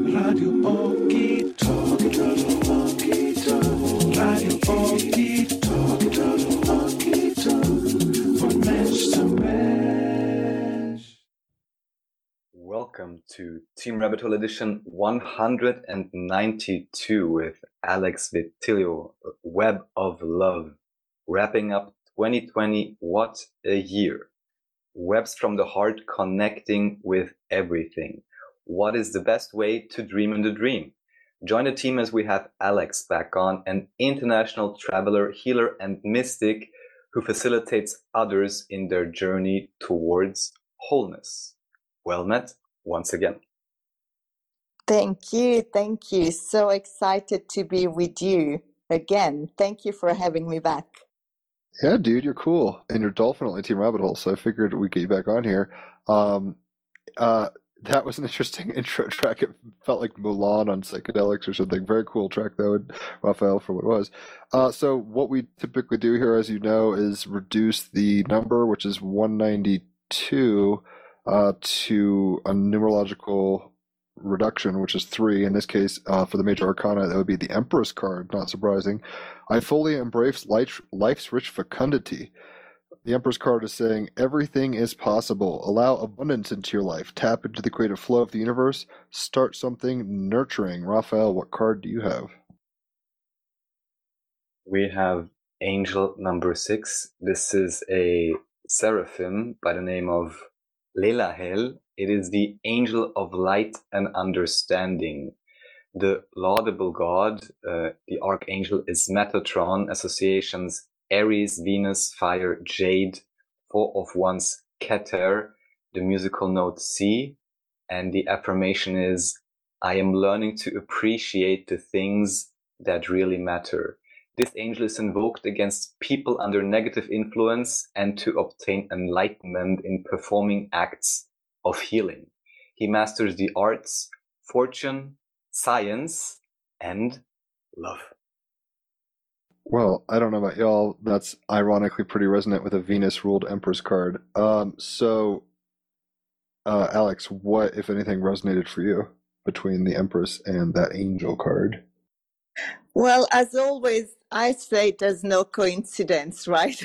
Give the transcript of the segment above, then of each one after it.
Radio Okie Talk, Radio Okie Talk, Okie Talk, von Mensch zu Mensch. Welcome to Team Rabbit Hole Edition 192 with Alex Vitilio, Web of Love, wrapping up 2020. What a year! Webs from the heart connecting with everything. What is the best way to dream in the dream? Join the team as we have Alex back on, an international traveler, healer, and mystic who facilitates others in their journey towards wholeness. Well met once again. Thank you. Thank you. So excited to be with you again. Thank you for having me back. Yeah, dude, you're cool, and you're definitely Team Rabbit Hole. So I figured we'd get you back on here. Um, uh, that was an interesting intro track. It felt like Mulan on psychedelics or something. Very cool track though, and Raphael for what it was. Uh, so what we typically do here, as you know, is reduce the number, which is 192, uh, to a numerological reduction, which is three. In this case, uh, for the major arcana, that would be the Empress card. Not surprising. I fully embrace life, life's rich fecundity. The Empress card is saying everything is possible. Allow abundance into your life. Tap into the creative flow of the universe. Start something nurturing. Raphael, what card do you have? We have angel number six. This is a seraphim by the name of Lelahel. It is the angel of light and understanding. The laudable god, uh, the archangel is Metatron, associations Aries, Venus, Fire, Jade, four of wands, Keter, the musical note C, and the affirmation is, I am learning to appreciate the things that really matter. This angel is invoked against people under negative influence and to obtain enlightenment in performing acts of healing. He masters the arts, fortune, science, and love. Well, I don't know about y'all. That's ironically pretty resonant with a Venus ruled Empress card. Um, so, uh, Alex, what, if anything, resonated for you between the Empress and that angel card? Well, as always, I say there's no coincidence, right?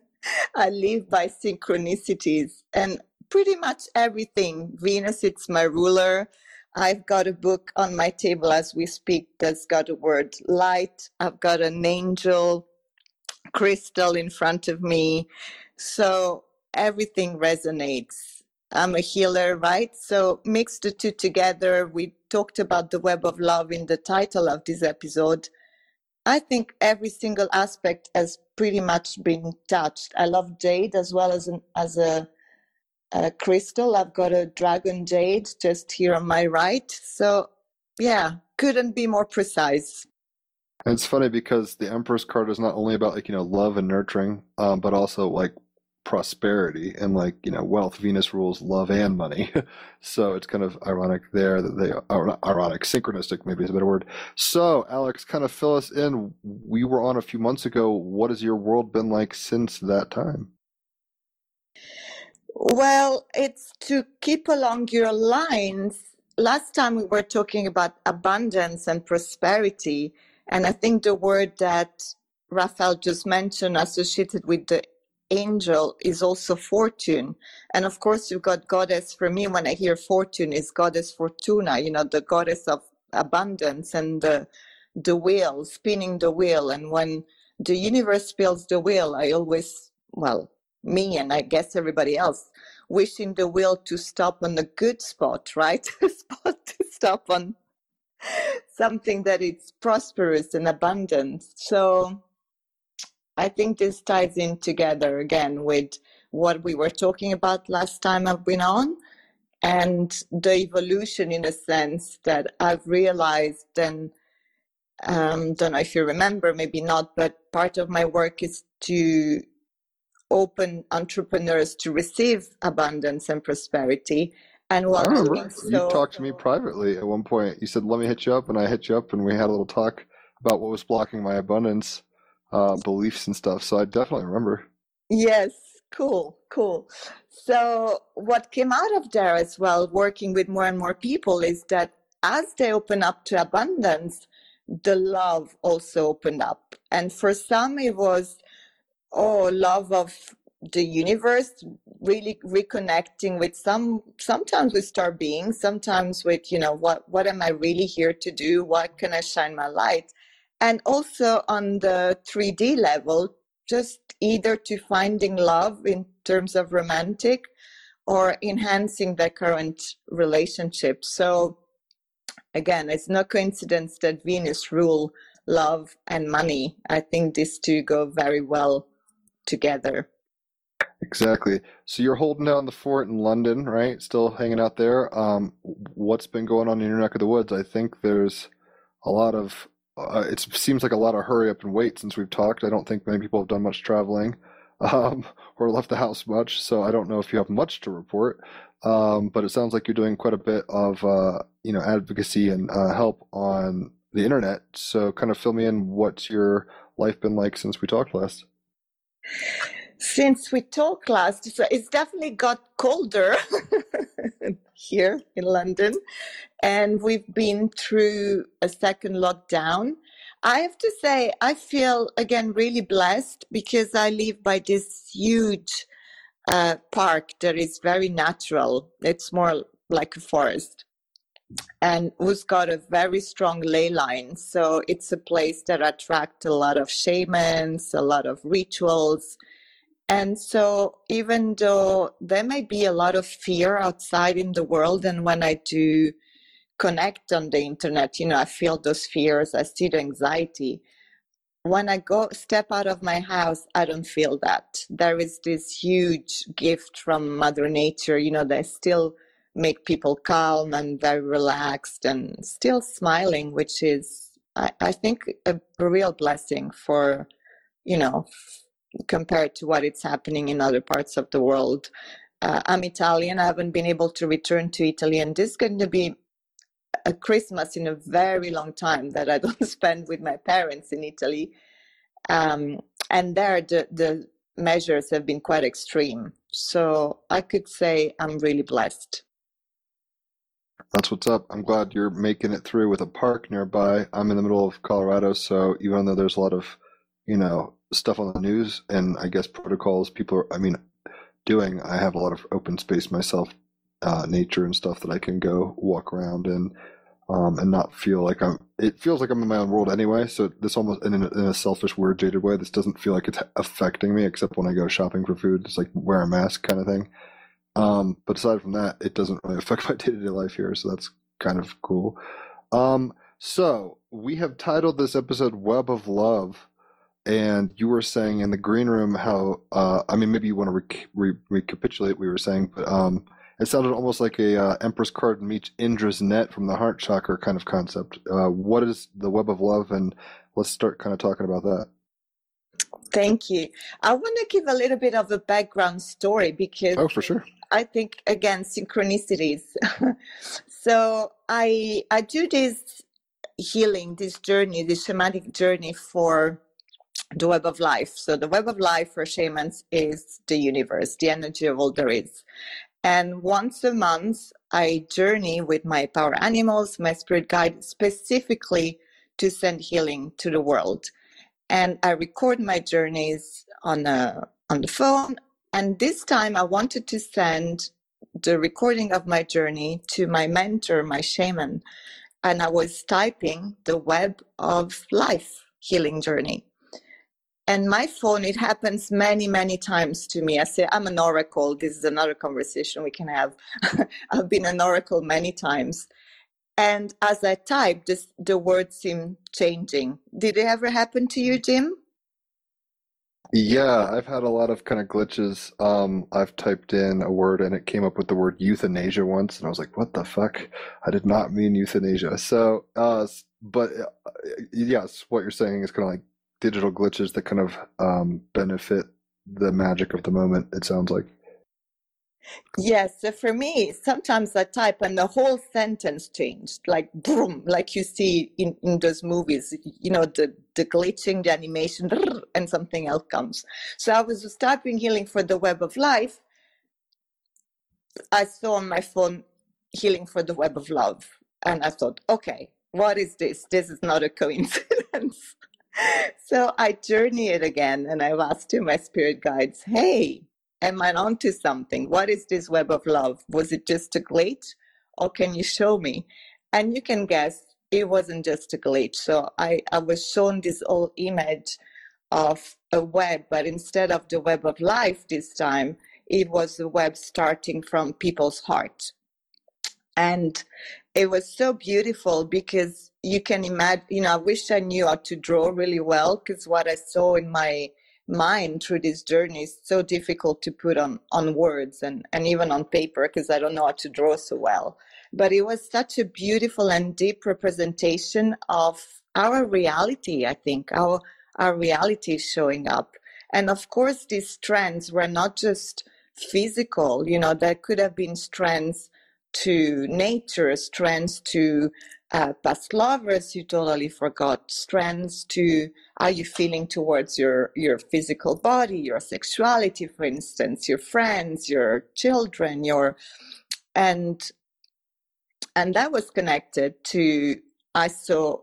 I live by synchronicities and pretty much everything. Venus, it's my ruler. I've got a book on my table as we speak that's got a word light. I've got an angel crystal in front of me. So everything resonates. I'm a healer, right? So mix the two together. We talked about the web of love in the title of this episode. I think every single aspect has pretty much been touched. I love jade as well as an, as a uh, crystal. I've got a dragon jade just here on my right. So, yeah, couldn't be more precise. It's funny because the Empress card is not only about like you know love and nurturing, um, but also like prosperity and like you know wealth. Venus rules love and money, so it's kind of ironic there that they are ironic, synchronistic maybe is a better word. So Alex, kind of fill us in. We were on a few months ago. What has your world been like since that time? Well, it's to keep along your lines. Last time we were talking about abundance and prosperity, and I think the word that Raphael just mentioned associated with the angel is also fortune. And of course, you've got goddess. For me, when I hear fortune, is goddess Fortuna, you know, the goddess of abundance and the, the wheel, spinning the wheel. And when the universe spills the wheel, I always, well, me and I guess everybody else wishing the wheel to stop on a good spot, right? Spot to stop on something that is prosperous and abundant. So I think this ties in together again with what we were talking about last time I've been on and the evolution in a sense that I've realized and um, don't know if you remember, maybe not, but part of my work is to open entrepreneurs to receive abundance and prosperity. And while doing so, you talked to me privately at one point. You said, "Let me hit you up," and I hit you up, and we had a little talk about what was blocking my abundance uh, beliefs and stuff. So I definitely remember. Yes, cool, cool. So, what came out of there as well, working with more and more people, is that as they open up to abundance, the love also opened up. And for some, it was, oh, love of the universe, really reconnecting with some, sometimes with star beings, sometimes with, you know, what, what am I really here to do? What can I shine my light? And also on the 3D level, just either to finding love in terms of romantic or enhancing the current relationship. So again, it's no coincidence that Venus rule love and money. I think these two go very well together. Exactly. So you're holding down the fort in London, right? Still hanging out there. Um, what's been going on in your neck of the woods? I think there's a lot of. Uh, it seems like a lot of hurry up and wait since we've talked. I don't think many people have done much traveling um, or left the house much, so I don't know if you have much to report. Um, but it sounds like you're doing quite a bit of uh, you know advocacy and uh, help on the internet. So kind of fill me in. What's your life been like since we talked last? Since we talked last, so it's definitely got colder here in London, and we've been through a second lockdown. I have to say, I feel again really blessed because I live by this huge uh, park that is very natural. It's more like a forest and who's got a very strong ley line. So it's a place that attracts a lot of shamans, a lot of rituals. And so even though there may be a lot of fear outside in the world, and when I do connect on the internet, you know, I feel those fears, I see the anxiety when I go step out of my house, I don't feel that. There is this huge gift from Mother Nature, you know, there's still make people calm and very relaxed and still smiling, which is, I, I think, a real blessing for, you know, compared to what it's happening in other parts of the world. Uh, I'm Italian. I haven't been able to return to Italy, and this is going to be a Christmas in a very long time that I don't spend with my parents in Italy. Um, and there, the, the measures have been quite extreme. So I could say I'm really blessed. That's what's up. I'm glad you're making it through with a park nearby. I'm in the middle of Colorado, so even though there's a lot of, you know, stuff on the news and I guess protocols people are, I mean, doing, I have a lot of open space myself uh, nature and stuff that I can go walk around in um, and not feel like I'm. It feels like I'm in my own world anyway. So this almost in a, in a selfish, weird, jaded way. This doesn't feel like it's affecting me, except when I go shopping for food. It's like wear a mask kind of thing. Um, but aside from that, it doesn't really affect my day to day life here. So that's kind of cool. Um, so we have titled this episode "Web of Love." and you were saying in the green room how uh, I mean maybe you want to re- re- recapitulate what we were saying, but um, it sounded almost like a uh, Empress card meets Indra's net from the heart chakra kind of concept. Uh, what is the web of love, and let's start kind of talking about that. Thank you. I want to give a little bit of a background story because oh, for sure. I think again synchronicities. so I I do this healing, this journey, this shamanic journey for the web of life. So the web of life for shamans is the universe, the energy of all there is. And once a month, I journey with my power animals, my spirit guide, specifically to send healing to the world. And I record my journeys on a, on the phone. And this time, I wanted to send the recording of my journey to my mentor, my shaman. And I was typing the web of life healing journey. And my phone it happens many many times to me. I say i'm an oracle. This is another conversation we can have. I've been an oracle many times. And as i type this, the words seem changing. Did it ever happen to you jim yeah i've had a lot of kind of glitches um, i've typed in a word and it came up with the word euthanasia once and i was like what the fuck i did not mean euthanasia so uh, but uh, yes what you're saying is kind of like digital glitches that kind of um, benefit the magic of the moment. It sounds like. Yes, so for me, sometimes I type and the whole sentence changed, like boom, like you see in, in those movies, you know, the, the glitching, the animation, and something else comes. So I was typing healing for the web of life. I saw on my phone healing for the web of love. And I thought, okay, what is this? This is not a coincidence. so I journey it again and I've asked to my spirit guides, hey, am I onto something? What is this web of love? Was it just a glitch or can you show me? And you can guess it wasn't just a glitch. So I, I was shown this old image of a web, but instead of the web of life this time, it was a web starting from people's heart. And it was so beautiful because you can imagine, you know, I wish I knew how to draw really well because what I saw in my mind through this journey is so difficult to put on, on words and, and even on paper because I don't know how to draw so well. But it was such a beautiful and deep representation of our reality, I think, our, our reality showing up. And of course, these strands were not just physical, you know, there could have been strands to nature, strands to uh, past lovers you totally forgot, strands to how you feeling towards your, your physical body, your sexuality, for instance, your friends, your children, your and and that was connected to I saw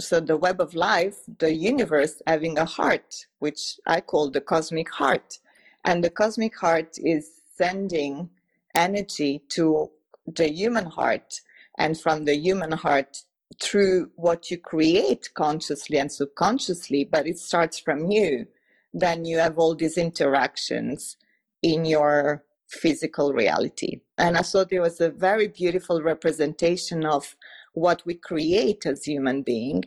so the web of life, the universe having a heart, which I call the cosmic heart. And the cosmic heart is sending energy to the human heart and from the human heart through what you create consciously and subconsciously, but it starts from you. Then you have all these interactions in your physical reality. And I thought there was a very beautiful representation of what we create as human being.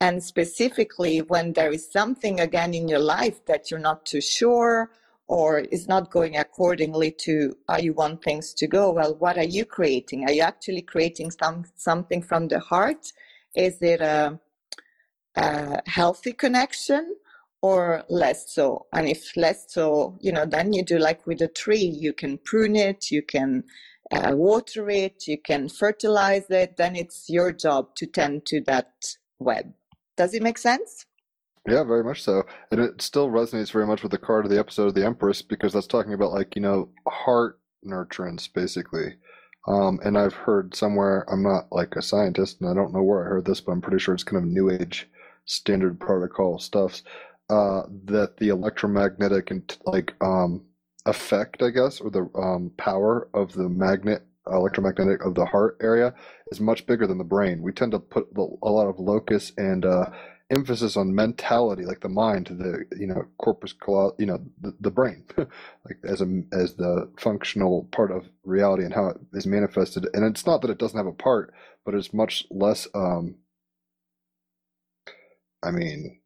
And specifically when there is something again in your life that you're not too sure or is not going accordingly to how you want things to go well. What are you creating? Are you actually creating some something from the heart? Is it a, a healthy connection or less so? And if less so you know then you do like with a tree. You can prune it you can uh, water it you can fertilize it. Then it's your job to tend to that web. Does it make sense Yeah, very much so. And it still resonates very much with the card of the episode of the Empress because that's talking about like, you know, heart nurturance basically. Um, and I've heard somewhere, I'm not like a scientist and I don't know where I heard this, but I'm pretty sure it's kind of new age standard protocol stuffs, uh, that the electromagnetic and like um effect, I guess, or the um power of the magnet electromagnetic of the heart area is much bigger than the brain. We tend to put a lot of locus and uh emphasis on mentality, like the mind, the you know corpus you know the, the brain, like as a as the functional part of reality and how it is manifested. And it's not that it doesn't have a part, but it's much less. Um, I mean,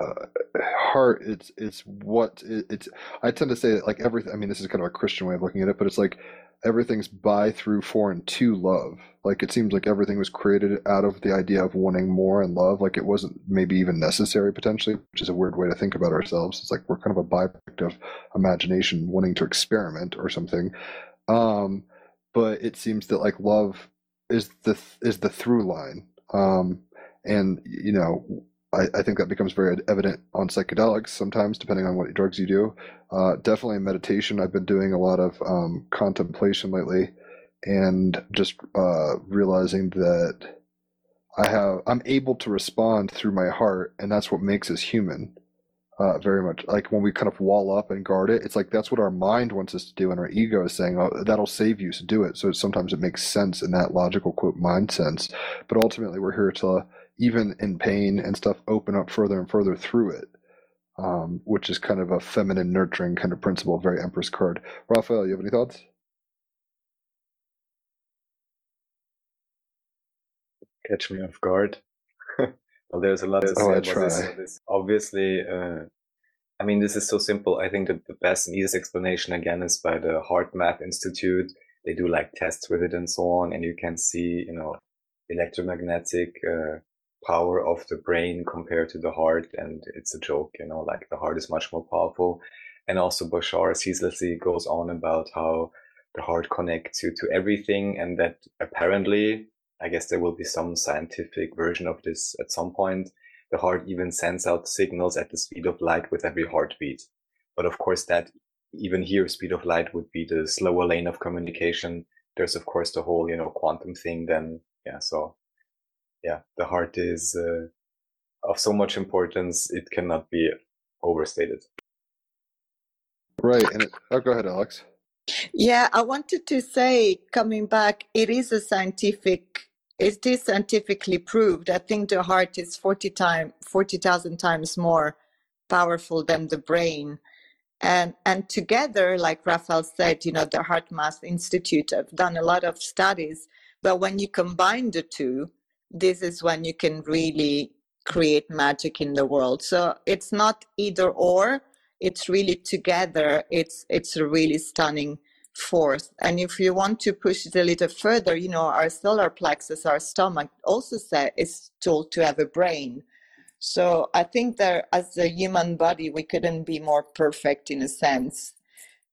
uh, heart. It's it's what it, it's. I tend to say that like everything. I mean, this is kind of a Christian way of looking at it, but it's like everything's by, through, for, and to love. Like it seems like everything was created out of the idea of wanting more and love. Like it wasn't maybe even necessary potentially, which is a weird way to think about ourselves. It's like we're kind of a byproduct of imagination wanting to experiment or something. Um, but it seems that like love is the is the through line. Um, and you know, I, I think that becomes very evident on psychedelics sometimes, depending on what drugs you do. Uh, definitely meditation, I've been doing a lot of um, contemplation lately, and just uh, realizing that I have I'm able to respond through my heart, and that's what makes us human. Uh, very much like when we kind of wall up and guard it, it's like that's what our mind wants us to do, and our ego is saying, "Oh, that'll save you, so do it." So sometimes it makes sense in that logical quote mind sense, but ultimately we're here to even in pain and stuff open up further and further through it um, which is kind of a feminine nurturing kind of principle very empress card raphael you have any thoughts Catch me off guard. well, there's a lot to say oh i about this. try this. Obviously, uh, I mean, this is so simple. I think that the best and easiest explanation again is by the Heart Math Institute. They do like tests with it and so on, and you can see, you know, electromagnetic uh, power of the brain compared to the heart. And it's a joke, you know, like the heart is much more powerful. And also Bashar ceaselessly goes on about how the heart connects you to everything and that apparently, I guess there will be some scientific version of this at some point. The heart even sends out signals at the speed of light with every heartbeat. But of course that even here, speed of light would be the slower lane of communication. There's of course the whole, you know, quantum thing then yeah, so yeah, the heart is uh, of so much importance it cannot be overstated. Right. And it, oh, go ahead, Alex. Yeah, I wanted to say, coming back, it is a scientific, it is scientifically proved. I think the heart is 40 time, 40,000 times more powerful than the brain. And, and together, like Raphael said, you know, the Heart Math Institute have done a lot of studies. But when you combine the two, this is when you can really create magic in the world. So it's not either or, it's really together. It's it's a really stunning force. And if you want to push it a little further, you know, our solar plexus, our stomach also say, is told to have a brain. So I think that as a human body, we couldn't be more perfect in a sense,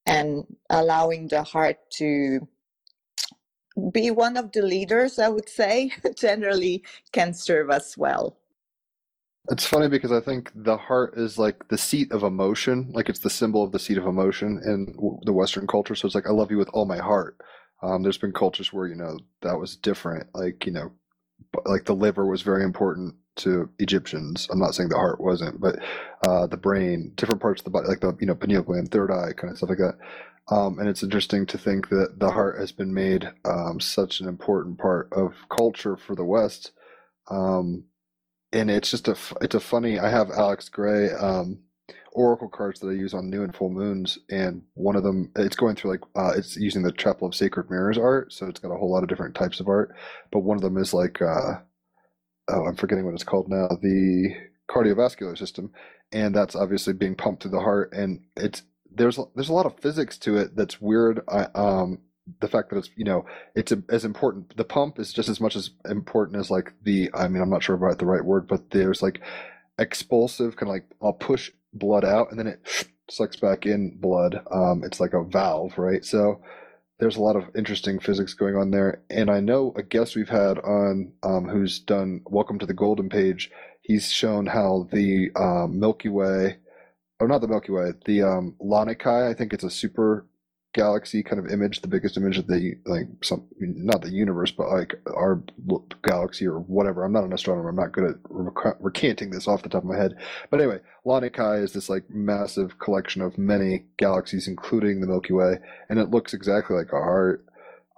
and allowing the heart to be one of the leaders, I would say, generally can serve us well. It's funny because I think the heart is like the seat of emotion, like it's the symbol of the seat of emotion in the Western culture. So it's like, I love you with all my heart. Um, there's been cultures where, you know, that was different. Like, you know, like the liver was very important to Egyptians. I'm not saying the heart wasn't, but uh, the brain, different parts of the body, like the, you know, pineal gland, third eye, kind of stuff like that. Um, and it's interesting to think that the heart has been made um, such an important part of culture for the West. Um, and it's just a it's a funny. I have Alex Grey um, oracle cards that I use on new and full moons, and one of them it's going through like uh, it's using the Chapel of Sacred Mirrors art, so it's got a whole lot of different types of art. But one of them is like uh, oh, I'm forgetting what it's called now, the cardiovascular system, and that's obviously being pumped through the heart, and it's there's there's a lot of physics to it that's weird. I, um, the fact that it's you know it's a, as important. The pump is just as much as important as like the. I mean, I'm not sure about the right word, but there's like expulsive kind of like I'll push blood out and then it sucks back in blood. Um, it's like a valve, right? So there's a lot of interesting physics going on there. And I know a guest we've had on um, who's done Welcome to the Golden Page. He's shown how the um, Milky Way, or not the Milky Way, the um, Laniakea, I think it's a super galaxy kind of image, the biggest image of the like some not the universe, but like our galaxy or whatever. I'm not an astronomer. I'm not good at rec- recanting this off the top of my head. But anyway, Laniakea is this like massive collection of many galaxies, including the Milky Way, and it looks exactly like our heart.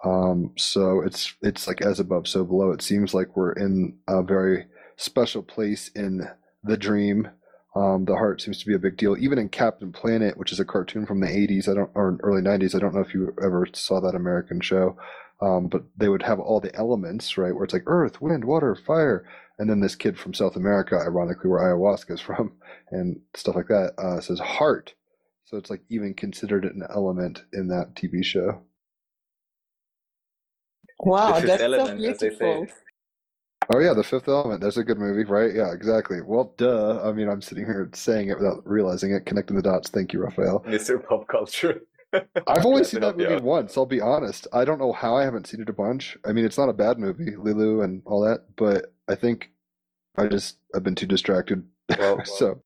Um, so it's it's like as above, so below. It seems like we're in a very special place in the dream um, the heart seems to be a big deal, even in Captain Planet, which is a cartoon from the '80s. I don't or early '90s. I don't know if you ever saw that American show, um, but they would have all the elements, right? Where it's like Earth, Wind, Water, Fire, and then this kid from South America, ironically, where ayahuasca is from, and stuff like that, uh, says heart. So it's like even considered an element in that TV show. Wow, that's so element, as they beautiful. Oh yeah, The Fifth Element. That's a good movie, right? Yeah, exactly. Well, duh. I mean, I'm sitting here saying it without realizing it, connecting the dots. Thank you, Raphael. Mr. Pop Culture. I've only seen that movie once. I'll be honest. I don't know how I haven't seen it a bunch. I mean, it's not a bad movie, Leeloo and all that, but I think I just I've been too distracted. Well, well, so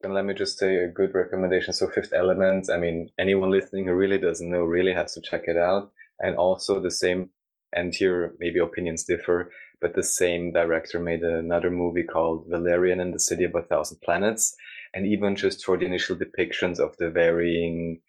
Then let me just say a good recommendation. So Fifth Element, I mean, anyone listening who really doesn't know really has to check it out. And also the same, and here maybe opinions differ, but the same director made another movie called Valerian and the City of a Thousand Planets. And even just for the initial depictions of the varying,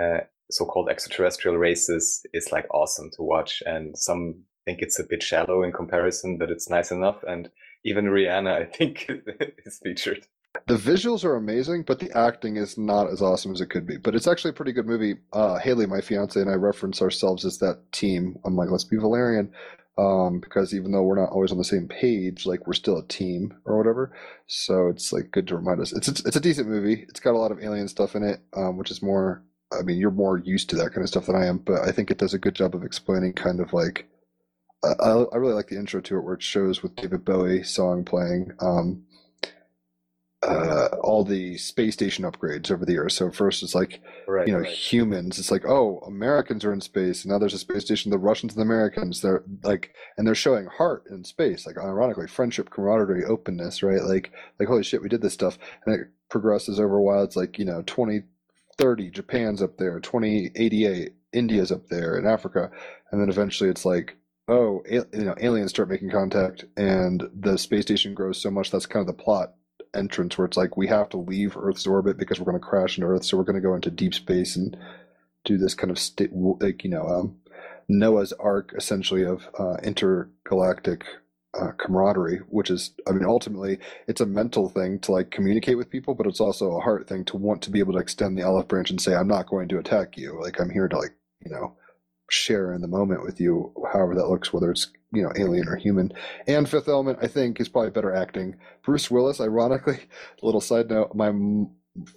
uh, so-called extraterrestrial races is like awesome to watch. And some think it's a bit shallow in comparison, but it's nice enough. And even Rihanna, I think, is featured. the visuals are amazing, but the acting is not as awesome as it could be. But it's actually a pretty good movie. Uh, Haley, my fiance, and I reference ourselves as that team. I'm like, let's be Valerian. Um, because even though we're not always on the same page, like we're still a team or whatever. So it's like good to remind us. It's it's, it's a decent movie. It's got a lot of alien stuff in it, um, which is more. I mean, you're more used to that kind of stuff than I am, but I think it does a good job of explaining kind of like. I, I I really like the intro to it where it shows with David Bowie song playing. Um, uh, all the space station upgrades over the years. So first it's like Right. you know right. humans. It's like oh Americans are in space. And now there's a space station. The Russians and the Americans. They're like and they're showing heart in space. Like ironically, friendship, camaraderie, openness. Right. Like like holy shit, we did this stuff. And it progresses over a while. It's like you know 2030 Japan's up there. 2088 India's up there in Africa. And then eventually it's like oh, you know, aliens start making contact, and the space station grows so much. That's kind of the plot entrance where it's like we have to leave Earth's orbit because we're going to crash into Earth, so we're going to go into deep space and do this kind of sta- like you know um, Noah's Ark essentially of uh, intergalactic uh, camaraderie, which is, I mean, ultimately, it's a mental thing to like communicate with people, but it's also a heart thing to want to be able to extend the olive branch and say, I'm not going to attack you. Like, I'm here to, like, you know, share in the moment with you, however that looks, whether it's, you know, alien or human. And Fifth Element, I think, is probably better acting. Bruce Willis, ironically, little side note, my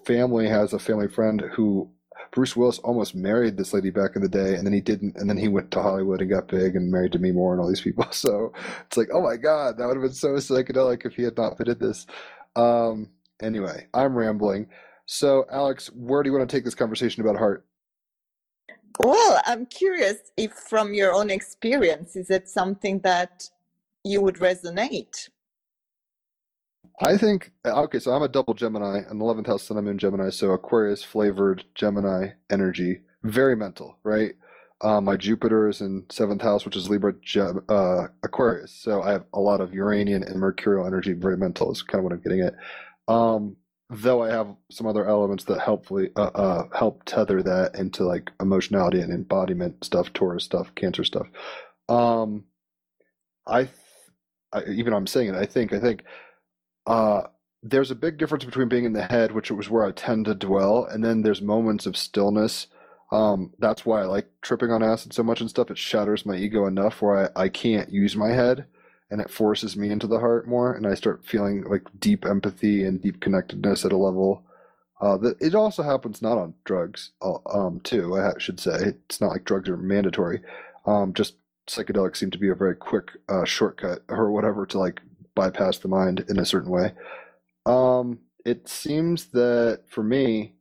family has a family friend who Bruce Willis almost married this lady back in the day, and then he didn't, and then he went to Hollywood and got big and married Demi Moore and all these people. So it's like, oh my god, that would have been so psychedelic if he had not fitted this. Um, anyway, I'm rambling. So, Alex, where do you want to take this conversation about heart? Well, I'm curious if, from your own experience, is it something that you would resonate? I think okay, so I'm a double Gemini, an eleventh house Sun and Moon Gemini, so Aquarius flavored Gemini energy, very mental, right? Uh, my Jupiter is in seventh house, which is Libra Gem, uh, Aquarius, so I have a lot of Uranian and Mercurial energy, very mental. Is kind of what I'm getting at. Um, though I have some other elements that helpfully uh, uh, help tether that into like emotionality and embodiment stuff, Taurus stuff, Cancer stuff. Um, I, I even I'm saying it. I think I think uh, there's a big difference between being in the head, which was where I tend to dwell, and then there's moments of stillness. Um, that's why I like tripping on acid so much and stuff. It shatters my ego enough where I, I can't use my head and it forces me into the heart more and I start feeling like deep empathy and deep connectedness at a level uh, that it also happens not on drugs uh, um, too I should say it's not like drugs are mandatory um, just psychedelics seem to be a very quick uh, shortcut or whatever to like bypass the mind in a certain way. Um, it seems that for me,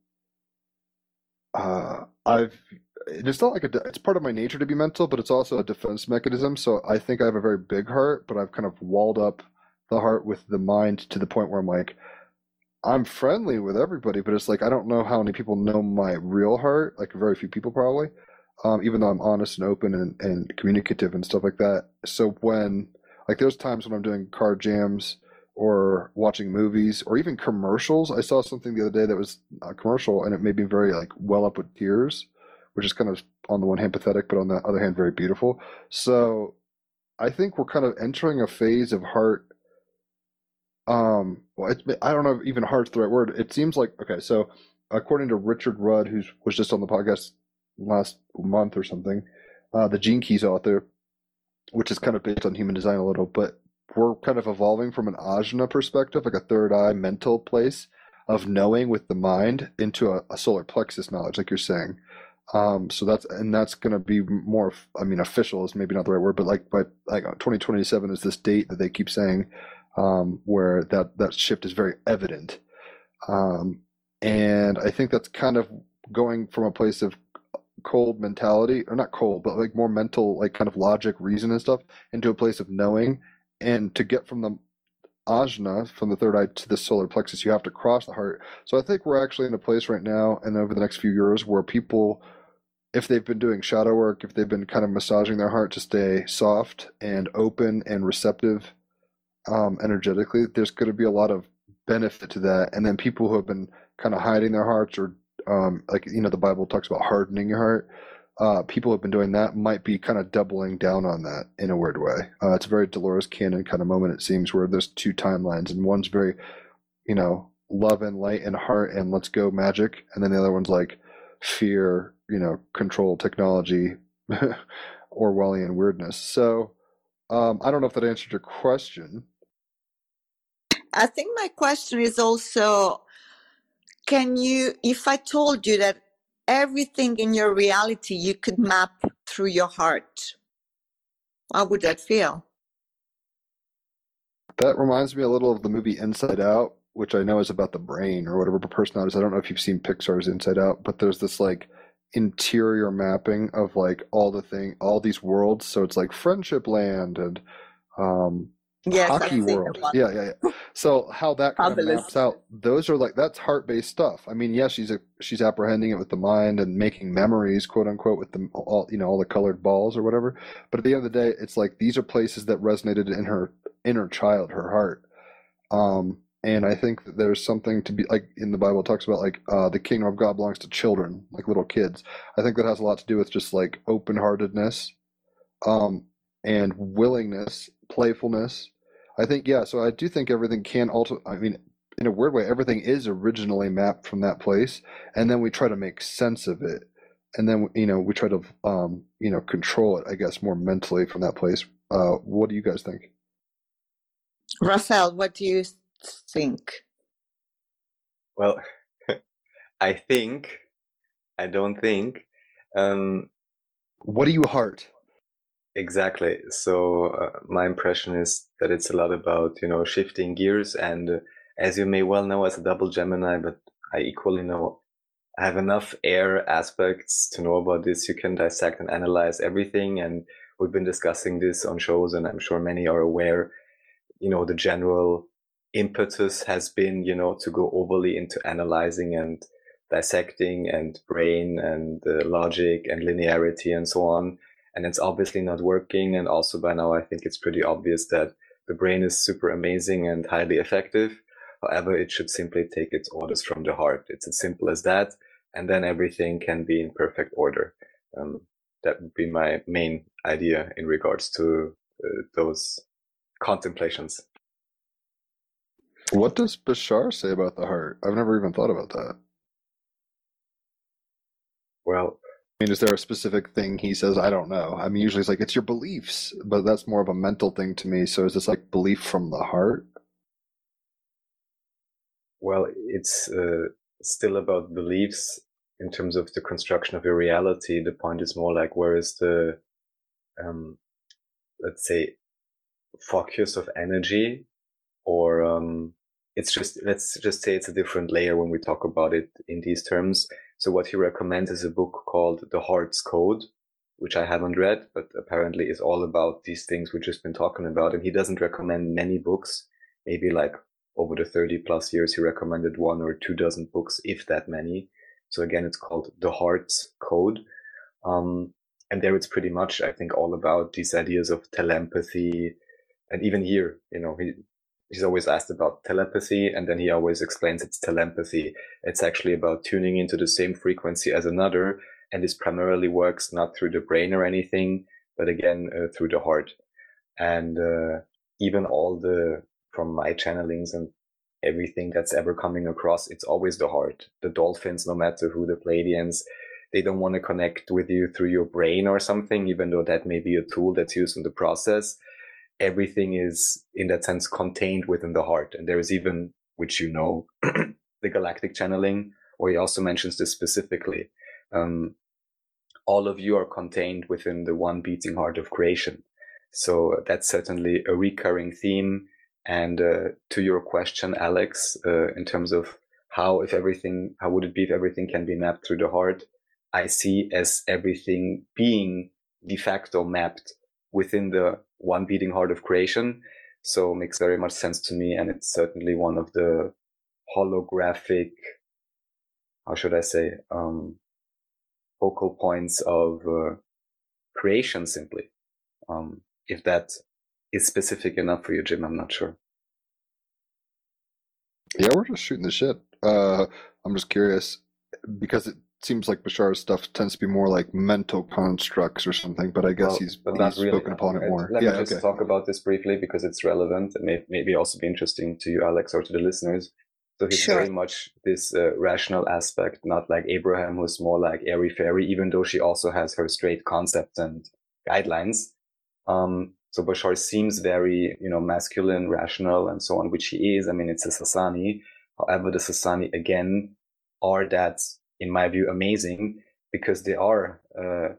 uh, I've it's not like a, it's part of my nature to be mental, but it's also a defense mechanism. So I think I have a very big heart, but I've kind of walled up the heart with the mind to the point where I'm like, I'm friendly with everybody, but it's like I don't know how many people know my real heart. Like very few people probably. Um, even though I'm honest and open and, and communicative and stuff like that. So when like there's times when I'm doing car jams or watching movies or even commercials. I saw something the other day that was a commercial and it made me very like well up with tears, which is kind of on the one hand pathetic, but on the other hand very beautiful. So I think we're kind of entering a phase of heart. Um, well, I don't know if even heart's the right word. It seems like okay. So according to Richard Rudd, who was just on the podcast last month or something, uh, the Gene Keys author, which is kind of based on human design a little, but we're kind of evolving from an ajna perspective, like a third eye mental place of knowing with the mind into a, a solar plexus knowledge, like you're saying. Um, so that's and that's going to be more. I mean, official is maybe not the right word, but like, but like 2027 is this date that they keep saying, um, where that that shift is very evident. Um, and I think that's kind of going from a place of cold mentality, or not cold, but like more mental, like kind of logic, reason and stuff, into a place of knowing. And to get from the ajna, from the third eye to the solar plexus, you have to cross the heart. So I think we're actually in a place right now and over the next few years where people, if they've been doing shadow work, if they've been kind of massaging their heart to stay soft and open and receptive um, energetically, there's going to be a lot of benefit to that. And then people who have been kind of hiding their hearts or um, like you know the Bible talks about hardening your heart. Uh, people have been doing that might be kind of doubling down on that in a weird way. Uh, it's a very Dolores Cannon kind of moment. It seems where there's two timelines, and one's very, you know, love and light and heart and let's go magic, and then the other one's like fear, you know, control, technology, Orwellian weirdness. So um, I don't know if that answered your question. I think my question is also can you, if I told you that everything in your reality you could map through your heart, how would that feel? That reminds me a little of the movie Inside Out, which I know is about the brain or whatever personalities. I don't know if you've seen Pixar's Inside Out, but there's this like interior mapping of like all the thing, all these worlds. So it's like Friendship Land and um, Yes, hockey world. Yeah, yeah, yeah. So how that kind of maps out, those are like that's heart-based stuff. I mean, yeah, she's a, she's apprehending it with the mind and making memories, quote unquote, with the all you know all the colored balls or whatever. But at the end of the day, it's like these are places that resonated in her inner child, her heart. Um, and I think that there's something to be like in the Bible talks about like uh, the kingdom of God belongs to children, like little kids. I think that has a lot to do with just like open-heartedness, um, and willingness, playfulness. I think yeah. So I do think everything can also. I mean, in a weird way, everything is originally mapped from that place, and then we try to make sense of it, and then you know we try to um, you know control it. I guess more mentally from that place. Uh, what do you guys think? Raphael, what do you think? Well, I think, I don't think, um, What do you heart? exactly. So uh, my impression is that it's a lot about, you know, shifting gears. And uh, as you may well know, as a double Gemini, but I equally know I have enough air aspects to know about this. You can dissect and analyze everything. And we've been discussing this on shows, and I'm sure many are aware. You know, the general impetus has been, you know, to go overly into analyzing and dissecting and brain and uh, logic and linearity and so on. And it's obviously not working. And also by now, I think it's pretty obvious that the brain is super amazing and highly effective. However, it should simply take its orders from the heart. It's as simple as that. And then everything can be in perfect order. Um, that would be my main idea in regards to uh, those contemplations. What does Bashar say about the heart? I've never even thought about that. Well, I mean, is there a specific thing he says? I don't know. I mean, usually it's like it's your beliefs, but that's more of a mental thing to me. So is this like belief from the heart? well, it's uh, still about beliefs in terms of the construction of your reality. The point is more like where is the, um, let's say, focus of energy, or um, it's just let's just say it's a different layer when we talk about it in these terms. So what he recommends is a book called The Heart's Code, which I haven't read, but apparently is all about these things we've just been talking about. And he doesn't recommend many books, maybe like over the 30 plus years, he recommended one or two dozen books, if that many. So again, it's called The Heart's Code. Um, and there it's pretty much, I think, all about these ideas of telepathy. And even here, you know, he, he's always asked about telepathy and then he always explains it's telepathy. It's actually about tuning into the same frequency as another. And this primarily works not through the brain or anything, but again, uh, through the heart. And, uh, even all the, from my channelings and everything that's ever coming across, it's always the heart. The dolphins, no matter who the Pleiadians, they don't want to connect with you through your brain or something, even though that may be a tool that's used in the process. Everything is, in that sense, contained within the heart. And there is even, which you know, the galactic channeling, or he also mentions this specifically. Um, all of you are contained within the one beating heart of creation. So that's certainly a recurring theme. And uh, to your question, Alex, uh, in terms of how, if everything, how would it be if everything can be mapped through the heart? I see as everything being de facto mapped within the one beating heart of creation. So makes very much sense to me. And it's certainly one of the holographic, how should I say, um, focal points of uh, creation simply. Um, if that is specific enough for you, Jim, I'm not sure. Yeah, we're just shooting the shit. Uh, I'm just curious because it seems like Bashar's stuff tends to be more like mental constructs or something, but I guess Well, he's, but he's really. spoken upon it more. Let Yeah, me just okay. talk about this briefly because it's relevant and may, maybe also be interesting to you, Alex, or to the listeners. So he's Sure. very much this uh, rational aspect, not like Abraham, who's more like airy fairy, even though she also has her straight concepts and guidelines. Um, so Bashar seems very, you know, masculine, rational, and so on, which he is. I mean, it's a Sasani. However, the Sasani again are that, in my view, amazing because they are uh,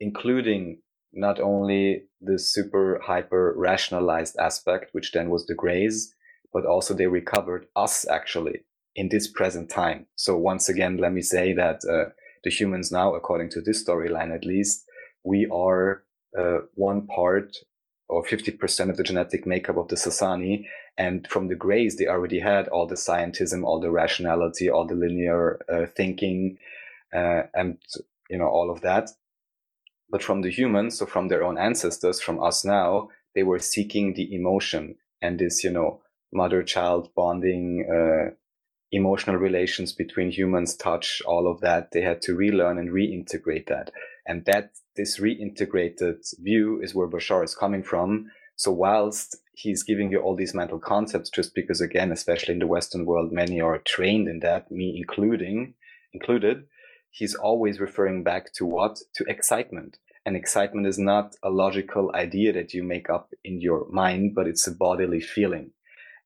including not only the super hyper rationalized aspect, which then was the Greys, but also they recovered us actually in this present time. So once again, let me say that uh, the humans now, according to this storyline at least, we are uh, one part or 50% of the genetic makeup of the Sasani. And from the Greys, they already had all the scientism, all the rationality, all the linear uh, thinking, uh, and, you know, all of that. But from the humans, so from their own ancestors, from us now, they were seeking the emotion and this, you know, mother child bonding, uh, emotional relations between humans, touch, all of that. They had to relearn and reintegrate that. And that this reintegrated view is where Bashar is coming from. So whilst he's giving you all these mental concepts, just because again, especially in the Western world, many are trained in that, me including, included, he's always referring back to what? To excitement. And excitement is not a logical idea that you make up in your mind, but it's a bodily feeling.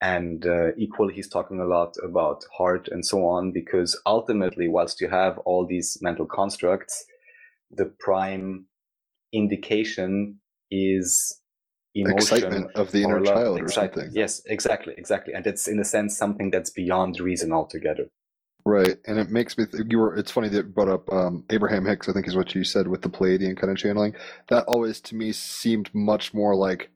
And uh, equally, he's talking a lot about heart and so on, because ultimately, whilst you have all these mental constructs, the prime indication is emotion Excitement of the inner love, child or something. Yes, exactly, exactly. And it's in a sense something that's beyond reason altogether. Right, and it makes me. Th- you were. It's funny that you brought up um, Abraham Hicks. I think is what you said with the Pleiadian kind of channeling. That always to me seemed much more like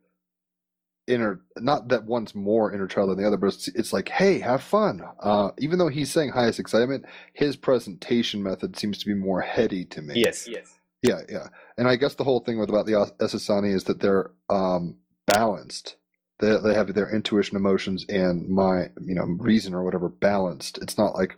inner. Not that one's more inner child than the other, but it's, it's like, hey, have fun. Uh, even though he's saying highest excitement, his presentation method seems to be more heady to me. Yes, yes. Yeah, yeah. And I guess the whole thing with about the Essassani is that they're um, balanced. They they have their intuition, emotions, and my you know reason or whatever balanced. It's not like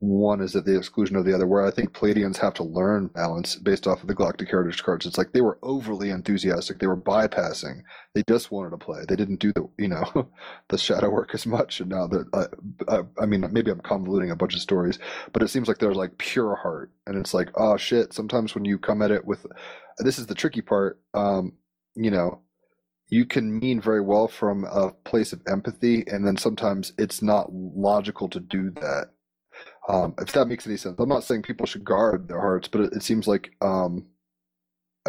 one is at the exclusion of the other. Where I think Pleiadians have to learn balance based off of the Galactic Heritage cards. It's like they were overly enthusiastic. They were bypassing. They just wanted to play. They didn't do the you know the shadow work as much. And now that I, uh, I mean maybe I'm convoluting a bunch of stories, but it seems like they're like pure heart, and it's like oh shit. Sometimes when you come at it with this is the tricky part. Um, you know, you can mean very well from a place of empathy, and then sometimes it's not logical to do that. Um, if that makes any sense, I'm not saying people should guard their hearts, but it, it seems like. Um,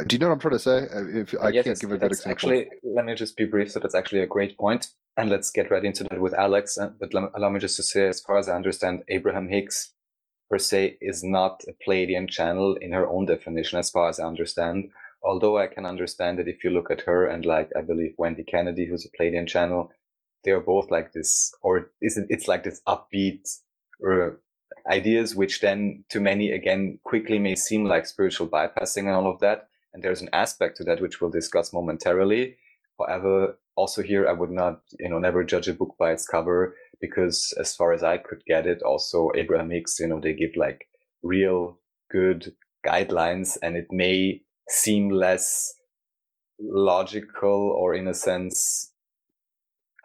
do you know what I'm trying to say? If I yes, can't give a good example. actually, let me just be brief. So that's actually a great point, and let's get right into that with Alex. Uh, But allow me just to say, as far as I understand, Abraham Hicks per se is not a Pleiadian channel in her own definition, as far as I understand. Although I can understand that if you look at her and like I believe Wendy Kennedy, who's a Pleiadian channel, they are both like this, or is it, it's like this upbeat uh, ideas, which then to many again quickly may seem like spiritual bypassing and all of that. And there's an aspect to that which we'll discuss momentarily. However, also here I would not, you know, never judge a book by its cover because as far as I could get it, also Abraham Hicks, you know, they give like real good guidelines and it may seem less logical or in a sense,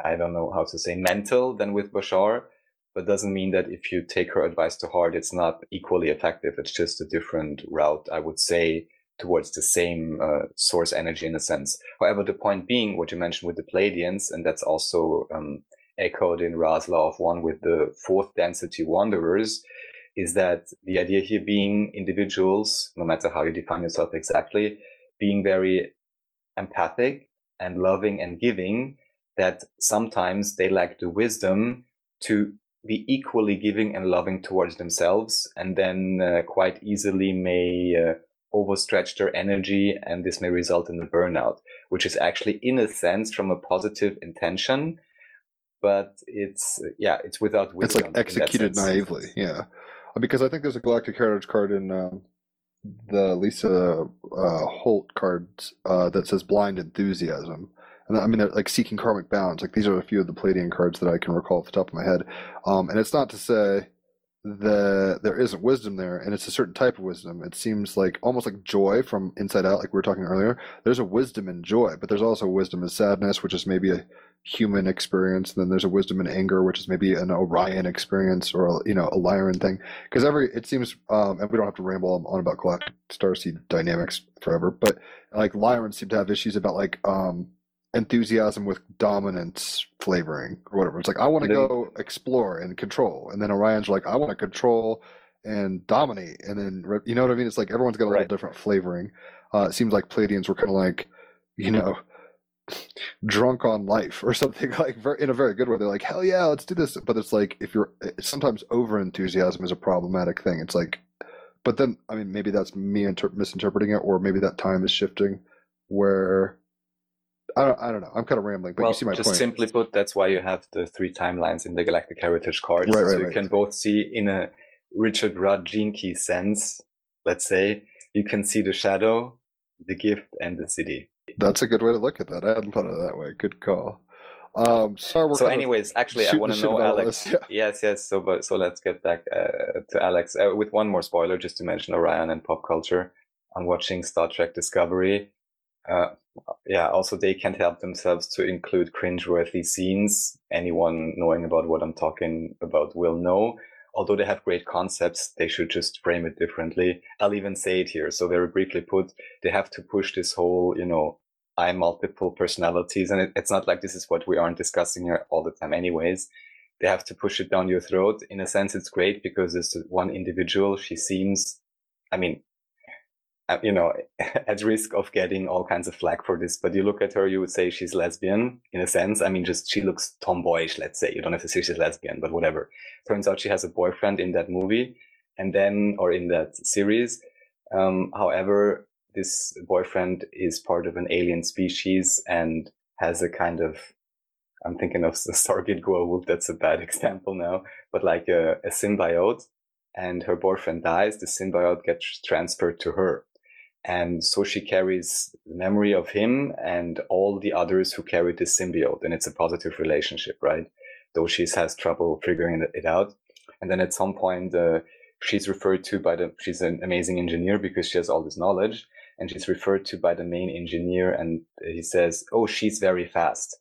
I don't know how to say mental than with Bashar, but doesn't mean that if you take her advice to heart, it's not equally effective. It's just a different route, I would say, towards the same uh, source energy in a sense. However, the point being what you mentioned with the Pleiadians, and that's also um, echoed in Ra's Law of One with the fourth density wanderers, is that the idea here being individuals, no matter how you define yourself exactly, being very empathic and loving and giving, that sometimes they lack the wisdom to be equally giving and loving towards themselves, and then uh, quite easily may uh, overstretch their energy, and this may result in a burnout, which is actually, in a sense, from a positive intention, but it's yeah, it's without wisdom it's like executed naively, yeah. Because I think there's a Galactic Heritage card in um, the Lisa uh, Holt cards uh, that says blind enthusiasm. And I mean, like seeking karmic balance. Like these are a few of the Pleiadian cards that I can recall off the top of my head. Um, and it's not to say that there isn't wisdom there, and it's a certain type of wisdom. It seems like almost like joy from inside out, like we were talking earlier. There's a wisdom in joy, but there's also wisdom in sadness, which is maybe a human experience. And then there's a wisdom in anger, which is maybe an Orion experience or a, you know a Lyran thing. Because every it seems, um, and we don't have to ramble on about galactic starseed dynamics forever, but like Lyran seem to have issues about like um enthusiasm with dominance flavoring or whatever. It's like I want to go explore and control, and then Orion's like I want to control and dominate, and then you know what I mean. It's like everyone's got a little different flavoring. Uh, it seems like Pleiadians were kind of like, you know, drunk on life or something like in a very good way. They're like, hell yeah, let's do this. But it's like if you're sometimes over enthusiasm is a problematic thing. It's like, but then I mean maybe that's me inter- misinterpreting it, or maybe that time is shifting where I don't, I don't know. I'm kind of rambling, but well, you see my just point. simply put, that's why you have the three timelines in the Galactic Heritage cards. Right, so right, you right. can both see in a Richard Rudd Gene Key sense, let's say, you can see the shadow, the gift, and the siddhi. That's a good way to look at that. I hadn't thought of it that way. Good call. Um, sorry, so, anyways, actually, I want to know, Alex. this, yeah. Yes, yes. So, but so let's get back uh, to Alex uh, with one more spoiler, just to mention Orion and pop culture. I'm watching Star Trek Discovery. Uh, yeah, also they can't help themselves to include cringeworthy scenes. Anyone knowing about what I'm talking about will know. Although they have great concepts, they should just frame it differently. I'll even say it here. So very briefly put, they have to push this whole, you know, I multiple personalities. And it, it's not like this is what we aren't discussing here all the time anyways. They have to push it down your throat. In a sense, it's great because it's one individual. She seems, I mean, you know, at risk of getting all kinds of flack for this. But you look at her, you would say she's lesbian in a sense. I mean, just she looks tomboyish, let's say. You don't have to say she's lesbian, but whatever. Turns out she has a boyfriend in that movie and then, or in that series. Um, however, this boyfriend is part of an alien species and has a kind of, I'm thinking of the Stargate Goa'uld. That's a bad example now, but like a, a symbiote and her boyfriend dies. The symbiote gets transferred to her. And so she carries the memory of him and all the others who carry this symbiote. And it's a positive relationship, right? Though she has trouble figuring it out. And then at some point, uh, she's referred to by the, she's an amazing engineer because she has all this knowledge. And she's referred to by the main engineer. And he says, Oh, she's very fast.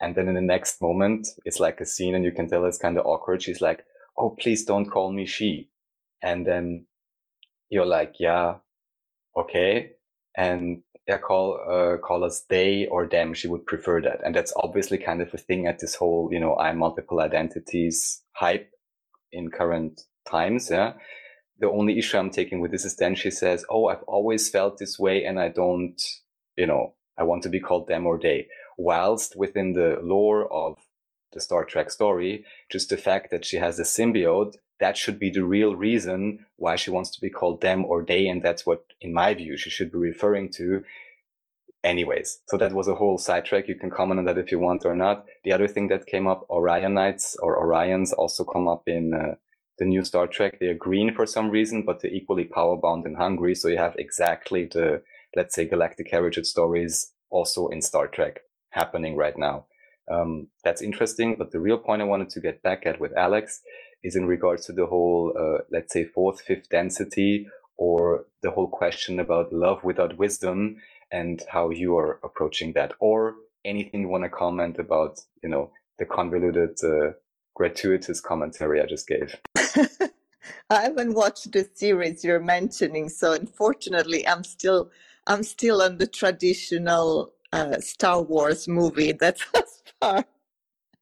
And then in the next moment, it's like a scene and you can tell it's kind of awkward. She's like, Oh, please don't call me she. And then you're like, yeah, okay. And yeah, call, uh, call us they or them. She would prefer that. And that's obviously kind of a thing at this whole, you know, I'm multiple identities hype in current times. Yeah. The only issue I'm taking with this is then she says, Oh, I've always felt this way and I don't, you know, I want to be called them or they. Whilst within the lore of the Star Trek story, just the fact that she has a symbiote, that should be the real reason why she wants to be called them or they. And that's what, in my view, she should be referring to. Anyways, so that was a whole sidetrack. You can comment on that if you want or not. The other thing that came up, Orionites or Orions also come up in uh, the new Star Trek. They're green for some reason, but they're equally power bound and hungry. So you have exactly the, let's say, galactic heritage stories also in Star Trek happening right now. Um, that's interesting. But the real point I wanted to get back at with Alex is in regards to the whole, uh, let's say, fourth, fifth density or the whole question about love without wisdom and how you are approaching that or anything you want to comment about, you know, the convoluted, uh, gratuitous commentary I just gave. I haven't watched the series you're mentioning, so unfortunately, I'm still I'm still on the traditional uh, Star Wars movie. That's as far.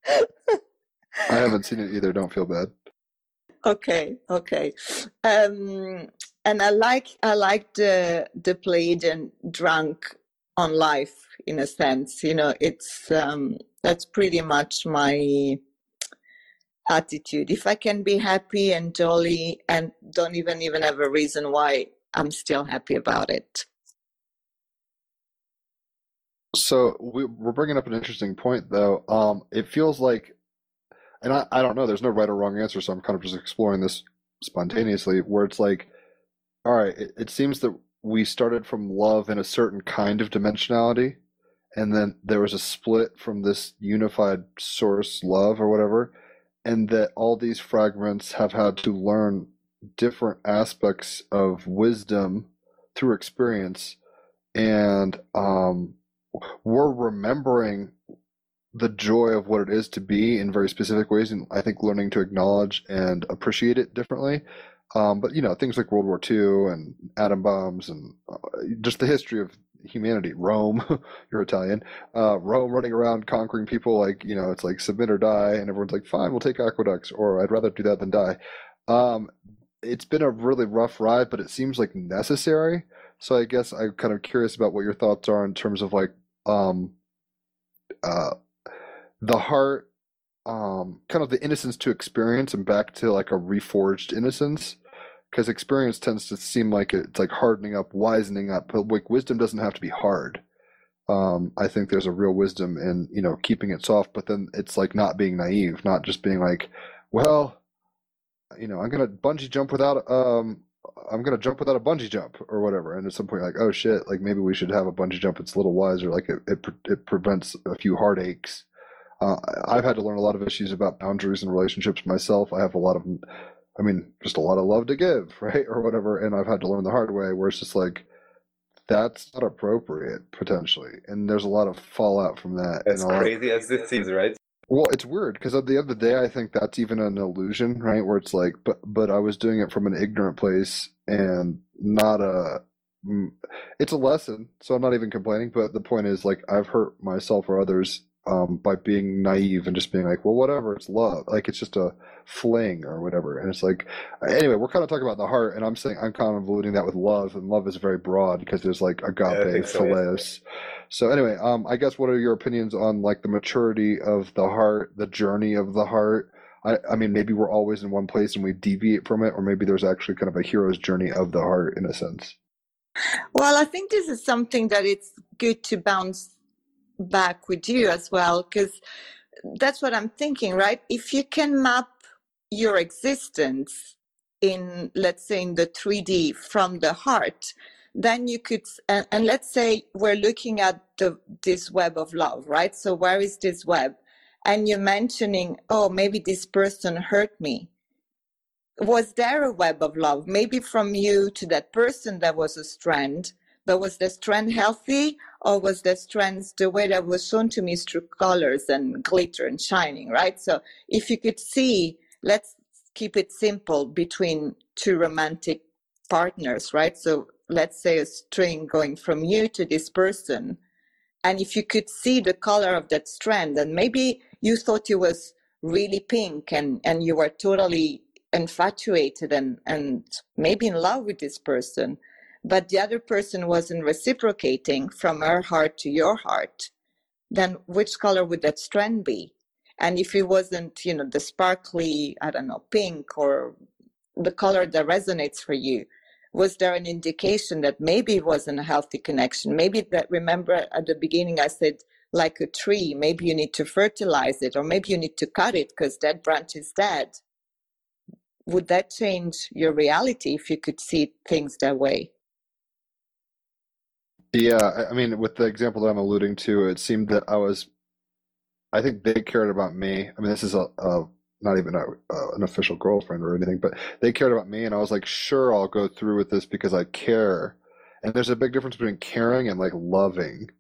I haven't seen it either. Don't feel bad. Okay, okay. Um, and I like I like the the Pleiadian drunk on life in a sense. You know, it's um, that's pretty much my attitude. If I can be happy and jolly and don't even even have a reason why, I'm still happy about it. So we, we're bringing up an interesting point, though. Um, it feels like, and I, I don't know, there's no right or wrong answer, so I'm kind of just exploring this spontaneously, where it's like, all right, it, it seems that we started from love in a certain kind of dimensionality, and then there was a split from this unified source love or whatever, and that all these fragments have had to learn different aspects of wisdom through experience. And um, we're remembering the joy of what it is to be in very specific ways, and I think learning to acknowledge and appreciate it differently. Um, but you know, things like World War II and atom bombs and uh, just the history of humanity. Rome, you're Italian. Uh, Rome running around conquering people like you know, it's like submit or die, and everyone's like, fine, we'll take aqueducts, or I'd rather do that than die. Um, it's been a really rough ride, but it seems like necessary. So I guess I'm kind of curious about what your thoughts are in terms of like um, uh, the heart, um, kind of the innocence to experience and back to like a reforged innocence. Because experience tends to seem like it's like hardening up, wisening up, but like wisdom doesn't have to be hard. um, I think there's a real wisdom in you know keeping it soft, but then it's like not being naive, not just being like, well, you know, I'm gonna bungee jump without um, I'm gonna jump without a bungee jump or whatever, and at some point like, oh shit, like maybe we should have a bungee jump. It's a little wiser, like it it, it prevents a few heartaches. Uh, I've had to learn a lot of issues about boundaries and relationships myself. I have a lot of, I mean, just a lot of love to give, right, or whatever, and I've had to learn the hard way, where it's just like that's not appropriate potentially, and there's a lot of fallout from that. As and a lot- crazy as this seems, right? well, it's weird because at the end of the day, I think that's even an illusion, right? Where it's like, but but I was doing it from an ignorant place and not a. mm, It's a lesson, so I'm not even complaining. But the point is, like, I've hurt myself or others um, by being naive and just being like, well, whatever, it's love. Like it's just a fling or whatever. And it's like, anyway, we're kind of talking about the heart, and I'm saying I'm kind of alluding that with love, and love is very broad because there's like I agape, think so, yeah. So anyway, um, I guess what are your opinions on like the maturity of the heart, the journey of the heart? I, I mean, maybe we're always in one place and we deviate from it, or maybe there's actually kind of a hero's journey of the heart in a sense. Well, I think this is something that it's good to bounce back with you as well, because that's what I'm thinking, right? If you can map your existence in, let's say, in the 3D from the heart, then you could, and, and let's say we're looking at the, this web of love, right? So where is this web? And you're mentioning, oh, maybe this person hurt me was there a web of love maybe from you to that person there was a strand but was the strand healthy or was the strands the way that was shown to me is through colors and glitter and shining right? So if you could see let's keep it simple between two romantic partners right? So let's say a string going from you to this person and if you could see the color of that strand and maybe you thought it was really pink and and you were totally infatuated and and maybe in love with this person but the other person wasn't reciprocating from her heart to your heart then which color would that strand be? And if it wasn't you know the sparkly i don't know pink or the color that resonates for you was there an indication that maybe it wasn't a healthy connection? Maybe that remember at the beginning i said like a tree maybe you need to fertilize it or maybe you need to cut it because that branch is dead. Would that change your reality if you could see things that way Yeah, I- mean, with the example that I'm alluding to, it seemed that I was, I think they cared about me. I mean, this is a, a not even a, a, an official girlfriend or anything, but they cared about me, and I was like, sure, I'll go through with this because I care. And there's a big difference between caring and like loving.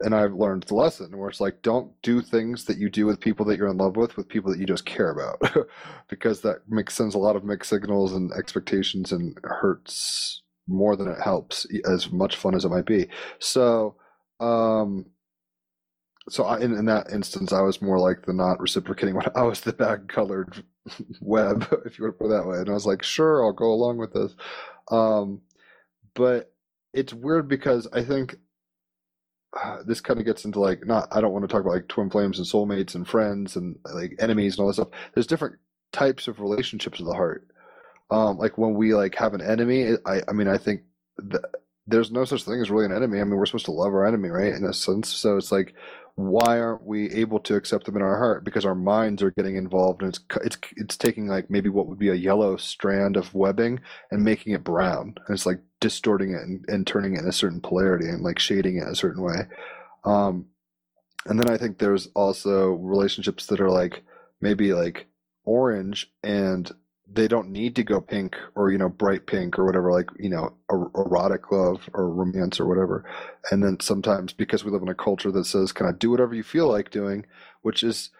And I've learned the lesson where it's like, don't do things that you do with people that you're in love with, with people that you just care about, because that makes sends a lot of mixed signals and expectations and hurts more than it helps, as much fun as it might be. So, um, so I, in, in that instance, I was more like the not reciprocating one. I was the bag colored web, if you want to put it that way. And I was like, sure, I'll go along with this. Um, but it's weird because I think uh, this kind of gets into like not I don't want to talk about like twin flames and soulmates and friends and like enemies and all that stuff. There's different types of relationships of the heart. Um, like when we like have an enemy, I I mean I think th- there's no such thing as really an enemy. I mean we're supposed to love our enemy, right? In a sense. So it's like why aren't we able to accept them in our heart? Because our minds are getting involved, and it's it's it's taking like maybe what would be a yellow strand of webbing and making it brown, and it's like distorting it and, and turning it in a certain polarity and like shading it a certain way. Um, and then I think there's also relationships that are like maybe like orange and they don't need to go pink or you know bright pink or whatever like you know er- erotic love or romance or whatever. And then sometimes because we live in a culture that says kind of do whatever you feel like doing? which is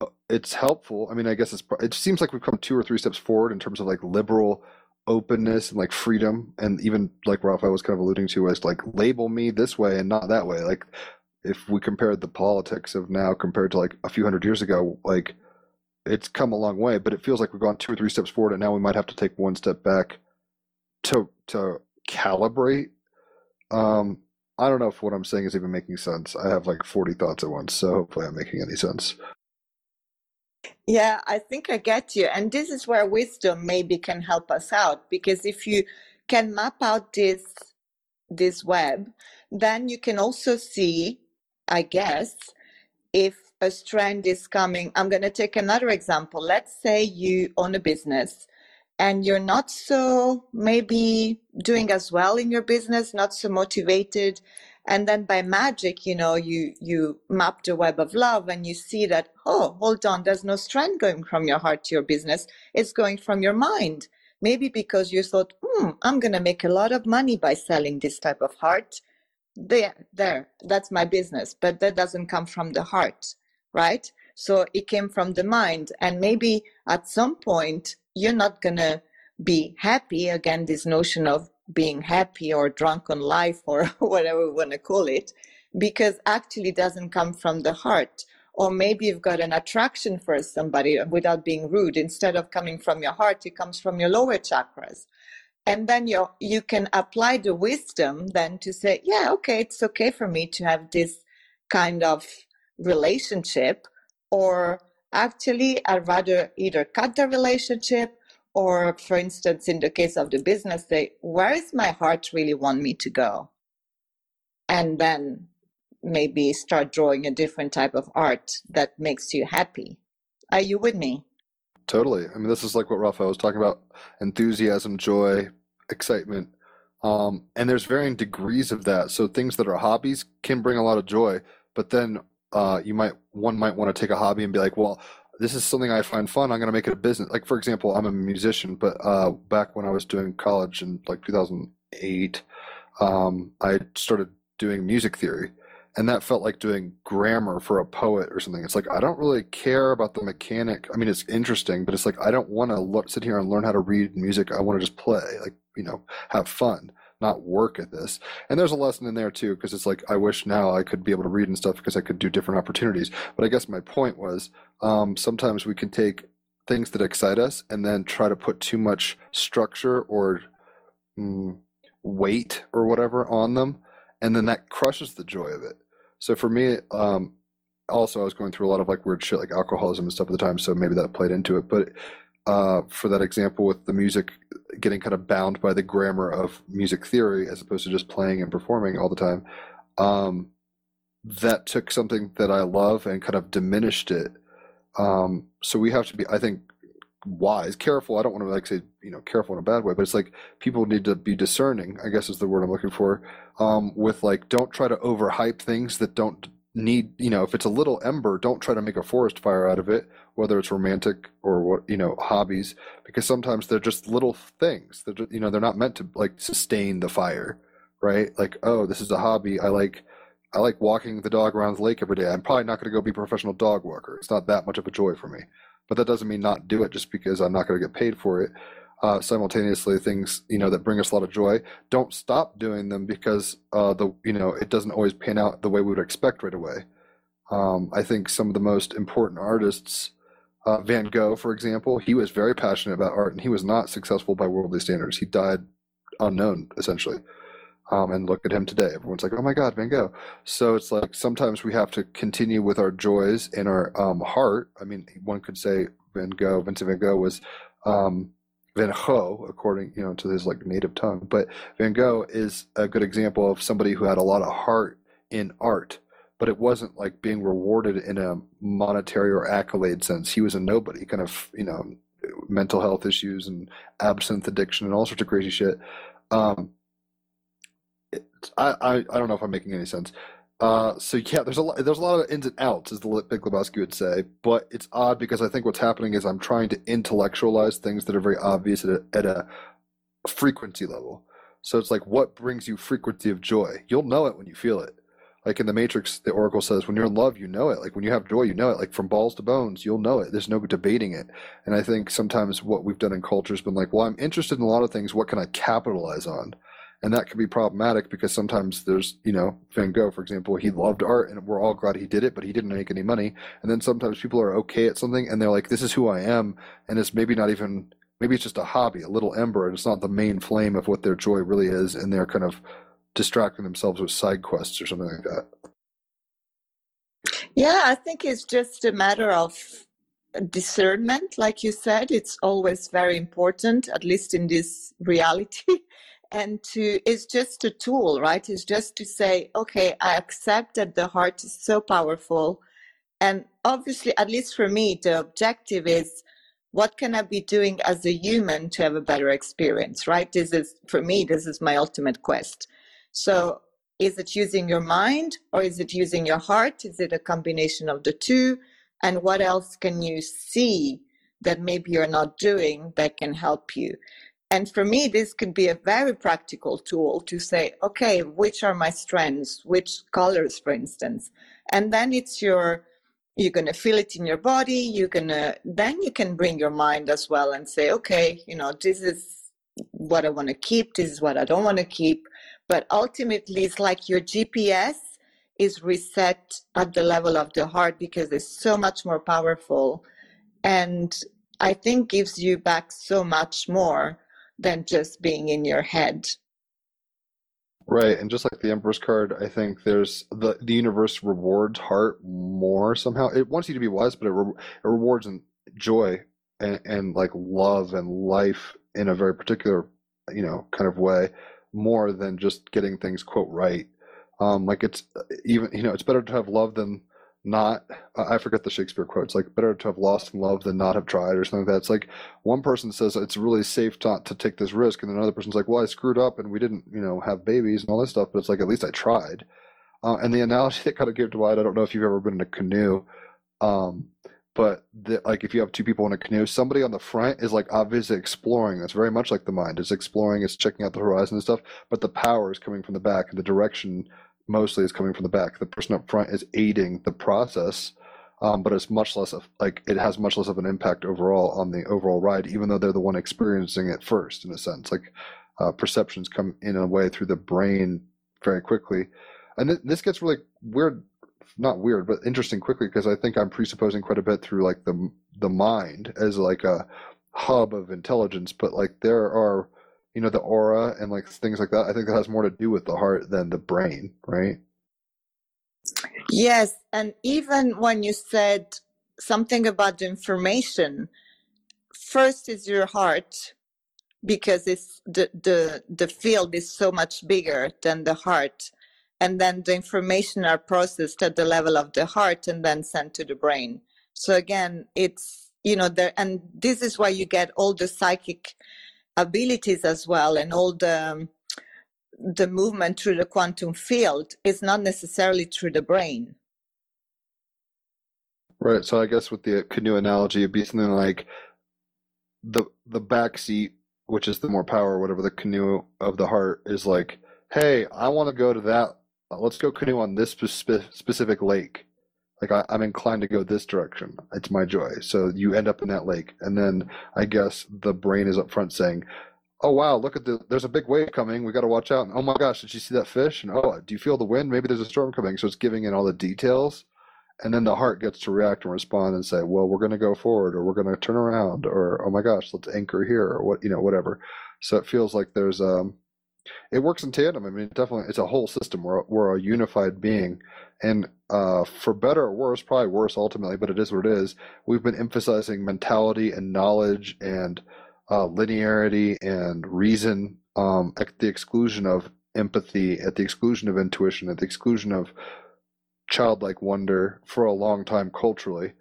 uh, it's helpful. I mean i guess it's it seems like we've come two or three steps forward in terms of like liberal openness and like freedom. And even like Raphael was kind of alluding to as like label me this way and not that way. Like if we compared the politics of now compared to like a few hundred years ago like it's come a long way but it feels like we've gone two or three steps forward and now we might have to take one step back to to calibrate um i don't know if what i'm saying is even making sense i have like 40 thoughts at once so hopefully i'm making any sense Yeah, I think I get you. And this is where wisdom maybe can help us out because if you can map out this this web, then you can also see, I guess, if a strand is coming. I'm going to take another example. Let's say you own a business and you're not so maybe doing as well in your business, not so motivated. And then by magic, you know, you you map the web of love and you see that, oh, hold on, there's no strand going from your heart to your business. It's going from your mind. Maybe because you thought, hmm, I'm gonna make a lot of money by selling this type of heart. There, there, that's my business. But that doesn't come from the heart, right? So it came from the mind. And maybe at some point you're not going to be happy again this notion of being happy or drunk on life or whatever we want to call it because actually doesn't come from the heart or maybe you've got an attraction for somebody without being rude instead of coming from your heart it comes from your lower chakras and then you you can apply the wisdom then to say yeah okay it's okay for me to have this kind of relationship or actually I'd rather either cut the relationship or, for instance, in the case of the business, say, where is my heart really want me to go? And then maybe start drawing a different type of art that makes you happy. Are you with me? Totally. I mean, this is like what Raphael was talking about enthusiasm, joy, excitement. Um, and there's varying degrees of that. So things that are hobbies can bring a lot of joy, but then uh, you might one might want to take a hobby and be like, well, this is something I find fun. I'm going to make it a business. Like for example, I'm a musician, but uh, back when I was doing college in like 2008, um, I started doing music theory, and that felt like doing grammar for a poet or something. It's like I don't really care about the mechanic. I mean, it's interesting, but it's like I don't want to sit here and learn how to read music. I want to just play, like you know, have fun not work at this. And there's a lesson in there too, because it's like I wish now I could be able to read and stuff because I could do different opportunities. But I guess my point was um, sometimes we can take things that excite us and then try to put too much structure or mm, weight or whatever on them, and then that crushes the joy of it. So for me, um, also I was going through a lot of like weird shit like alcoholism and stuff at the time, so maybe that played into it. But uh, for that example with the music getting kind of bound by the grammar of music theory as opposed to just playing and performing all the time um, that took something that i love and kind of diminished it. Um, so we have to be i think wise careful. I don't want to like say you know careful in a bad way but it's like people need to be discerning i guess is the word i'm looking for um, with like don't try to overhype things that don't need you know if it's a little ember don't try to make a forest fire out of it whether it's romantic or what you know hobbies because sometimes they're just little things they're you know they're not meant to like sustain the fire right? Like oh this is a hobby. I like i like walking the dog around the lake every day. I'm probably not going to go be a professional dog walker. It's not that much of a joy for me. But that doesn't mean not do it just because i'm not going to get paid for it. Uh, simultaneously things you know that bring us a lot of joy don't stop doing them because uh, the you know it doesn't always pan out the way we would expect right away. Um, i think some of the most important artists uh, van gogh for example he was very passionate about art and he was not successful by worldly standards. He died unknown essentially. Um, and look at him today. Everyone's like oh my god van gogh. So it's like sometimes we have to continue with our joys in our um, heart. I mean one could say van gogh vincent van gogh was um, Van Gogh, according you know to his like native tongue. But Van Gogh is a good example of somebody who had a lot of heart in art, but it wasn't like being rewarded in a monetary or accolade sense. He was a nobody, kind of you know, mental health issues and absinthe addiction and all sorts of crazy shit. Um, it, I, I I don't know if I'm making any sense. Uh, so yeah, there's a lot, there's a lot of ins and outs, as the Big Lebowski would say. But it's odd because I think what's happening is I'm trying to intellectualize things that are very obvious at a, at a frequency level. So it's like, what brings you frequency of joy? You'll know it when you feel it. Like in the Matrix, the Oracle says, when you're in love, you know it. Like when you have joy, you know it. Like from balls to bones, you'll know it. There's no debating it. And I think sometimes what we've done in culture has been like, well, I'm interested in a lot of things. What can I capitalize on? and that can be problematic because sometimes there's you know van gogh for example he loved art and we're all glad he did it but he didn't make any money and then sometimes people are okay at something and they're like this is who i am and it's maybe not even maybe it's just a hobby a little ember and it's not the main flame of what their joy really is and they're kind of distracting themselves with side quests or something like that. Yeah i think it's just a matter of discernment like you said. It's always very important at least in this reality. And to it's just a tool right? It's just to say okay i accept that the heart is so powerful. And obviously at least for me the objective is what can i be doing as a human to have a better experience right? This is for me this is my ultimate quest so is it using your mind or is it using your heart is it a combination of the two and what else can you see that maybe you're not doing that can help you and for me, this could be a very practical tool to say, okay, which are my strengths, which colors, for instance. And then it's your, you're going to feel it in your body. You're going to, then you can bring your mind as well and say, okay, you know, this is what I want to keep. This is what I don't want to keep. But ultimately, it's like your GPS is reset at the level of the heart because it's so much more powerful. And I think gives you back so much more than just being in your head. Right, and just like the Emperor's card, I think there's the the universe rewards heart more somehow. It wants you to be wise, but it, re- it rewards and joy and, and like love and life in a very particular, you know, kind of way more than just getting things quote right. Um, like it's even you know it's better to have love than not i forget the shakespeare quotes like better to have lost in love than not have tried or something like that it's like one person says it's really safe not to take this risk and then another person's like well i screwed up and we didn't you know have babies and all this stuff but it's like at least i tried uh, and the analogy that kind of gave to Wyatt, i don't know if you've ever been in a canoe um, but the, like if you have two people in a canoe somebody on the front is like obviously exploring that's very much like the mind it's exploring it's checking out the horizon and stuff but the power is coming from the back and the direction mostly is coming from the back. The person up front is aiding the process, um, but it's much less of like it has much less of an impact overall on the overall ride, even though they're the one experiencing it first in a sense. Like uh, perceptions come in a way through the brain very quickly, and th- this gets really weird. Not weird, but interesting quickly because I think I'm presupposing quite a bit through like the the mind as like a hub of intelligence, but like there are you know the aura and like things like that i think that has more to do with the heart than the brain right? Yes and even when you said something about the information first is your heart because it's the the the field is so much bigger than the heart and then the information are processed at the level of the heart and then sent to the brain so again it's you know there and this is why you get all the psychic abilities as well and all the the movement through the quantum field is not necessarily through the brain. Right. So I guess with the canoe analogy, it'd be something like the the back seat, which is the more power, whatever the canoe of the heart is like. Hey, I want to go to that. Let's go canoe on this spe- specific lake like I, am inclined to go this direction. It's my joy. So you end up in that lake, and then I guess the brain is up front saying, "Oh wow, look at the there's a big wave coming. We got to watch out." And, oh my gosh, did you see that fish? And oh, do you feel the wind? Maybe there's a storm coming. So it's giving in all the details, and then the heart gets to react and respond and say, "Well, we're going to go forward, or we're going to turn around, or oh my gosh, let's anchor here, or what you know, whatever." So it feels like there's um it works in tandem. I mean, definitely, it's a whole system. We're we're a unified being, and uh, for better or worse, probably worse ultimately, but it is what it is. We've been emphasizing mentality and knowledge and uh, linearity and reason um, at the exclusion of empathy, at the exclusion of intuition, at the exclusion of childlike wonder for a long time culturally.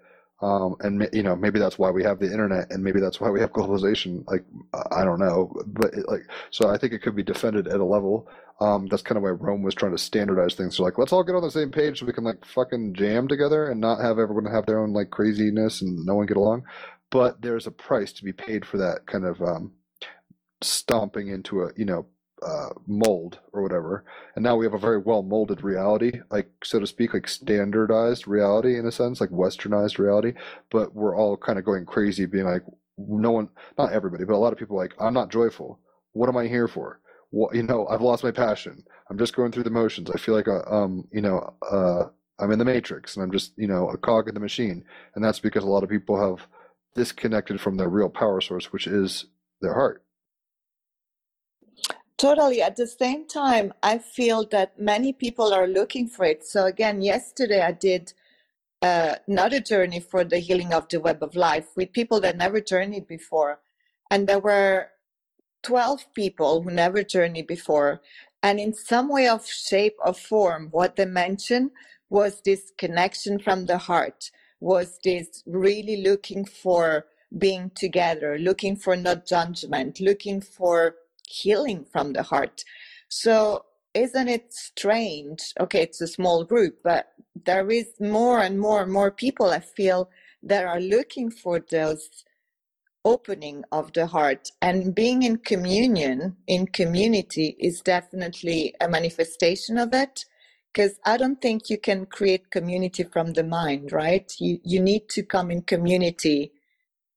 Um, and you know maybe that's why we have the internet and maybe that's why we have globalization like i don't know but it, like so i think it could be defended at a level. Um, that's kind of why rome was trying to standardize things. So like let's all get on the same page so we can like fucking jam together and not have everyone have their own like craziness and no one get along. But there's a price to be paid for that kind of um, stomping into a you know uh, mold or whatever. And now we have a very well molded reality, like so to speak, like standardized reality in a sense, like westernized reality. But we're all kind of going crazy, being like, no one, not everybody, but a lot of people like, I'm not joyful. What am I here for? What you know, I've lost my passion. I'm just going through the motions. I feel like, a, uh, um, you know, uh, I'm in the matrix, and I'm just, you know, a cog in the machine. And that's because a lot of people have disconnected from their real power source, which is their heart Totally. At the same time, I feel that many people are looking for it. So, again, yesterday I did uh, another journey for the healing of the web of life with people that never journeyed before. And there were 12 people who never journeyed before. And in some way of shape or form, what they mentioned was this connection from the heart, was this really looking for being together, looking for not judgment, looking for healing from the heart. So isn't it strange? Okay, it's a small group, but there is more and more and more people I feel that are looking for those opening of the heart and being in communion in community is definitely a manifestation of it because i don't think you can create community from the mind right you you need to come in community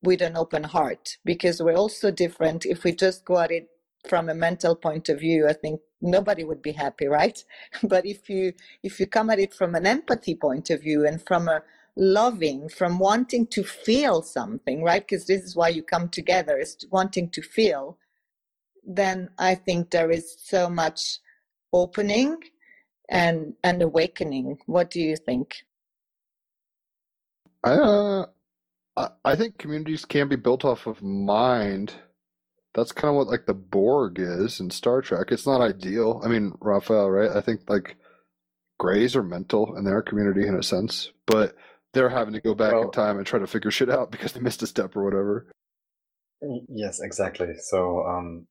with an open heart because we're also different if we just go at it from a mental point of view i think nobody would be happy right? But if you if you come at it from an empathy point of view and from a loving from wanting to feel something right? Because this is why you come together is wanting to feel then i think there is so much opening and and awakening. What do you think? I, uh, I think communities can be built off of mind. That's kind of what like the Borg is in Star Trek. It's not ideal. I mean, Raphael, right? I think like Greys are mental in their community in a sense, but they're having to go back in time and try to figure shit out because they missed a step or whatever. yes, exactly. So, um,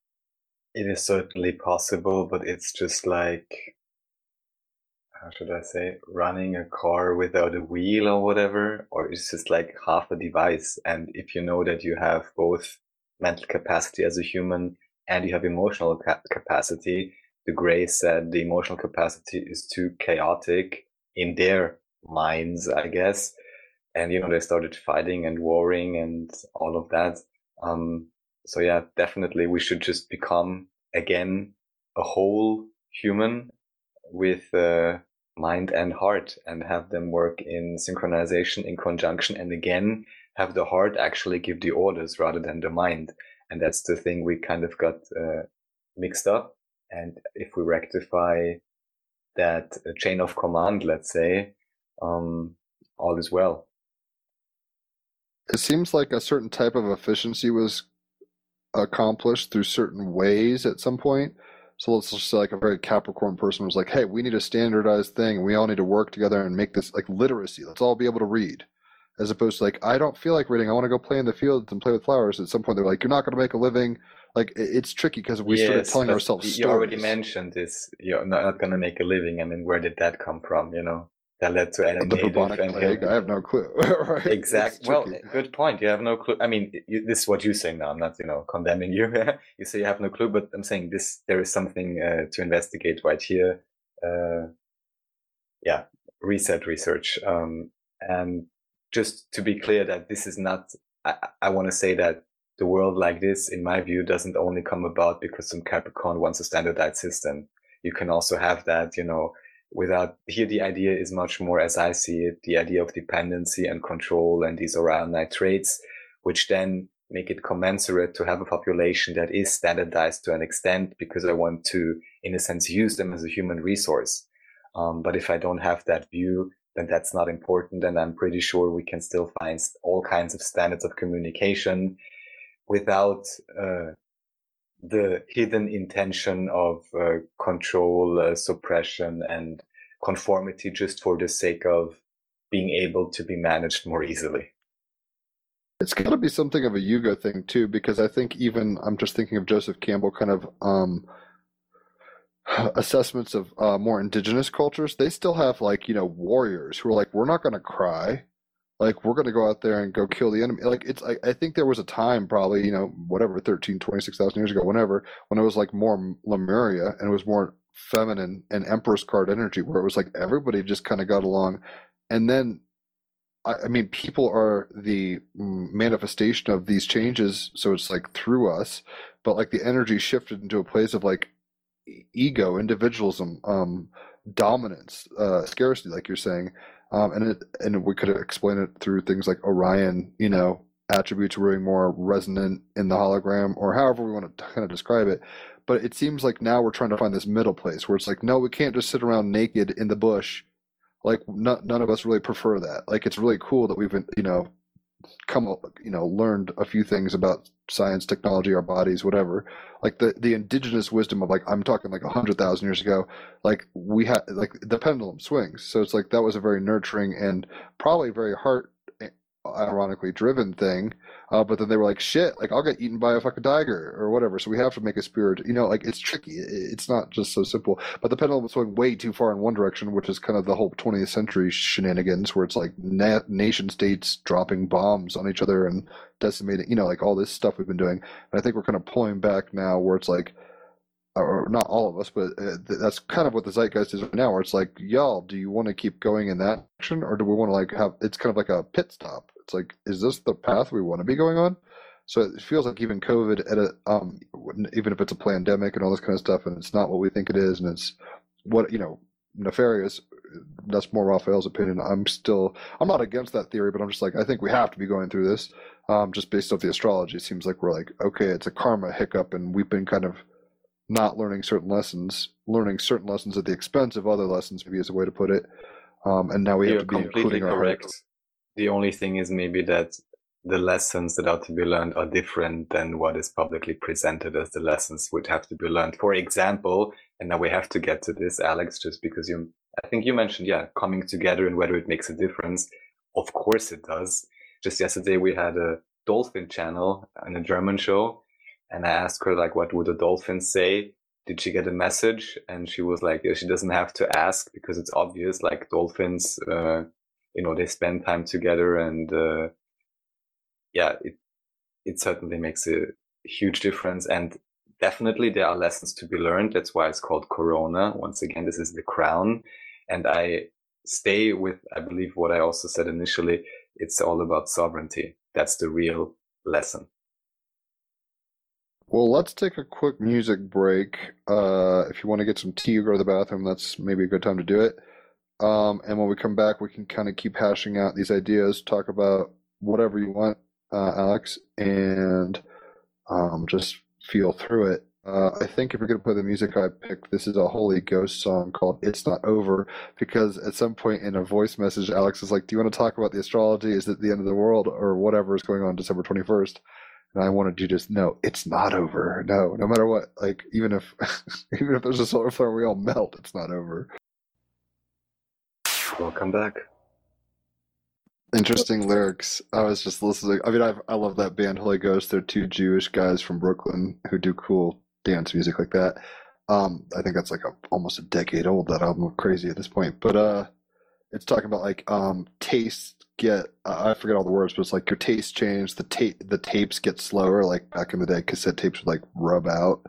it is certainly possible, but it's just like, how should I say, running a car without a wheel or whatever, or it's just like half a device. And if you know that you have both mental capacity as a human and you have emotional ca- capacity, the Gray said the emotional capacity is too chaotic in their minds, I guess. And, you know, they started fighting and warring and all of that. Um, so yeah, definitely we should just become again a whole human with uh, mind and heart and have them work in synchronization in conjunction and again have the heart actually give the orders rather than the mind and that's the thing we kind of got uh, mixed up and if we rectify that uh, chain of command let's say um, all is well It seems like a certain type of efficiency was accomplished through certain ways at some point. So let's just say like a very Capricorn person was like, "Hey, we need a standardized thing. We all need to work together and make this like literacy. Let's all be able to read." As opposed to like, "I don't feel like reading. I want to go play in the fields and play with flowers." At some point, they're like, "You're not going to make a living." Like it's tricky because we started telling ourselves you stories. already mentioned this. You're not, going to make a living. I mean, where did that come from? You know, that led to the bubonic and plague. I have no clue. right? It's Exact. Well, good point. You have no clue. I mean, you, this is what you say now. I'm not, you know, condemning you. you say you have no clue, but I'm saying this. There is something uh, to investigate right here. Uh, yeah, reset research. Um, and just to be clear that this is not. I, I want to say that the world like this, in my view, doesn't only come about because some Capricorn wants a standardized system. You can also have that, you know, without here the idea is much more as I see it, the idea of dependency and control and these Orionite traits, which then make it commensurate to have a population that is standardized to an extent because I want to, in a sense, use them as a human resource. Um, but if I don't have that view, then that's not important. And I'm pretty sure we can still find all kinds of standards of communication without uh, the hidden intention of uh, control, uh, suppression, and conformity just for the sake of being able to be managed more easily. It's got to be something of a Yuga thing too, because I think even I'm just thinking of Joseph Campbell kind of um, assessments of uh, more indigenous cultures. They still have like you know warriors who are like, we're not going to cry, like we're going to go out there and go kill the enemy. Like it's I, I think there was a time probably you know whatever 13, 26,000 years ago, whenever when it was like more Lemuria and it was more feminine and Empress card energy, where it was like everybody just kind of got along, and then I, I mean, people are the manifestation of these changes, so it's like through us, but like the energy shifted into a place of like ego, individualism, um, dominance, uh, scarcity, like you're saying, um, and it and we could explain it through things like Orion, you know, attributes were more resonant in the hologram, or however we want to kind of describe it. But it seems like now we're trying to find this middle place where it's like, no, we can't just sit around naked in the bush. Like none, none of us really prefer that. Like it's really cool that we've been you know come up, you know learned a few things about science, technology, our bodies, whatever. Like the the indigenous wisdom of like I'm talking like a hundred thousand years ago. Like we had like the pendulum swings, so it's like that was a very nurturing and probably very heart ironically driven thing. Uh, but then they were like, shit, like I'll get eaten by a fucking tiger or whatever. So we have to make a spirit, you know, like it's tricky. It's not just so simple. But the pendulum was going way too far in one direction, which is kind of the whole 20th century shenanigans where it's like na- nation states dropping bombs on each other and decimating, you know, like all this stuff we've been doing. And I think we're kind of pulling back now where it's like, or not all of us, but uh, that's kind of what the zeitgeist is right now. Where it's like, y'all, do you want to keep going in that direction, or do we want to like have? It's kind of like a pit stop. It's like, is this the path we want to be going on? So it feels like even COVID, at a, um, even if it's a pandemic and all this kind of stuff, and it's not what we think it is, and it's what you know, nefarious. That's more Raphael's opinion. I'm still, I'm not against that theory, but I'm just like, I think we have to be going through this, um, just based off the astrology. It seems like we're like, okay, it's a karma hiccup, and we've been kind of not learning certain lessons, learning certain lessons at the expense of other lessons, maybe is a way to put it. Um, and now we You're have to be completely including correct. The only thing is maybe that the lessons that are to be learned are different than what is publicly presented as the lessons would have to be learned. For example, and now we have to get to this, Alex, just because you, I think you mentioned, yeah, coming together and whether it makes a difference. Of course it does. Just yesterday we had a dolphin channel on a German show and I asked her like, what would a dolphin say? Did she get a message? And she was like, yeah, she doesn't have to ask because it's obvious. Like dolphins, uh, you know, they spend time together, and uh, yeah, it it certainly makes a huge difference. And definitely there are lessons to be learned. That's why it's called Corona. Once again, this is the crown, and I stay with, I believe, what I also said initially. It's all about sovereignty. That's the real lesson. Well, let's take a quick music break. Uh, if you want to get some tea or go to the bathroom, that's maybe a good time to do it. Um, and when we come back, we can kind of keep hashing out these ideas, talk about whatever you want, uh, Alex, and um, just feel through it. Uh, I think if you're going to play the music I picked, this is a Holy Ghost song called It's Not Over, because at some point in a voice message, Alex is like, Do you want to talk about the astrology? Is it the end of the world or whatever is going on December 21st? And I wanted you to just know it's not over. No, no matter what, like even if even if there's a solar flare, we all melt. It's not over. Welcome back. Interesting lyrics. I was just listening. I mean, I I love that band Holy Ghost. They're two Jewish guys from Brooklyn who do cool dance music like that. Um, I think that's like a, almost a decade old. That album, crazy at this point. But uh, it's talking about like um get uh, I forget all the words, but it's like your taste change. The tape the tapes get slower. Like back in the day, cassette tapes would like rub out.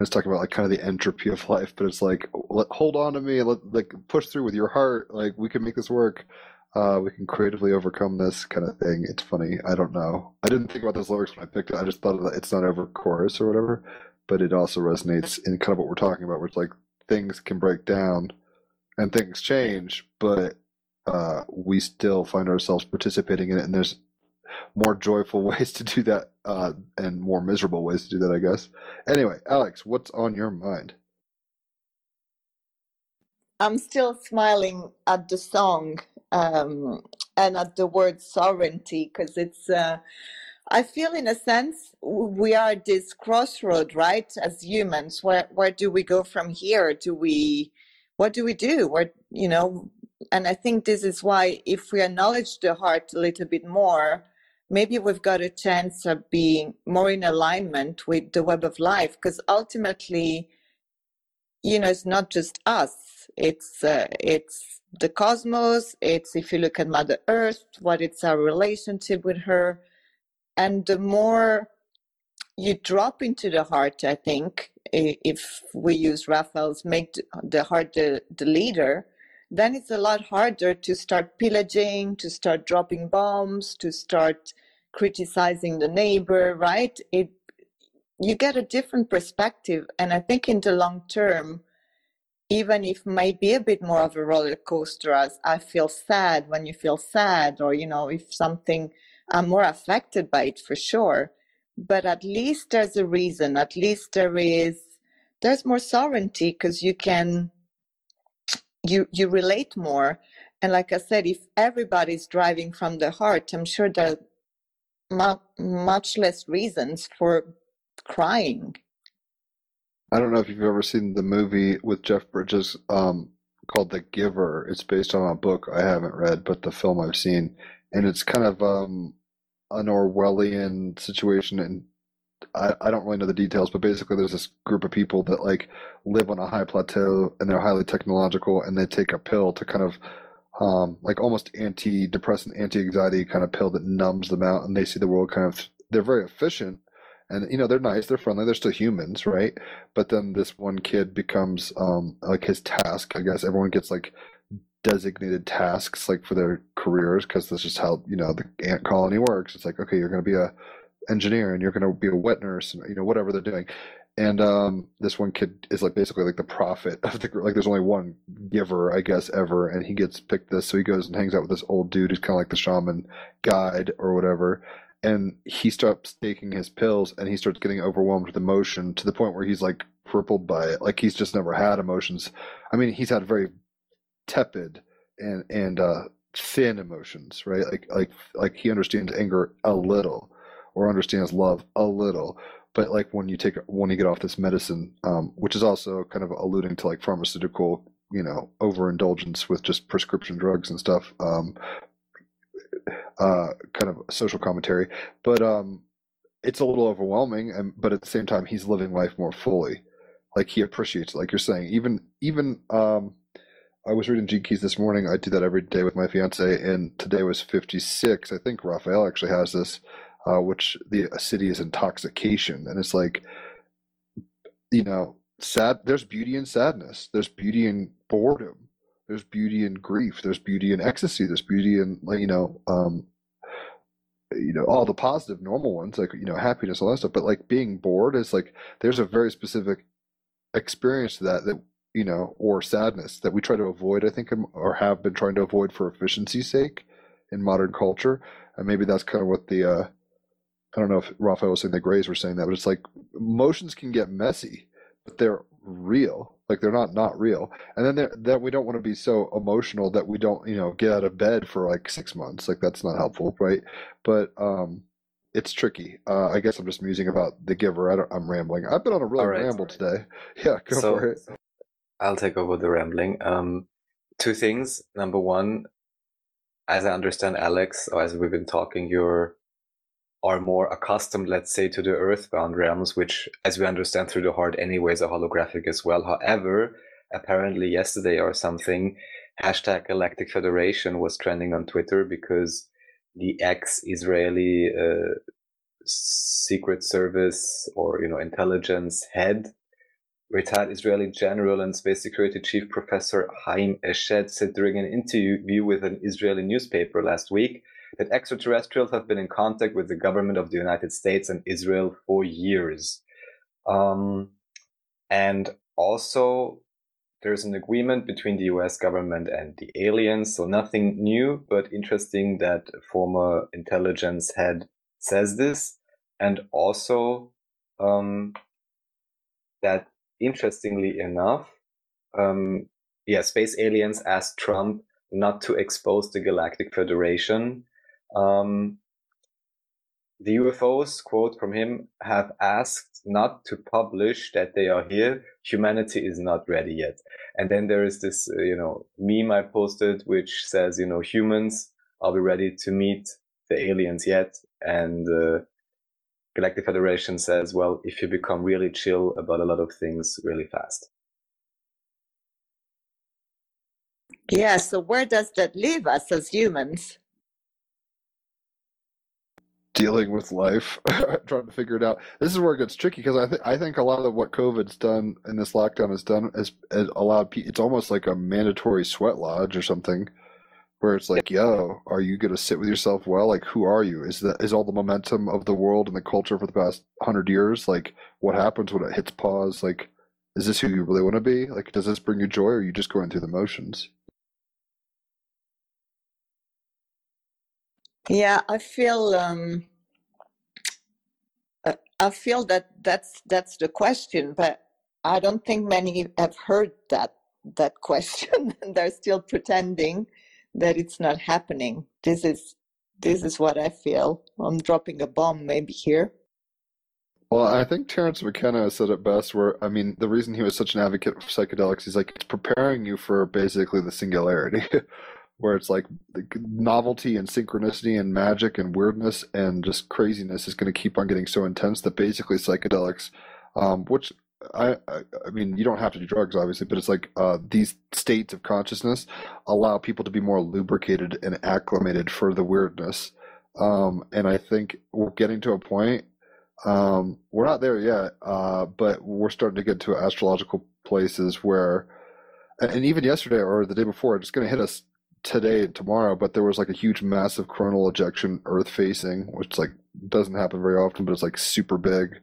It's talking about like kind of the entropy of life, but it's like let, hold on to me, let like push through with your heart. Like we can make this work. Uh, we can creatively overcome this kind of thing. It's funny. I don't know. I didn't think about those lyrics when I picked it. I just thought the "It's Not Over" chorus or whatever. But it also resonates in kind of what we're talking about, where it's like things can break down and things change, but uh, we still find ourselves participating in it, and there's more joyful ways to do that uh, and more miserable ways to do that, I guess. Anyway, Alex, what's on your mind? I'm still smiling at the song um, and at the word sovereignty because it's. Uh, I feel, in a sense, we are at this crossroad, right? As humans, where where do we go from here? Do we, what do we do? Where you know? And I think this is why, if we acknowledge the heart a little bit more, maybe we've got a chance of being more in alignment with the web of life. Because ultimately, you know, it's not just us. It's uh, it's the cosmos. It's if you look at Mother Earth, what it's our relationship with her, and the more you drop into the heart, I think, if we use Raphael's make the heart the, the leader, then it's a lot harder to start pillaging, to start dropping bombs, to start criticizing the neighbor, right? It you get a different perspective, and I think in the long term, even if might be a bit more of a roller coaster as I feel sad when you feel sad, or you know, if something I'm more affected by it for sure. But at least there's a reason, at least there is there's more sovereignty because you can you you relate more. And like I said, if everybody's driving from the heart, I'm sure that much less reasons for crying. I don't know if you've ever seen the movie with Jeff Bridges um, called The Giver. It's based on a book I haven't read, but the film I've seen, and it's kind of um, an Orwellian situation. And I, I don't really know the details, but basically, there's this group of people that like live on a high plateau, and they're highly technological, and they take a pill to kind of um, like almost anti-depressant, anti-anxiety kind of pill that numbs them out, and they see the world kind of. They're very efficient, and you know they're nice, they're friendly, they're still humans, right? But then this one kid becomes um, like his task. I guess everyone gets like designated tasks like for their careers because this is how you know the ant colony works. It's like okay, you're going to be a engineer and you're going to be a wet nurse, and, you know whatever they're doing. And um, this one kid is like basically like the prophet of the. Like there's only one giver, I guess, ever, and he gets picked this. So he goes and hangs out with this old dude who's kind of like the shaman guide or whatever. And he starts taking his pills, and he starts getting overwhelmed with emotion to the point where he's like crippled by it. Like he's just never had emotions. I mean, he's had very tepid and and uh, thin emotions, right? Like like like he understands anger a little, or understands love a little, but like when you take when you get off this medicine, um, which is also kind of alluding to like pharmaceutical, you know, overindulgence with just prescription drugs and stuff. Um, uh, kind of social commentary, but um, it's a little overwhelming. And but at the same time, he's living life more fully. Like he appreciates, like you're saying, even even um, I was reading Gene Keys this morning. I do that every day with my fiance, and today was 56. I think Raphael actually has this, uh, which the siddhi is intoxication, and it's like, you know, sad. There's beauty in sadness. There's beauty in boredom. There's beauty in grief. There's beauty in ecstasy. There's beauty in you know, um, you know, all the positive normal ones like you know happiness, all that stuff. But like being bored is like there's a very specific experience to that that you know, or sadness that we try to avoid. I think, um, or have been trying to avoid for efficiency's sake in modern culture. And maybe that's kind of what the uh, I don't know if Raphael was saying the Greys were saying that, but it's like emotions can get messy, but they're real. Like they're not not real. And then that we don't want to be so emotional that we don't, you know, get out of bed for like six months. Like that's not helpful, right? But um, it's tricky. Uh, I guess I'm just musing about the giver. I am rambling. I've been on a real right. ramble today. Yeah, go so, for it. I'll take over the rambling. Um, two things. Number one, as I understand Alex, or as we've been talking, you're are more accustomed, let's say, to the earthbound realms, which, as we understand through the heart, anyways, are holographic as well. However, apparently yesterday or something, hashtag Galactic Federation was trending on Twitter because the ex-Israeli uh, Secret Service or you know intelligence head Retired Israeli general and space security chief Professor Haim Eshed said during an interview with an Israeli newspaper last week that extraterrestrials have been in contact with the government of the United States and Israel for years. Um, and also, there's an agreement between the US government and the aliens, so nothing new, but interesting that former intelligence head says this. And also, um, that interestingly enough, um, yeah, space aliens asked Trump not to expose the Galactic Federation. Um, the UFOs, quote from him, have asked not to publish that they are here. Humanity is not ready yet. And then there is this, uh, you know, meme I posted which says, you know, humans, are we ready to meet the aliens yet? And uh, Galactic Federation says, well, if you become really chill about a lot of things really fast. Yeah, so where does that leave us as humans? Dealing with life, trying to figure it out. This is where it gets tricky because I think I think a lot of what COVID's done and this lockdown has done is, is allowed. It's almost like a mandatory sweat lodge or something where it's like, yo, are you going to sit with yourself well? Like, who are you? Is that is all the momentum of the world and the culture for the past hundred years? Like, what happens when it hits pause? Like, is this who you really want to be? Like, does this bring you joy, or are you just going through the motions? Yeah, I feel. Um, uh, I feel that that's that's the question, but I don't think many have heard that that question, and they're still pretending that it's not happening. This is this is what I feel. I'm dropping a bomb maybe here. Well, I think Terence McKenna said it best. Where I mean, the reason he was such an advocate for psychedelics, he's like it's preparing you for basically the singularity, where it's like the novelty and synchronicity and magic and weirdness and just craziness is going to keep on getting so intense that basically psychedelics, um, which I, I I mean, you don't have to do drugs, obviously, but it's like uh, these states of consciousness allow people to be more lubricated and acclimated for the weirdness. Um, and I think we're getting to a point. Um, we're not there yet, uh, but we're starting to get to astrological places where, and even yesterday or the day before, it's going to hit us today and tomorrow. But there was like a huge, massive coronal ejection, Earth facing, which like doesn't happen very often, but it's like super big.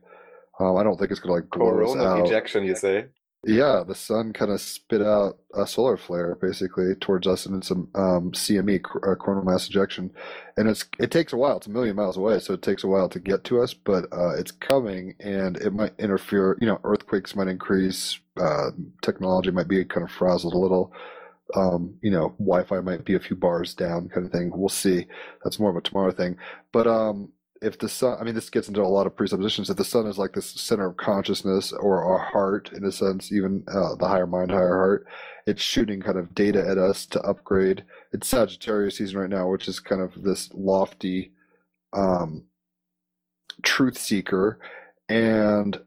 Um, I don't think it's gonna like blow Coronal ejection, you say? Yeah, the sun kind of spit out a solar flare basically towards us, and it's a um, CME, uh, coronal mass ejection, and it's it takes a while. It's a million miles away, so it takes a while to get to us, but uh, it's coming, and it might interfere. You know, earthquakes might increase. Uh, technology might be kind of frazzled a little. Um, you know, Wi-Fi might be a few bars down, kind of thing. We'll see. That's more of a tomorrow thing. But um, if the sun, I mean, this gets into a lot of presuppositions. If the sun is like this center of consciousness or our heart, in a sense, even uh, the higher mind, higher heart, it's shooting kind of data at us to upgrade. It's Sagittarius season right now, which is kind of this lofty um, truth seeker. And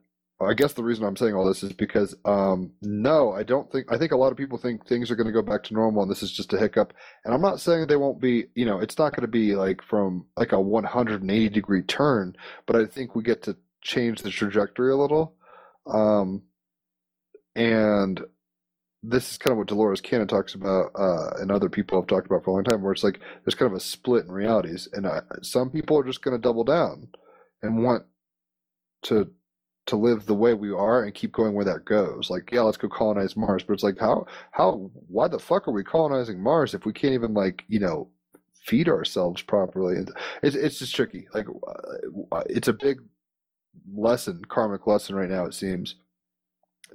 I guess the reason I'm saying all this is because um, no, I don't think. I think a lot of people think things are going to go back to normal, and this is just a hiccup. And I'm not saying they won't be. You know, it's not going to be like from like a 180 degree turn, but I think we get to change the trajectory a little. Um, and this is kind of what Dolores Cannon talks about, uh, and other people have talked about for a long time, where it's like there's kind of a split in realities, and uh, some people are just going to double down and want to to live the way we are and keep going where that goes. Like, yeah, let's go colonize Mars, but it's like, how, how, why the fuck are we colonizing Mars if we can't even like, you know, feed ourselves properly? It's it's just tricky. Like, uh, it's a big lesson, karmic lesson right now. It seems,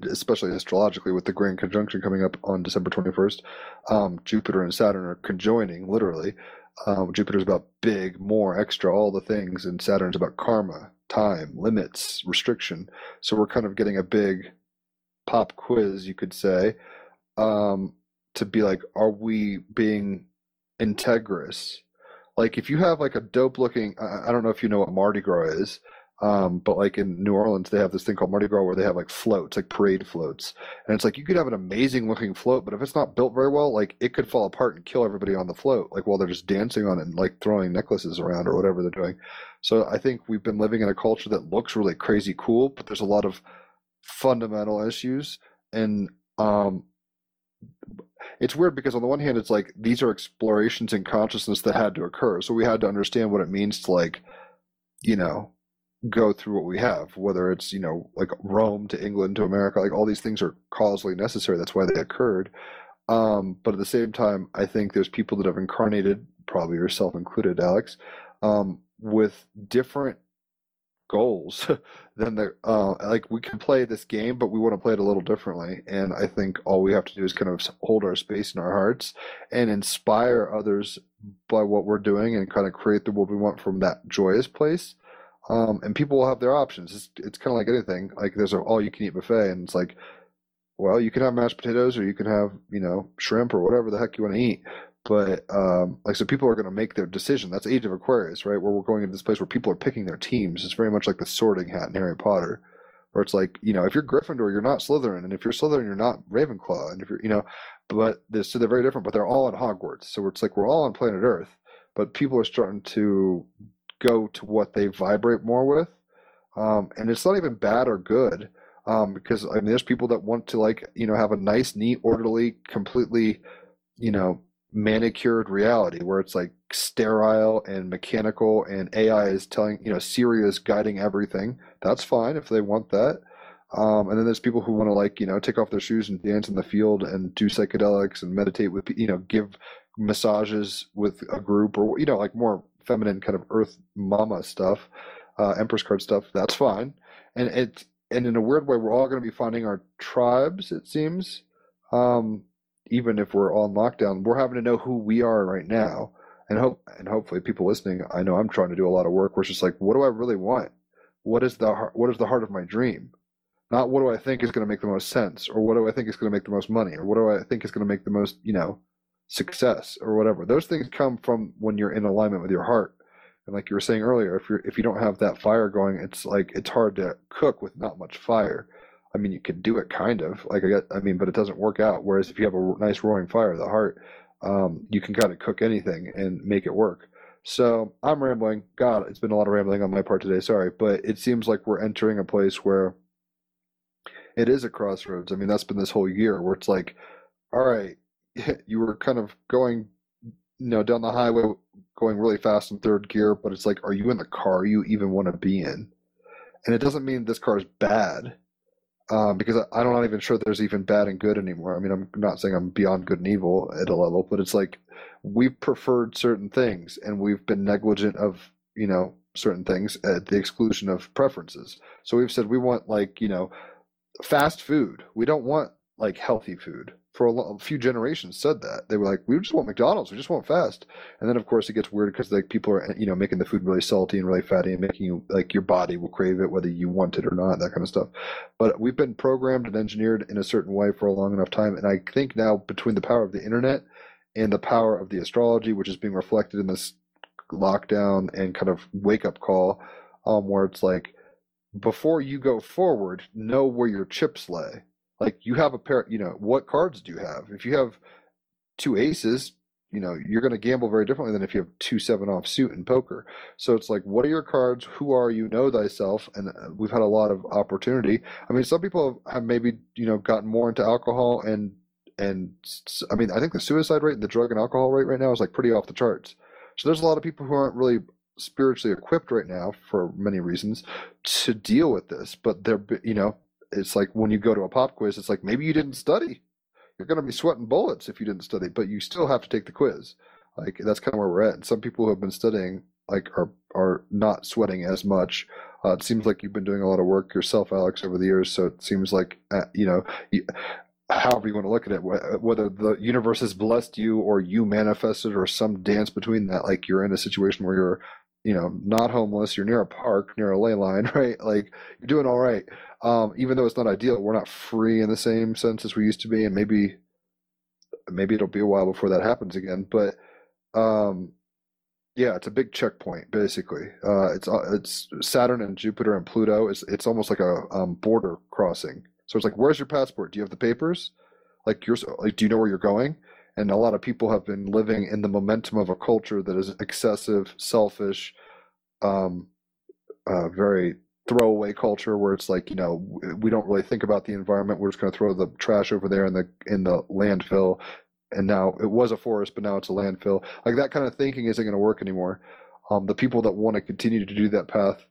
especially astrologically, with the grand conjunction coming up on December twenty first. Um, Jupiter and Saturn are conjoining, literally. Um, Jupiter's about big, more, extra, all the things, and Saturn's about karma, time, limits, restriction. So we're kind of getting a big pop quiz, you could say, um, to be like, are we being integrous? Like, if you have like a dope looking, I I don't know if you know what Mardi Gras is, um, but like in New Orleans, they have this thing called Mardi Gras where they have like floats, like parade floats. And it's like you could have an amazing looking float, but if it's not built very well, like it could fall apart and kill everybody on the float, like while they're just dancing on it and like throwing necklaces around or whatever they're doing. So I think we've been living in a culture that looks really crazy cool, but there's a lot of fundamental issues. And um, it's weird because on the one hand, it's like these are explorations in consciousness that had to occur. So we had to understand what it means to like, you know, go through what we have, whether it's, you know, like Rome to England to America, like all these things are causally necessary. That's why they occurred. Um, but at the same time, I think there's people that have incarnated, probably yourself included, Alex, um, with different goals than the uh, like we can play this game, but we want to play it a little differently. And I think all we have to do is kind of hold our space in our hearts and inspire others by what we're doing and kind of create the world we want from that joyous place. Um, and people will have their options. It's, it's kind of like anything. Like there's a all you can eat buffet, and it's like, well, you can have mashed potatoes or you can have, you know, shrimp or whatever the heck you want to eat. But um, like, so people are going to make their decision. That's Age of Aquarius, right? Where we're going into this place where people are picking their teams. It's very much like the Sorting Hat in Harry Potter, where it's like, you know, if you're Gryffindor, you're not Slytherin, and if you're Slytherin, you're not Ravenclaw, and if you're, you know, but they're, so they're very different. But they're all in Hogwarts, so it's like we're all on planet Earth, but people are starting to go to what they vibrate more with, um, and it's not even bad or good. Um, because I mean, there's people that want to like, you know, have a nice, neat, orderly, completely, you know, manicured reality where it's like sterile and mechanical and AI is telling, you know, Siri is guiding everything. That's fine if they want that. Um, and then there's people who want to like, you know, take off their shoes and dance in the field and do psychedelics and meditate with, you know, give massages with a group or, you know, like more feminine kind of earth mama stuff, uh, empress card stuff. That's fine. And it, and in a weird way, we're all going to be finding our tribes, it seems. Um, even if we're on lockdown, we're having to know who we are right now. and hope and hopefully people listening, I know I'm trying to do a lot of work where it's just like, what do I really want? What is the what is the heart of my dream? Not what do I think is going to make the most sense, or what do I think is going to make the most money, or what do I think is going to make the most, you know, success or whatever. Those things come from when you're in alignment with your heart. And like you were saying earlier, if you're if you don't have that fire going, it's like it's hard to cook with not much fire. I mean, you could do it kind of like I get, I mean, but it doesn't work out. Whereas if you have a nice roaring fire, of the heart, um, you can kind of cook anything and make it work. So I'm rambling. God, it's been a lot of rambling on my part today. Sorry, but it seems like we're entering a place where it is a crossroads. I mean, that's been this whole year where it's like, all right, you were kind of going, you know, down the highway, going really fast in third gear, but it's like, are you in the car you even want to be in? And it doesn't mean this car is bad, um, because I, I'm not even sure there's even bad and good anymore. I mean, I'm not saying I'm beyond good and evil at a level, but it's like we've preferred certain things and we've been negligent of, you know, certain things at the exclusion of preferences. So we've said we want like, you know, fast food. We don't want like healthy food for a, a few generations said that. They were like we just want mcdonald's. We just want fast. And then of course it gets weird because like people are you know making the food really salty and really fatty and making you like your body will crave it whether you want it or not that kind of stuff. But we've been programmed and engineered in a certain way for a long enough time and i think now between the power of the internet and the power of the astrology which is being reflected in this lockdown and kind of wake up call um where it's like before you go forward know where your chips lay like you have a pair you know what cards do you have? If you have two aces you know you're going to gamble very differently than if you have two seven off suit in poker. So it's like what are your cards? Who are you? Know thyself and uh, we've had a lot of opportunity. I mean some people have maybe you know gotten more into alcohol and and I mean i think the suicide rate and the drug and alcohol rate right now is like pretty off the charts. So there's a lot of people who aren't really spiritually equipped right now for many reasons to deal with this but they're you know it's like when you go to a pop quiz it's like maybe you didn't study. You're going to be sweating bullets if you didn't study but you still have to take the quiz. Like that's kind of where we're at. And some people who have been studying like are are not sweating as much. Uh, it seems like you've been doing a lot of work yourself alex over the years so it seems like uh, you know you, however you want to look at it wh- whether the universe has blessed you or you manifested or some dance between that like you're in a situation where you're you know not homeless you're near a park near a ley line right? Like you're doing all right. Um, even though it's not ideal we're not free in the same sense as we used to be and maybe maybe it'll be a while before that happens again but um, yeah it's a big checkpoint basically. Uh, it's uh, it's saturn and jupiter and pluto it's, it's almost like a um, border crossing. So it's like where's your passport? Do you have the papers? Like you're like do you know where you're going and a lot of people have been living in the momentum of a culture that is excessive selfish um, uh, very throwaway culture where it's like you know we don't really think about the environment. We're just going to throw the trash over there in the in the landfill. And now it was a forest but now it's a landfill. Like that kind of thinking isn't going to work anymore. Um, the people that want to continue to do that path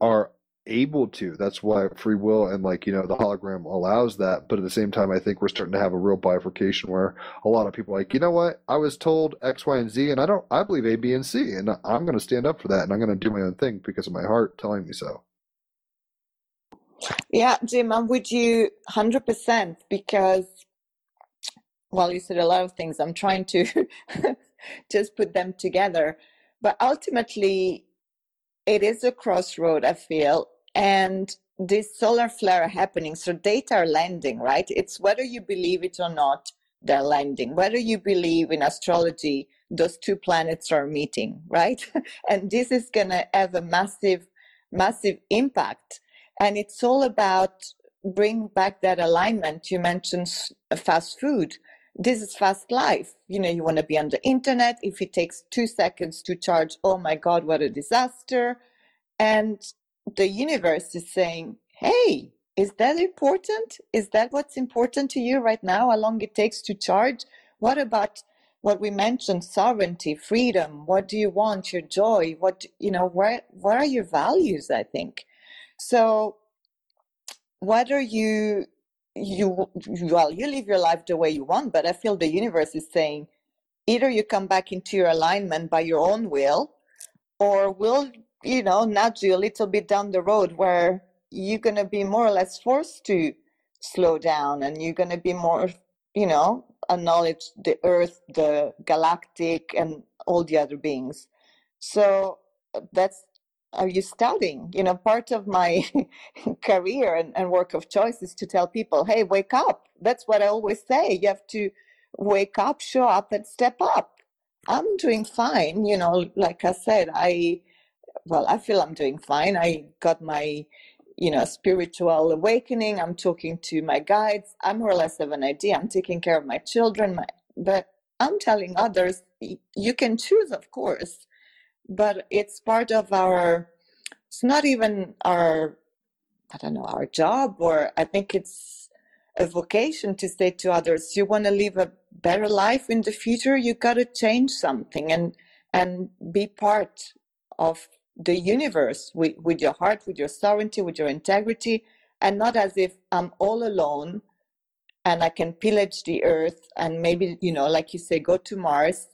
are able to that's why free will and like you know the hologram allows that but at the same time i think we're starting to have a real bifurcation where a lot of people like you know what i was told x y and z and i don't i believe a b and c and i'm going to stand up for that and i'm going to do my own thing because of my heart telling me so Yeah, Jim, I'm with you 100% because, well, you said a lot of things. I'm trying to just put them together. But ultimately, it is a crossroad, I feel. And this solar flare happening, so data are landing, right? It's whether you believe it or not, they're landing. Whether you believe in astrology, those two planets are meeting, right? and this is going to have a massive, massive impact. And it's all about bring back that alignment. You mentioned fast food. This is fast life. You know, you want to be on the internet. If it takes two seconds to charge, oh my God, what a disaster. And the universe is saying, hey, is that important? Is that what's important to you right now? How long it takes to charge? What about what we mentioned, sovereignty, freedom? What do you want? Your joy? What, you know, where, what are your values? I think. So whether you you well you live your life the way you want but i feel the universe is saying either you come back into your alignment by your own will or we'll you know nudge you a little bit down the road where you're going to be more or less forced to slow down and you're going to be more you know acknowledge the Earth, the galactic, and all the other beings. So uh, that's are you studying? You know, part of my career and, and work of choice is to tell people, hey, wake up. That's what I always say. You have to wake up, show up, and step up. I'm doing fine. You know, like I said, I, well, I feel I'm doing fine. I got my, you know, spiritual awakening. I'm talking to my guides. I more or less have an idea. I'm taking care of my children. My, but I'm telling others, you can choose, of course, but it's part of our, it's not even our, I don't know, our job, or I think it's a vocation to say to others, you want to live a better life in the future, you got to change something and and be part of the universe with, with your heart, with your sovereignty, with your integrity, and not as if I'm all alone and I can pillage the earth and maybe, you know, like you say, go to Mars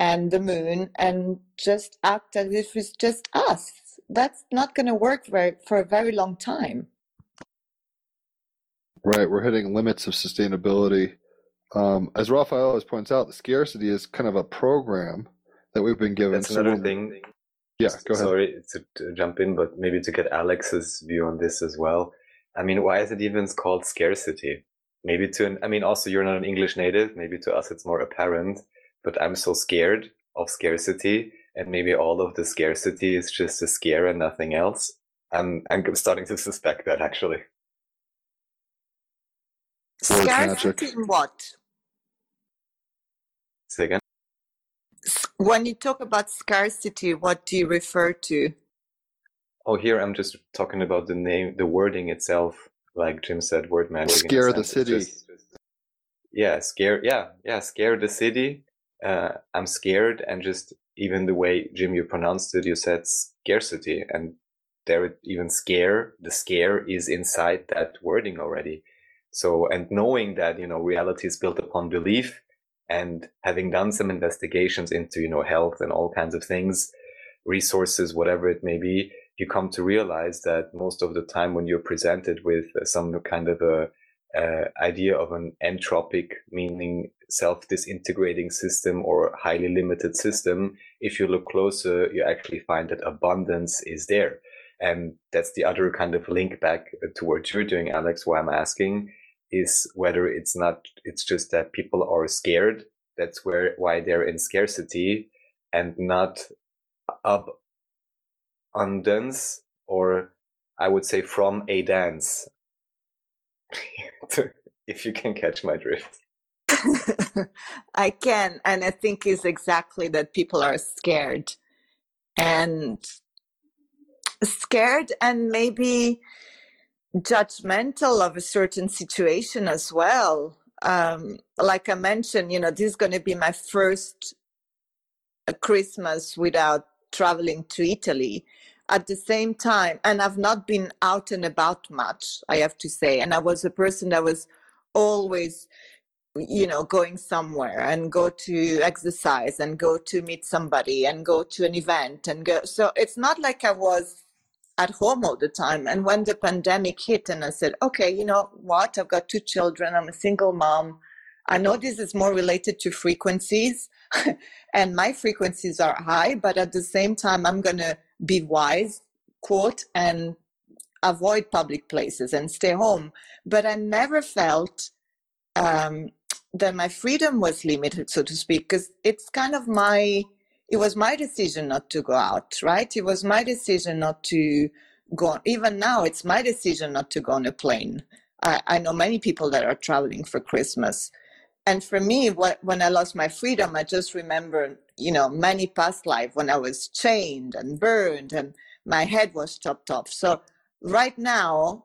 and the moon and just act as if it's just us. That's not going to work very, for a very long time. Right, we're hitting limits of sustainability. Um, as Raphael always points out, the scarcity is kind of a program that we've been given. That's So another thing. Yeah, go ahead. Sorry to, to jump in, but maybe to get Alex's view on this as well. I mean, why is it even called scarcity? Maybe to, an, I mean, also you're not an English native. Maybe to us it's more apparent, but I'm so scared of scarcity. And maybe all of the scarcity is just a scare and nothing else. I'm, I'm starting to suspect that actually. Scarcity in what? Say again. S- When you talk about scarcity, what do you refer to? Oh, here I'm just talking about the name, the wording itself. Like Jim said, word magic. Scare the city. just- yeah, scare. Yeah, yeah, scare the city. Uh, I'm scared, and just even the way Jim you pronounced it, you said scarcity, and there it even scare. The scare is inside that wording already. So, and knowing that you know reality is built upon belief, and having done some investigations into you know health and all kinds of things, resources, whatever it may be, you come to realize that most of the time when you're presented with uh, some kind of a uh, idea of an entropic, meaning self-disintegrating system or highly limited system, if you look closer, you actually find that abundance is there. And that's the other kind of link back to what you're doing, Alex. Why I'm asking is whether it's not, it's just that people are scared. That's where, why they're in scarcity and not up, abundance or I would say from a dance. if you can catch my drift. I can, and I think is exactly that people are scared and scared and maybe judgmental of a certain situation as well. Um, like I mentioned, you know, this is going to be my first uh, Christmas without traveling to Italy. At the same time, and I've not been out and about much, I have to say. And I was a person that was always you know going somewhere and go to exercise and go to meet somebody and go to an event and go so it's not like i was at home all the time. And when the pandemic hit and i said okay you know what? I've got two children. I'm a single mom. I know this is more related to frequencies and my frequencies are high but at the same time i'm going to be wise quote and avoid public places and stay home. But i never felt um, that my freedom was limited, so to speak, because it's kind of my, it was my decision not to go out, right? It was my decision not to go, even now, it's my decision not to go on a plane. I, I know many people that are traveling for Christmas. And for me, what, when I lost my freedom, I just remember, you know, many past life when I was chained and burned and my head was chopped off. So right now,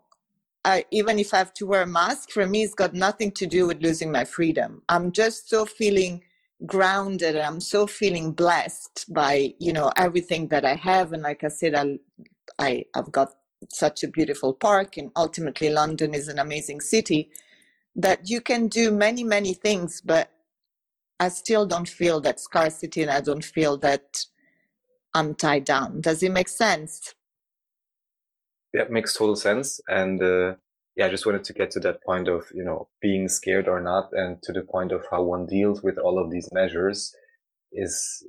I, even if I have to wear a mask, for me, it's got nothing to do with losing my freedom. I'm just so feeling grounded. And I'm so feeling blessed by you know everything that I have. And like I said, I, I I've got such a beautiful park, and ultimately, London is an amazing city that you can do many many things, but I still don't feel that scarcity, and I don't feel that I'm tied down. Does it make sense? That makes total sense. And uh, yeah, I just wanted to get to that point of, you know, being scared or not and to the point of how one deals with all of these measures is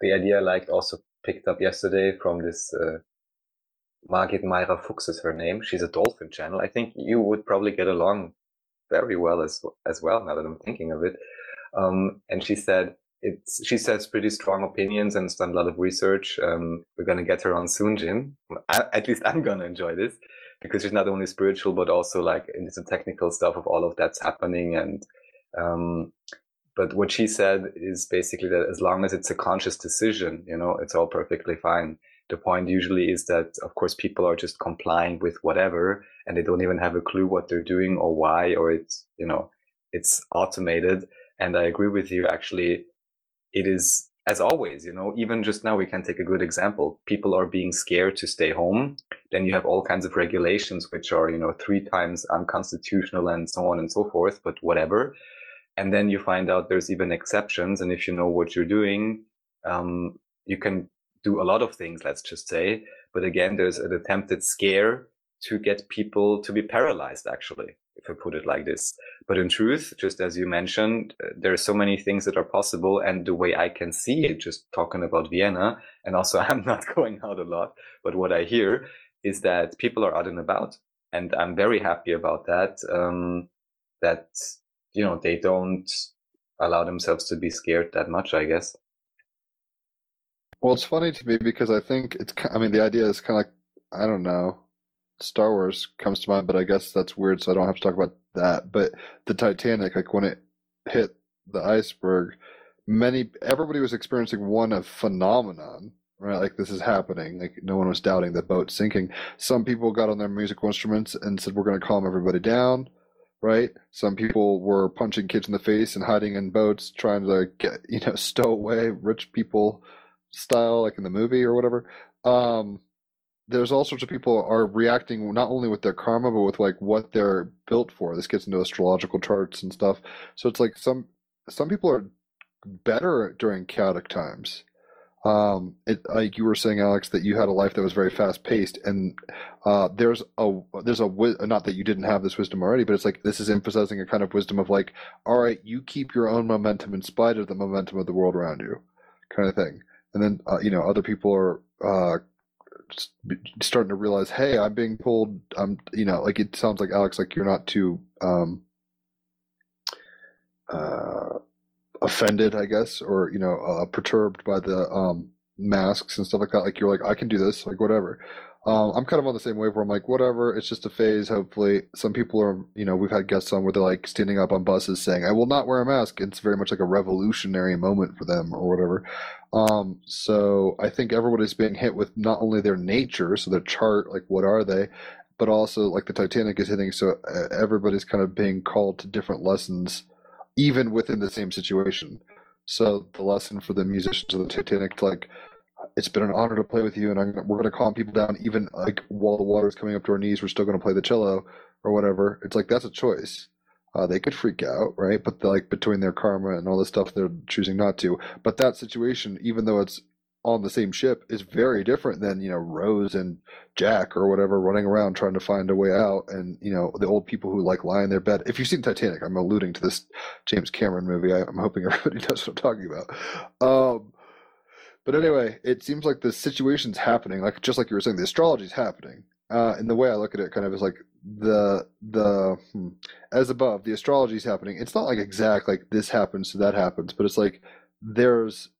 the idea I like also picked up yesterday from this, uh, Margit Fuchs is her name. She's a dolphin channel. I think you would probably get along very well as, as well now that I'm thinking of it. Um, and she said, it's, she says pretty strong opinions and has done a lot of research. Um, we're going to get her on soon, Jim. I, at least I'm going to enjoy this because she's not only spiritual, but also like into the technical stuff of all of that's happening. And, um, but what she said is basically that as long as it's a conscious decision, you know, it's all perfectly fine. The point usually is that, of course, people are just complying with whatever and they don't even have a clue what they're doing or why, or it's, you know, it's automated. And I agree with you. Actually, it is as always, you know, even just now we can take a good example. People are being scared to stay home. Then you have all kinds of regulations, which are, you know, three times unconstitutional and so on and so forth, but whatever. And then you find out there's even exceptions. And if you know what you're doing, um, you can do a lot of things, let's just say. But again, there's an attempted scare to get people to be paralyzed, actually if I put it like this. But in truth, just as you mentioned, uh, there are so many things that are possible. And the way I can see it, just talking about Vienna, and also I'm not going out a lot, but what I hear is that people are out and about. And I'm very happy about that. Um, that, you know, they don't allow themselves to be scared that much, I guess. Well, it's funny to me because I think it's, I mean, the idea is kind of like, I don't know, Star Wars comes to mind, but I guess that's weird, so I don't have to talk about that. But the Titanic, like when it hit the iceberg, many everybody was experiencing one of phenomenon, right? Like this is happening. Like no one was doubting the boat sinking. Some people got on their musical instruments and said, "We're going to calm everybody down." Right? Some people were punching kids in the face and hiding in boats, trying to get you know stow away, rich people style, like in the movie or whatever. Um, there's all sorts of people are reacting not only with their karma but with like what they're built for. This gets into astrological charts and stuff. So it's like some some people are better during chaotic times. Um it like you were saying alex that you had a life that was very fast paced and uh there's a there's a not that you didn't have this wisdom already but it's like this is emphasizing a kind of wisdom of like all right you keep your own momentum in spite of the momentum of the world around you kind of thing. And then uh, you know other people are uh starting to realize, hey, I'm being pulled. I'm, you know, like it sounds like Alex, like you're not too um, uh, offended, I guess, or you know, uh, perturbed by the um, masks and stuff like that. Like you're like, I can do this, like whatever. Um, I'm kind of on the same wave where I'm like, whatever, it's just a phase. Hopefully, some people are, you know, we've had guests on where they're like standing up on buses saying, I will not wear a mask. It's very much like a revolutionary moment for them or whatever. Um, so I think everybody's being hit with not only their nature, so their chart, like what are they, but also like the Titanic is hitting. So uh, everybody's kind of being called to different lessons, even within the same situation. So the lesson for the musicians of the Titanic, like, it's been an honor to play with you, and I'm, we're going to calm people down, even like while the water's coming up to our knees, we're still going to play the cello or whatever. It's like that's a choice. Uh, they could freak out, right? But like between their karma and all this stuff, they're choosing not to. But that situation, even though it's on the same ship, is very different than you know Rose and Jack or whatever running around trying to find a way out, and you know the old people who like lie in their bed. If you've seen Titanic, I'm alluding to this James Cameron movie. I, am hoping everybody knows what I'm talking about. Um, but anyway, it seems like the situation's happening, like just like you were saying, the astrology's happening. Uh, and the way I look at it, kind of, is like the the hmm, as above the astrology is happening it's not like exact like this happens so that happens but it's like there's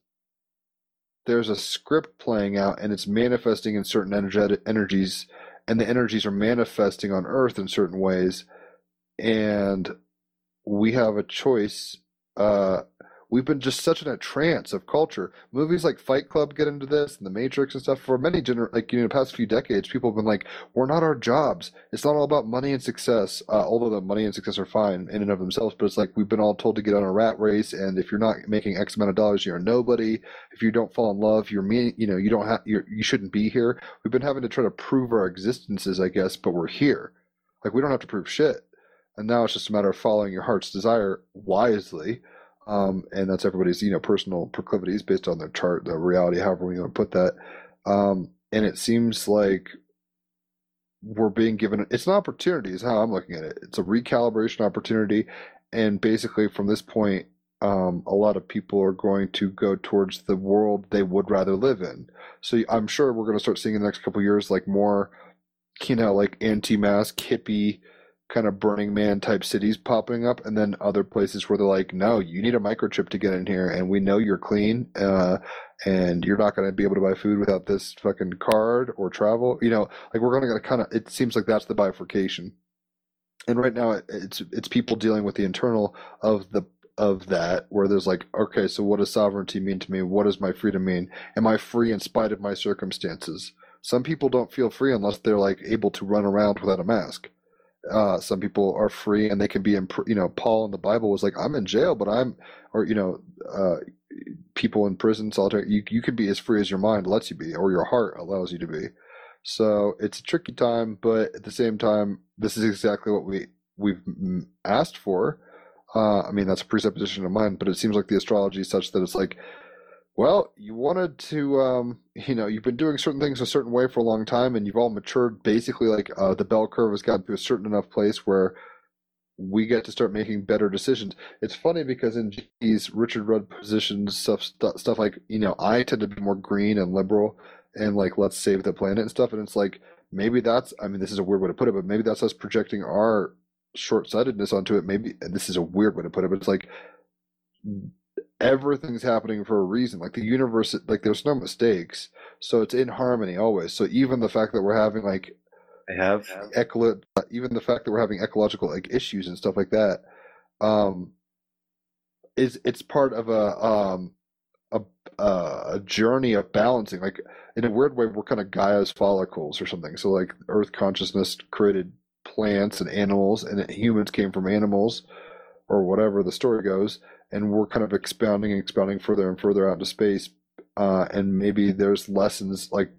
there's a script playing out and it's manifesting in certain energetic energies and the energies are manifesting on earth in certain ways and we have a choice uh we've been just such in a trance of culture. Movies like Fight Club get into this, and The Matrix and stuff. For many gener- like you know, the past few decades, people have been like, "We're not our jobs. It's not all about money and success." Uh, although the money and success are fine in and of themselves, but it's like we've been all told to get on a rat race, and if you're not making X amount of dollars, you're nobody. If you don't fall in love, you're mean. You know, you don't have. you you shouldn't be here. We've been having to try to prove our existences, I guess, but we're here. Like we don't have to prove shit. And now it's just a matter of following your heart's desire wisely um, and that's everybody's you know personal proclivities based on their chart, the reality, however we want to put that. Um, and it seems like we're being given it's an opportunity is how i'm looking at it. It's a recalibration opportunity. And basically from this point um, a lot of people are going to go towards the world they would rather live in. So i'm sure we're going to start seeing in the next couple years like more you know like anti-mask hippie kind of burning man type cities popping up and then other places where they're like no you need a microchip to get in here and we know you're clean uh, and you're not going to be able to buy food without this fucking card or travel you know? Like we're going to kind of it seems like that's the bifurcation. And right now it's it's people dealing with the internal of the of that where there's like okay so what does sovereignty mean to me? What does my freedom mean? Am i free in spite of my circumstances? Some people don't feel free unless they're like able to run around without a mask uh, some people are free and they can be in, you know, Paul in the Bible was like, I'm in jail, but I'm, or, you know, uh, people in prison, solitary, you, you can be as free as your mind lets you be, or your heart allows you to be. So it's a tricky time, but at the same time, this is exactly what we, we've asked for. Uh, I mean, that's a presupposition of mine, but it seems like the astrology is such that it's like, well, you wanted to, um, you know, you've been doing certain things a certain way for a long time, and you've all matured. Basically, like uh, the bell curve has gotten to a certain enough place where we get to start making better decisions. It's funny because in these Richard Rudd positions, stuff, stuff, stuff like you know, I tend to be more green and liberal, and like let's save the planet and stuff. And it's like maybe that's, I mean, this is a weird way to put it, but maybe that's us projecting our short sightedness onto it. Maybe, and this is a weird way to put it, but it's like everything's happening for a reason. Like the universe, like there's no mistakes, so it's in harmony always. So even the fact that we're having like I have ecolo- even the fact that we're having ecological like issues and stuff like that, um, is it's part of a um a a journey of balancing. Like in a weird way, we're kind of Gaia's follicles or something. So like Earth consciousness created plants and animals, and humans came from animals, or whatever the story goes and we're kind of expounding and expounding further and further out into space. Uh, and maybe there's lessons like,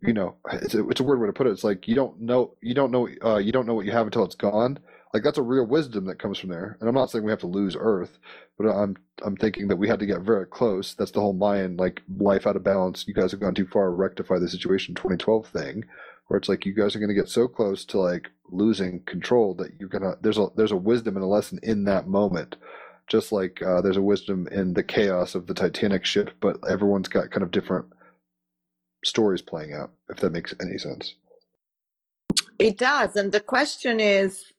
you know, it's a, it's a weird way to put it. It's like you don't know, you don't know, uh, you don't know what you have until it's gone. Like that's a real wisdom that comes from there. And I'm not saying we have to lose Earth, but I'm I'm thinking that we had to get very close. That's the whole Mayan like life out of balance. You guys have gone too far. Rectify the situation 2012 thing, where it's like you guys are going to get so close to like losing control that you're gonna there's a there's a wisdom and a lesson in that moment just like uh, there's a wisdom in the chaos of the Titanic ship, but everyone's got kind of different stories playing out, if that makes any sense. It does. And the question is,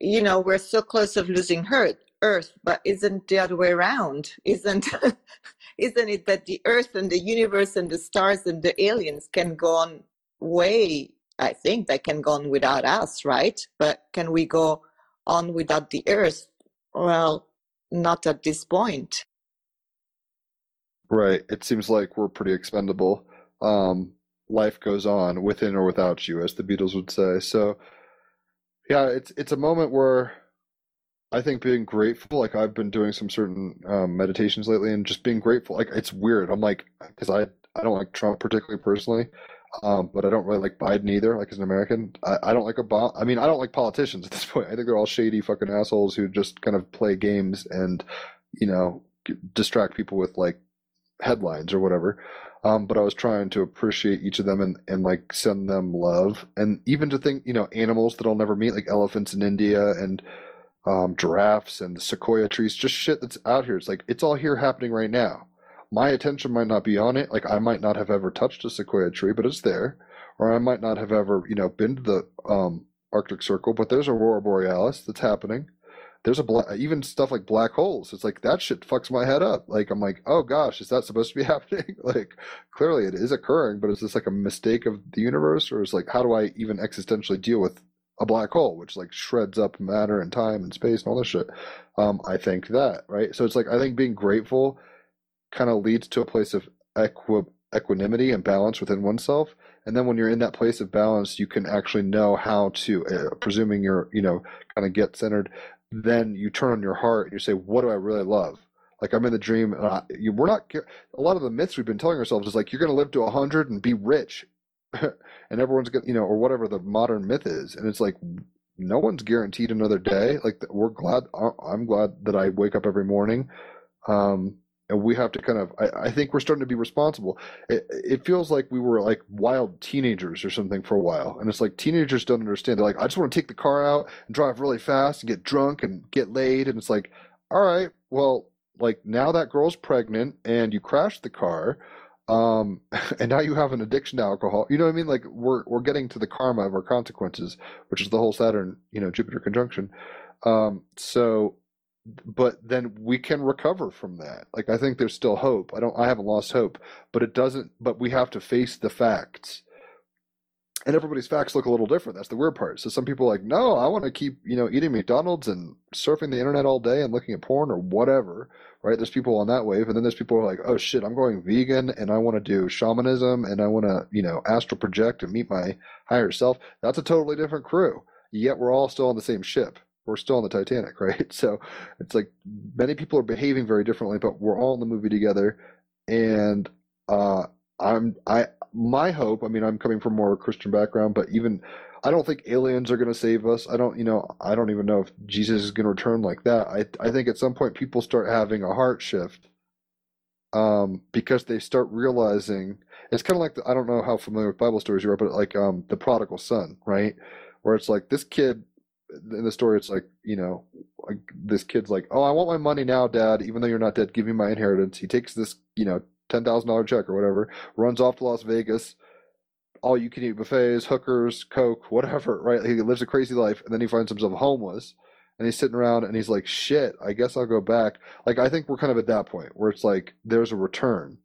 you know, we're so close of losing Earth, Earth, but isn't the other way around? Isn't isn't it that the Earth and the universe and the stars and the aliens can go on way? I think they can go on without us, right? But can we go on without the Earth? Well, not at this point. Right. It seems like we're pretty expendable. Um, life goes on within or without you, as the Beatles would say. So, yeah, it's it's a moment where I think being grateful. Like I've been doing some certain um, meditations lately, and just being grateful. Like it's weird. I'm like because I I don't like Trump particularly personally, um, but I don't really like Biden either. Like as an American, I, I don't like Obama. I mean, I don't like politicians at this point. I think they're all shady fucking assholes who just kind of play games and you know distract people with like headlines or whatever. Um, but I was trying to appreciate each of them and, and like send them love and even to think, you know, animals that I'll never meet, like elephants in India and um, giraffes and sequoia trees, just shit that's out here. It's like it's all here happening right now my attention might not be on it. Like I might not have ever touched a sequoia tree, but it's there. Or I might not have ever, you know, been to the um, Arctic Circle, but there's aurora borealis that's happening. There's a black, even stuff like black holes. It's like that shit fucks my head up. Like I'm like, oh gosh, is that supposed to be happening? like clearly it is occurring, but is this like a mistake of the universe, or is like how do I even existentially deal with a black hole, which like shreds up matter and time and space and all this shit? Um, I think that right. So it's like I think being grateful kind of leads to a place of equi- equanimity and balance within oneself. And then when you're in that place of balance, you can actually know how to, uh, presuming you're, you know, kind of get centered, then you turn on your heart and you say, what do I really love? Like I'm in the dream, and I, you, we're not. A lot of the myths we've been telling ourselves is like you're going to live to a hundred and be rich, and everyone's going, you know, or whatever the modern myth is, and it's like no one's guaranteed another day. Like we're glad. I'm glad that I wake up every morning, um, and we have to kind of I, I think we're starting to be responsible. It, it feels like we were like wild teenagers or something for a while and it's like teenagers don't understand. They're like i just want to take the car out and drive really fast and get drunk and get laid and it's like all right well like now that girl's pregnant and you crashed the car um and now you have an addiction to alcohol you know what i mean? Like we're we're getting to the karma of our consequences which is the whole saturn you know jupiter conjunction. Um so but then we can recover from that. Like i think there's still hope. I don't i haven't lost hope but it doesn't but we have to face the facts. And everybody's facts look a little different. That's the weird part. So some people are like no i want to keep you know eating mcdonald's and surfing the internet all day and looking at porn or whatever right? There's people on that wave and then there's people who are like oh shit i'm going vegan and i want to do shamanism and i want to you know astral project and meet my higher self. That's a totally different crew yet we're all still on the same ship we're still on the Titanic, right? So it's like many people are behaving very differently, but we're all in the movie together. And uh, I'm I my hope. I mean, I'm coming from more Christian background, but even I don't think aliens are going to save us. I don't, you know, I don't even know if Jesus is going to return like that. I I think at some point people start having a heart shift um, because they start realizing it's kind of like the, I don't know how familiar with Bible stories you are, but like um, the prodigal son, right? Where it's like this kid in the story, it's like you know, like this kid's like, "Oh, I want my money now, Dad. Even though you're not dead, give me my inheritance." He takes this, you know, ten thousand dollar check or whatever, runs off to Las Vegas, all you can eat buffets, hookers, coke, whatever. Right? He lives a crazy life, and then he finds himself homeless, and he's sitting around, and he's like, "Shit, I guess I'll go back." Like I think we're kind of at that point where it's like there's a return.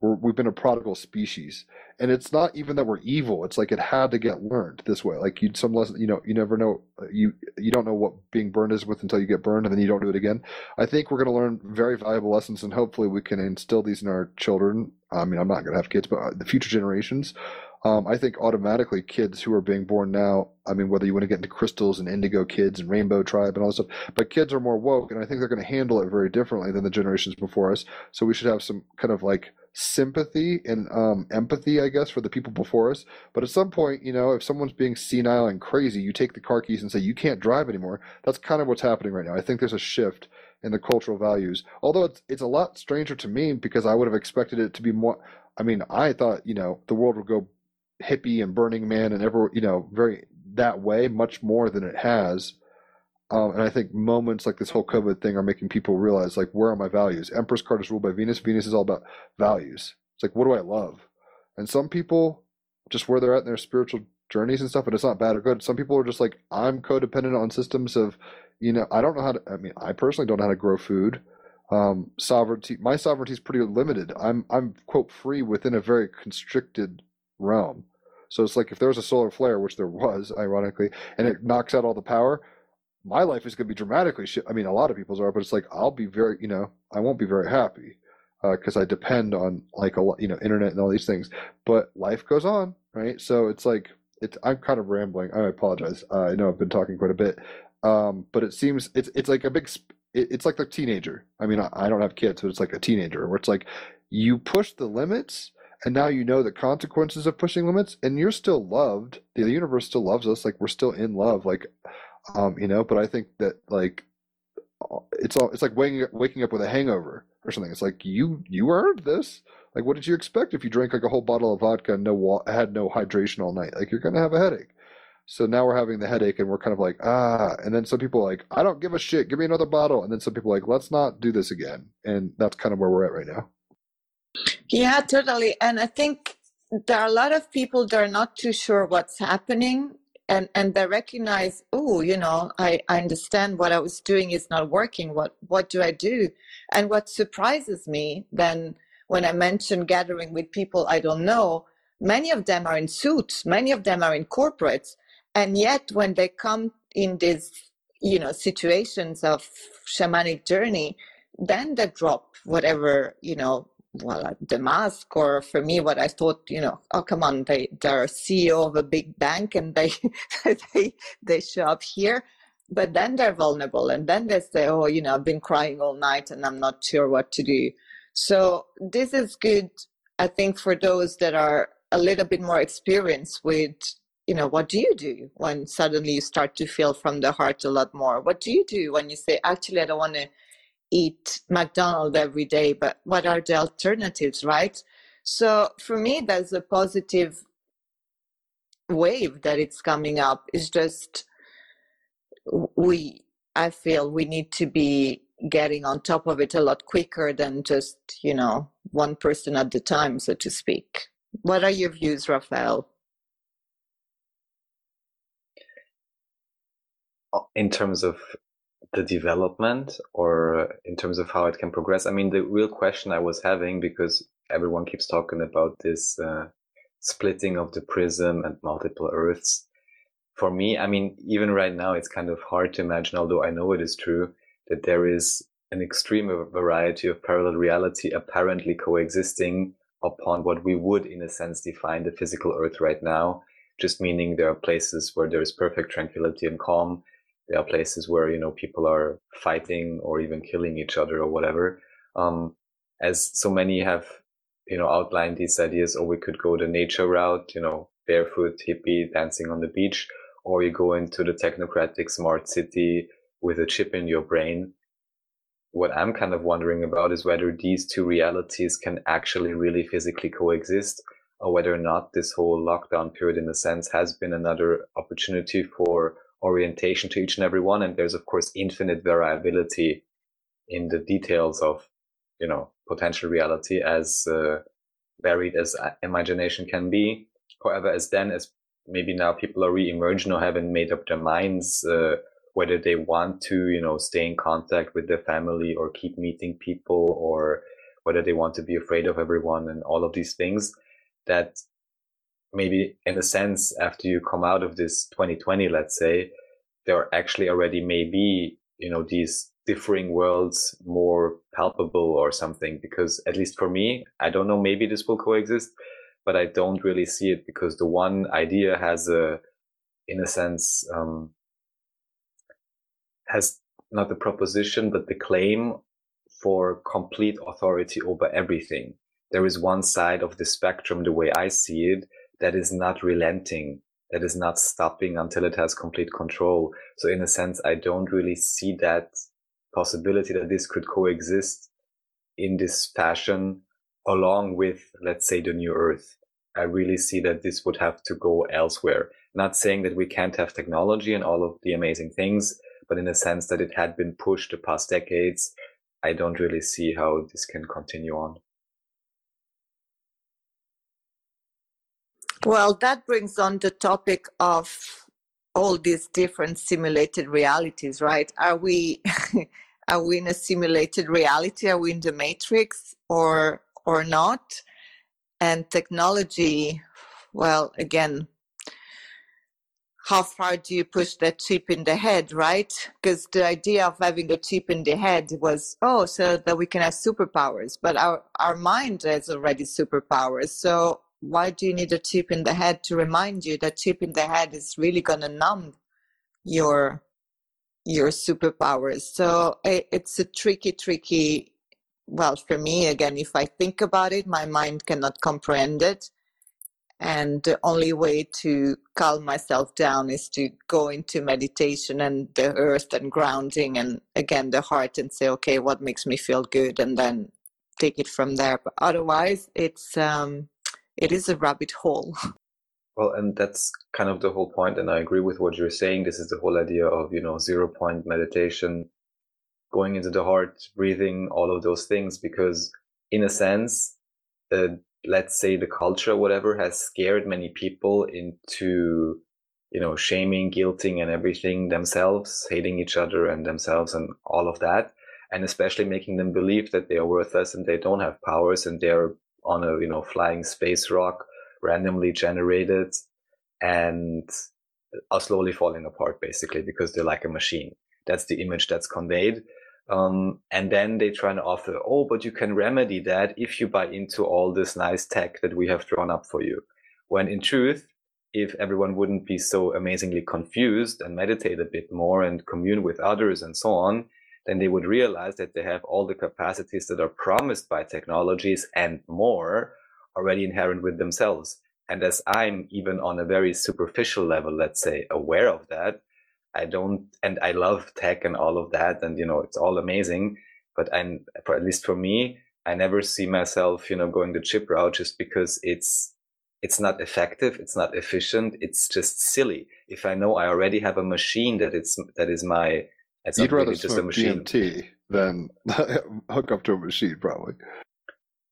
We're, we've been a prodigal species, and it's not even that we're evil. It's like it had to get learned this way. Like you some lesson you know you never know you you don't know what being burned is with until you get burned and then you don't do it again. I think we're going to learn very valuable lessons and hopefully we can instill these in our children. I mean i'm not going to have kids but uh, the future generations. Um, I think automatically kids who are being born now, I mean, whether you want to get into crystals and indigo kids and rainbow tribe and all this stuff, but kids are more woke and I think they're going to handle it very differently than the generations before us. So we should have some kind of like sympathy and um, empathy, I guess, for the people before us. But at some point, you know, if someone's being senile and crazy, you take the car keys and say, you can't drive anymore. That's kind of what's happening right now. I think there's a shift in the cultural values. Although it's, it's a lot stranger to me because I would have expected it to be more. I mean, I thought, you know, the world would go hippie and Burning Man and ever, you know, very that way much more than it has. Um, and I think moments like this whole COVID thing are making people realize, like, where are my values? Empress card is ruled by Venus. Venus is all about values. It's like, what do I love? And some people, just where they're at in their spiritual journeys and stuff, but it's not bad or good. Some people are just like, I'm codependent on systems of, you know, I don't know how to. I mean, I personally don't know how to grow food. Um, sovereignty, my sovereignty is pretty limited. I'm, I'm quote free within a very constricted realm. So it's like if there was a solar flare, which there was, ironically, and it knocks out all the power, my life is going to be dramatically shit. I mean, a lot of people's are, but it's like I'll be very, you know, I won't be very happy because uh, I depend on like a lot, you know, internet and all these things. But life goes on, right? So it's like it's. I'm kind of rambling. I apologize. Uh, I know I've been talking quite a bit, um, but it seems it's it's like a big. It, it's like the teenager. I mean, I don't have kids, but it's like a teenager where it's like you push the limits and now you know the consequences of pushing limits and you're still loved the universe still loves us like we're still in love like um, you know. But I think that like it's all it's like waking up, waking up with a hangover or something. It's like you you earned this. Like, what did you expect if you drank like a whole bottle of vodka and no had no hydration all night? Like, you're gonna have a headache. So now we're having the headache, and we're kind of like, ah. And then some people like, I don't give a shit. Give me another bottle. And then some people are like, let's not do this again. And that's kind of where we're at right now. Yeah, totally. And I think there are a lot of people that are not too sure what's happening and and they recognize oh you know I, I understand what i was doing is not working. What what do i do? And what surprises me then when i mention gathering with people i don't know many of them are in suits many of them are in corporates and yet when they come in these you know situations of shamanic journey then they drop whatever you know well uh, the mask or for me what i thought you know oh come on they they're ceo of a big bank and they they they show up here. But then they're vulnerable and then they say oh you know i've been crying all night and i'm not sure what to do. So this is good i think for those that are a little bit more experienced with you know what do you do when suddenly you start to feel from the heart a lot more? What do you do when you say actually i don't want to eat McDonald's every day, but what are the alternatives, right? So for me, there's a positive wave that it's coming up. It's just we, I feel we need to be getting on top of it a lot quicker than just, you know, one person at the time, so to speak. What are your views, Raphael? In terms of the development or in terms of how it can progress? I mean, the real question I was having, because everyone keeps talking about this uh, splitting of the prism and multiple Earths. For me, I mean, even right now, it's kind of hard to imagine, although I know it is true, that there is an extreme variety of parallel reality apparently coexisting upon what we would, in a sense, define the physical Earth right now. Just meaning there are places where there is perfect tranquility and calm. There are places where, you know, people are fighting or even killing each other or whatever. Um, as so many have, you know, outlined these ideas, or we could go the nature route, you know, barefoot, hippie, dancing on the beach, or you go into the technocratic smart city with a chip in your brain what I'm kind of wondering about is whether these two realities can actually really physically coexist or whether or not this whole lockdown period in a sense has been another opportunity for orientation to each and every one. And there's of course infinite variability in the details of, you know, potential reality as uh, varied as uh, imagination can be. However, as then as maybe now people are re-emerging or haven't made up their minds, uh, whether they want to, you know, stay in contact with their family or keep meeting people or whether they want to be afraid of everyone and all of these things that maybe in a sense, after you come out of this 2020, let's say, there are actually already maybe, you know, these differing worlds more palpable or something because at least for me, I don't know, maybe this will coexist, but I don't really see it because the one idea has a, in a sense, um, has not the proposition, but the claim for complete authority over everything. There is one side of the spectrum, the way I see it, that is not relenting, that is not stopping until it has complete control. So in a sense, I don't really see that possibility that this could coexist in this fashion along with, let's say, the new earth. I really see that this would have to go elsewhere. Not saying that we can't have technology and all of the amazing things, but in a sense that it had been pushed the past decades, I don't really see how this can continue on. Well, that brings on the topic of all these different simulated realities, right? Are we are we in a simulated reality? Are we in the matrix or or not? And technology, well, again, how far do you push that chip in the head, right? Because the idea of having a chip in the head was, oh, so that we can have superpowers. But our, our mind has already superpowers. So why do you need a chip in the head to remind you that chip in the head is really going to numb your your superpowers? So it, it's a tricky, tricky. Well, for me, again, if I think about it, my mind cannot comprehend it and the only way to calm myself down is to go into meditation and the earth and grounding and again the heart and say okay what makes me feel good and then take it from there but otherwise it's um it is a rabbit hole well and that's kind of the whole point and i agree with what you're saying this is the whole idea of you know zero point meditation going into the heart breathing all of those things because in a sense uh, let's say the culture, whatever, has scared many people into, you know, shaming, guilting and everything themselves, hating each other and themselves and all of that. And especially making them believe that they are worthless and they don't have powers and they're on a, you know, flying space rock, randomly generated and are slowly falling apart basically because they're like a machine. That's the image that's conveyed. Um, and then they try to offer, oh, but you can remedy that if you buy into all this nice tech that we have drawn up for you. When in truth, if everyone wouldn't be so amazingly confused and meditate a bit more and commune with others and so on, then they would realize that they have all the capacities that are promised by technologies and more already inherent with themselves. And as I'm even on a very superficial level, let's say, aware of that, I don't, and I love tech and all of that. And, you know, it's all amazing. but I, for at least for me, I never see myself, you know, going the chip route just because it's it's not effective, it's not efficient, it's just silly. If I know I already have a machine that it's that is my it's You'd rather just a machine. DMT than hook up to a machine, probably.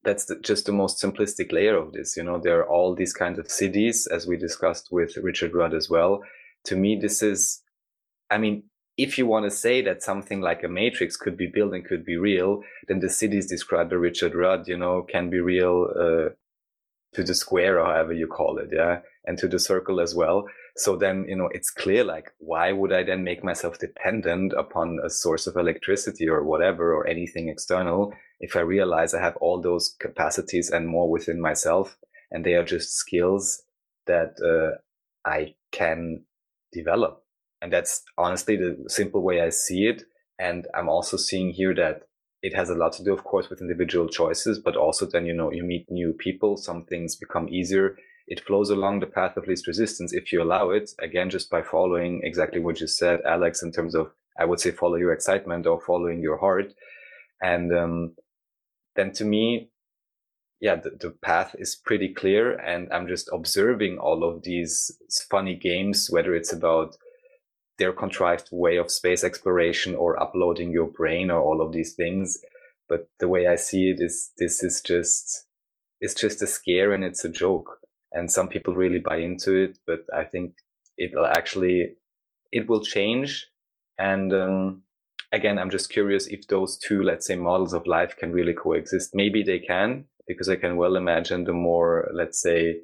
That's the, just the most simplistic layer of this. You know, there are all these kinds of cities, as we discussed with Richard Rudd as well. To me, this is, I mean, if you want to say that something like a matrix could be built and could be real, then the cities described by Richard Rudd, you know, can be real uh, to the square or however you call it, yeah, and to the circle as well. So then, you know, it's clear like, why would I then make myself dependent upon a source of electricity or whatever or anything external if I realize I have all those capacities and more within myself and they are just skills that uh, I can develop? And that's honestly the simple way I see it. And I'm also seeing here that it has a lot to do, of course, with individual choices, but also then, you know, you meet new people. Some things become easier. It flows along the path of least resistance if you allow it, again, just by following exactly what you said, Alex, in terms of, I would say, follow your excitement or following your heart. And um, then to me, yeah, the, the path is pretty clear. And I'm just observing all of these funny games, whether it's about their contrived way of space exploration or uploading your brain or all of these things. But the way I see it is this is just it's just a scare and it's a joke. And some people really buy into it, but I think it'll actually it will change. And um, again, I'm just curious if those two, let's say, models of life can really coexist. Maybe they can, because I can well imagine the more, let's say,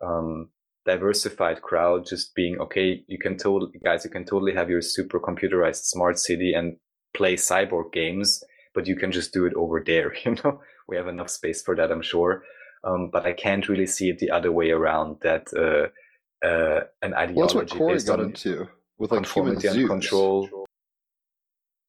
um, diversified crowd just being okay you can totally guys you can totally have your super computerized smart city and play cyborg games but you can just do it over there you know we have enough space for that i'm sure um, but i can't really see it the other way around that uh, uh, an ideology Well, that's what Corey based got on into with like human conformity and zoos. control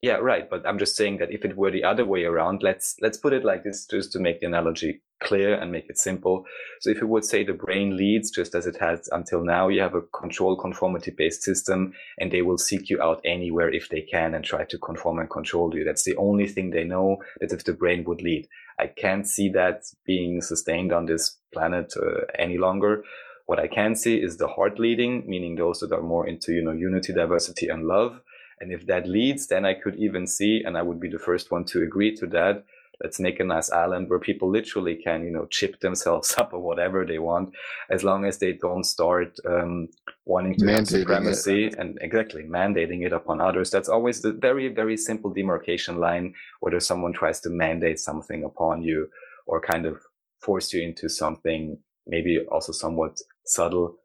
yeah right but i'm just saying that if it were the other way around let's let's put it like this just to make the analogy clear and make it simple. So if you would say the brain leads just as it has until now you have a control conformity based system and they will seek you out anywhere if they can and try to conform and control you. That's the only thing they know that if the brain would lead. I can't see that being sustained on this planet uh, any longer. What i can see is the heart leading meaning those that are more into you know unity diversity and love and if that leads, then I could even see, and I would be the first one to agree to that. Let's make a nice island where people literally can, you know, chip themselves up or whatever they want, as long as they don't start um, wanting to have Mandating it. supremacy and exactly mandating it upon others. That's always the very, very simple demarcation line, whether someone tries to mandate something upon you or kind of force you into something, maybe also somewhat subtle.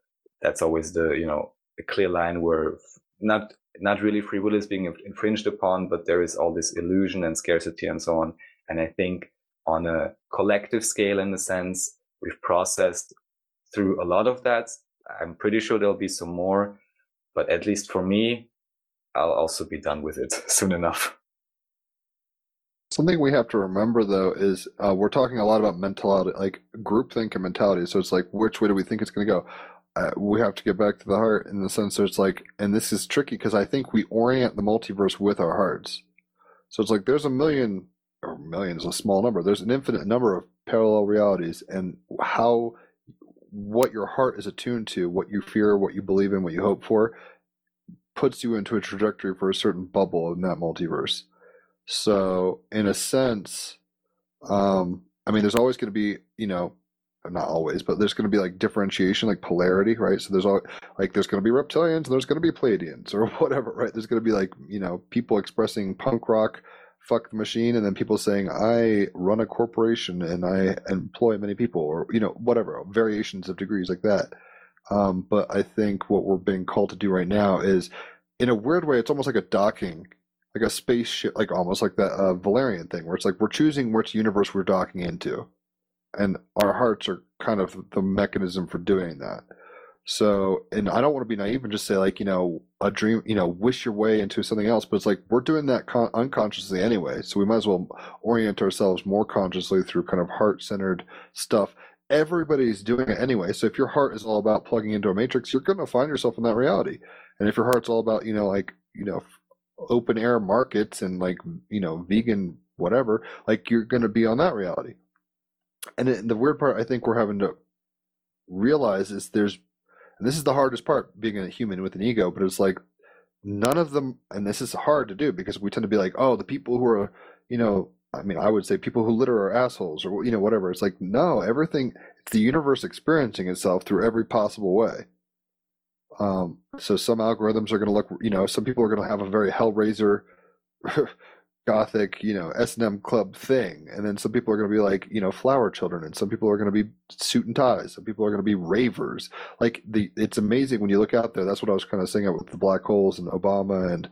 That's always the, you know, a clear line where not not really free will is being infringed upon, but there is all this illusion and scarcity and so on. And I think on a collective scale, in a sense, we've processed through a lot of that. I'm pretty sure there'll be some more, but at least for me, I'll also be done with it soon enough. Something we have to remember though is uh, we're talking a lot about mentality, like groupthink and mentality. So it's like, which way do we think it's going to go? Uh, we have to get back to the heart in the sense that it's like, and this is tricky because I think we orient the multiverse with our hearts. So it's like there's a million, or million is a small number. There's an infinite number of parallel realities, and how what your heart is attuned to, what you fear, what you believe in, what you hope for, puts you into a trajectory for a certain bubble in that multiverse. So, in a sense, um, I mean, there's always going to be, you know, not always, but there's going to be like differentiation, like polarity, right? So there's all like there's going to be reptilians and there's going to be Pleiadians or whatever, right? There's going to be like you know people expressing punk rock, fuck the machine, and then people saying I run a corporation and I employ many people, or you know whatever variations of degrees like that. Um, but I think what we're being called to do right now is, in a weird way, it's almost like a docking, like a spaceship, like almost like that uh, Valerian thing, where it's like we're choosing which universe we're docking into, and our hearts are kind of the mechanism for doing that. So, and I don't want to be naive and just say like you know a dream, you know, wish your way into something else, but it's like we're doing that con- unconsciously anyway. So we might as well orient ourselves more consciously through kind of heart-centered stuff everybody's doing it anyway. So if your heart is all about plugging into a matrix, you're going to find yourself in that reality. And if your heart's all about, you know, like, you know, open air markets and like, you know, vegan whatever, like you're going to be on that reality. And it, the weird part I think we're having to realize is there's, and this is the hardest part being a human with an ego, but it's like none of them, and this is hard to do because we tend to be like, oh, the people who are, you know, I mean, I would say people who litter are assholes or, you know, whatever. It's like, no, everything, it's the universe experiencing itself through every possible way. Um, so some algorithms are going to look, you know, some people are going to have a very Hellraiser, gothic, you know, S and M club thing, and then some people are going to be like, you know, flower children, and some people are going to be suit and ties, some people are going to be ravers. Like the, it's amazing when you look out there. That's what I was kind of saying with the black holes and Obama and,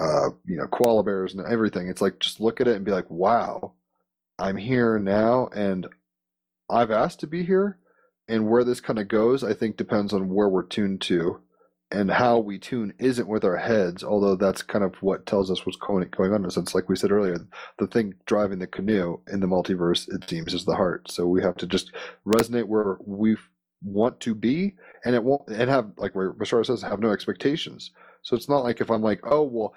uh, you know, koala bears and everything. It's like just look at it and be like, wow, I'm here now, and I've asked to be here, and where this kind of goes, I think depends on where we're tuned to and how we tune isn't with our heads, although that's kind of what tells us what's going, on in a sense. Like we said earlier, the thing driving the canoe in the multiverse, it seems, is the heart. So we have to just resonate where we want to be, and it won't, and have, like where Bashar says, have no expectations. So it's not like if I'm like, oh, well,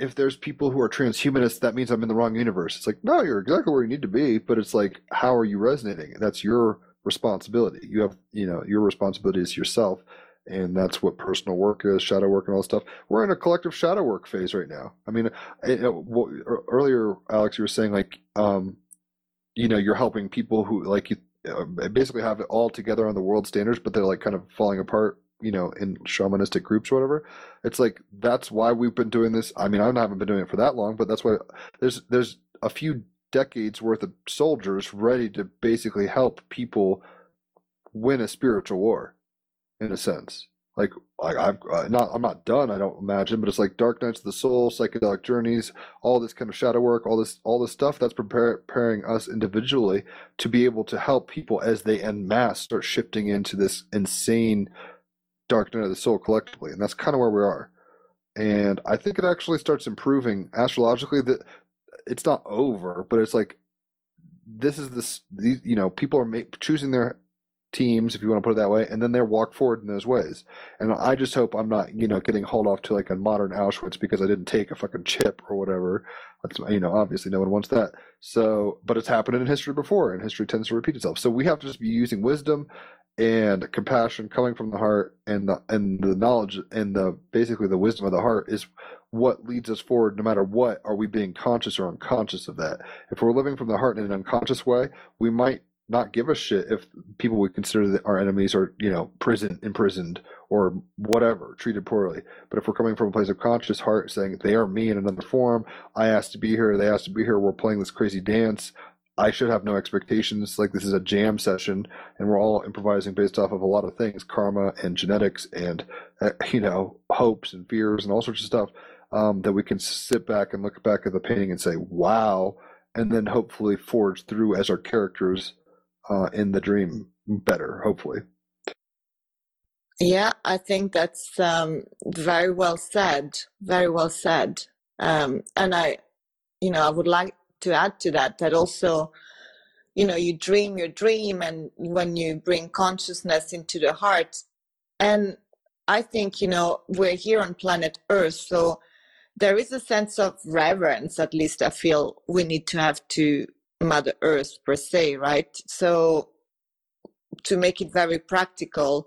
if there's people who are transhumanists, that means I'm in the wrong universe. It's like, no, you're exactly where you need to be, but it's like, how are you resonating? That's your responsibility. You have, you know, your responsibility is yourself and that's what personal work is, shadow work, and all this stuff. We're in a collective shadow work phase right now. I mean, it, it, earlier, Alex, you were saying like, um, you know, you're helping people who like you uh, basically have it all together on the world standards, but they're like kind of falling apart. You know, in shamanistic groups or whatever. It's like that's why we've been doing this. I mean, I haven't been doing it for that long, but that's why there's there's a few decades worth of soldiers ready to basically help people win a spiritual war in a sense. Like I, I've uh, not, I'm not done. I don't imagine, but it's like Dark Nights of the Soul, psychedelic journeys, all this kind of shadow work, all this, all this stuff that's preparing us individually to be able to help people as they en masse start shifting into this insane Dark Night of the Soul collectively, and that's kind of where we are. And I think it actually starts improving astrologically. That it's not over, but it's like this is this. These you know people are ma- choosing their teams, if you want to put it that way, and then they walk forward in those ways. And I just hope I'm not, you know, getting hauled off to like a modern Auschwitz because I didn't take a fucking chip or whatever. That's, you know, obviously no one wants that. So, but it's happened in history before, and history tends to repeat itself. So we have to just be using wisdom and compassion coming from the heart, and the and the knowledge and the basically the wisdom of the heart is what leads us forward no matter what are we being conscious or unconscious of that if we're living from the heart in an unconscious way we might not give a shit if people we consider our enemies are, you know, prison imprisoned or whatever, treated poorly. But if we're coming from a place of conscious heart, saying they are me in another form, I asked to be here, they asked to be here, we're playing this crazy dance. I should have no expectations. Like this is a jam session, and we're all improvising based off of a lot of things, karma and genetics, and uh, you know, hopes and fears and all sorts of stuff. Um, that we can sit back and look back at the painting and say, "Wow," and then hopefully forge through as our characters uh, in the dream better, hopefully. Yeah, I think that's um, very well said. Very well said. Um, and I, you know, I would like to add to that that also, you know, you dream your dream, and when you bring consciousness into the heart, and I think you know we're here on planet Earth, so there is a sense of reverence. At least I feel we need to have to Mother Earth per se, right? So, to make it very practical,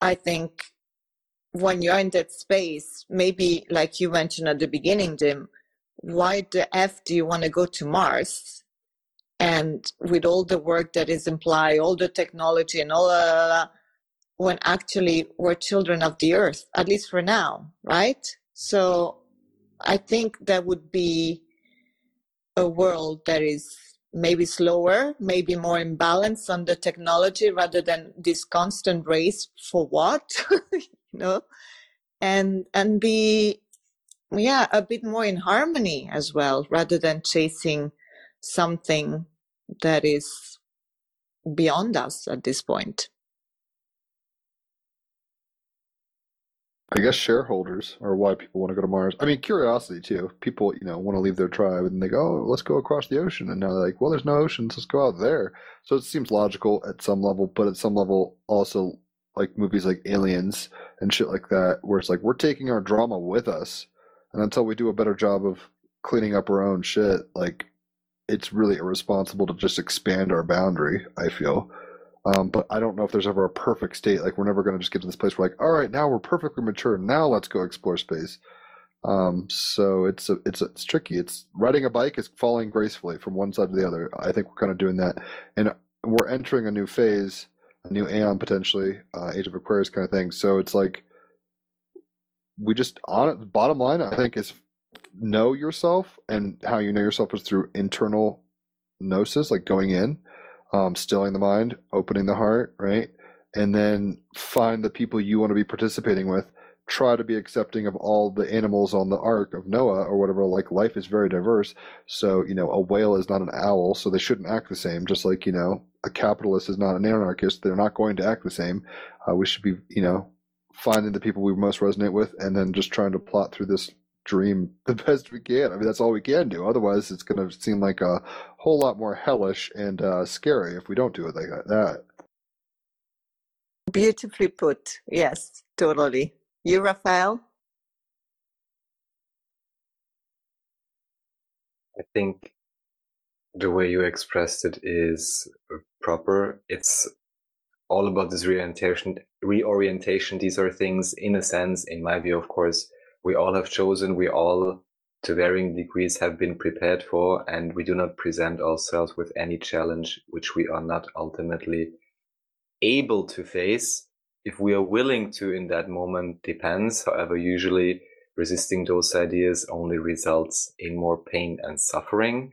I think when you're in that space, maybe like you mentioned at the beginning, Jim, why the F do you want to go to Mars? And with all the work that is implied, all the technology and all that, when actually we're children of the earth, at least for now, right? So I think that would be a world that is maybe slower, maybe more imbalanced on the technology rather than this constant race for what, you know, and and be yeah a bit more in harmony as well rather than chasing something that is beyond us at this point. I guess shareholders are why people want to go to Mars. I mean, curiosity too. People, you know, want to leave their tribe and they go, oh, let's go across the ocean. And now they're like, well, there's no oceans. Let's go out there. So it seems logical at some level, but at some level, also like movies like Aliens and shit like that, where it's like, we're taking our drama with us. And until we do a better job of cleaning up our own shit, like it's really irresponsible to just expand our boundary. I feel. Um, but I don't know if there's ever a perfect state. Like we're never going to just get to this place where like, all right, now we're perfectly mature. Now let's go explore space. Um, so it's a, it's a, it's tricky. It's riding a bike is falling gracefully from one side to the other. I think we're kind of doing that, and we're entering a new phase, a new aeon potentially, uh, Age of Aquarius kind of thing. So it's like we just on. Bottom line, I think is know yourself, and how you know yourself is through internal gnosis, like going in, um, stilling the mind, opening the heart, right, and then find the people you want to be participating with try to be accepting of all the animals on the ark of Noah or whatever. Like life is very diverse. So, you know, a whale is not an owl, so they shouldn't act the same. Just like, you know, a capitalist is not an anarchist. They're not going to act the same. Uh, we should be, you know, finding the people we most resonate with and then just trying to plot through this dream the best we can. I mean, that's all we can do. Otherwise, it's going to seem like a whole lot more hellish and uh, scary if we don't do it like that. Beautifully put. Yes, totally. You, Raphael? I think the way you expressed it is proper. It's all about this reorientation. Reorientation. These are things, in a sense, in my view, of course, we all have chosen. We all, to varying degrees, have been prepared for, and we do not present ourselves with any challenge which we are not ultimately able to face if we are willing to in that moment depends. However, usually resisting those ideas only results in more pain and suffering.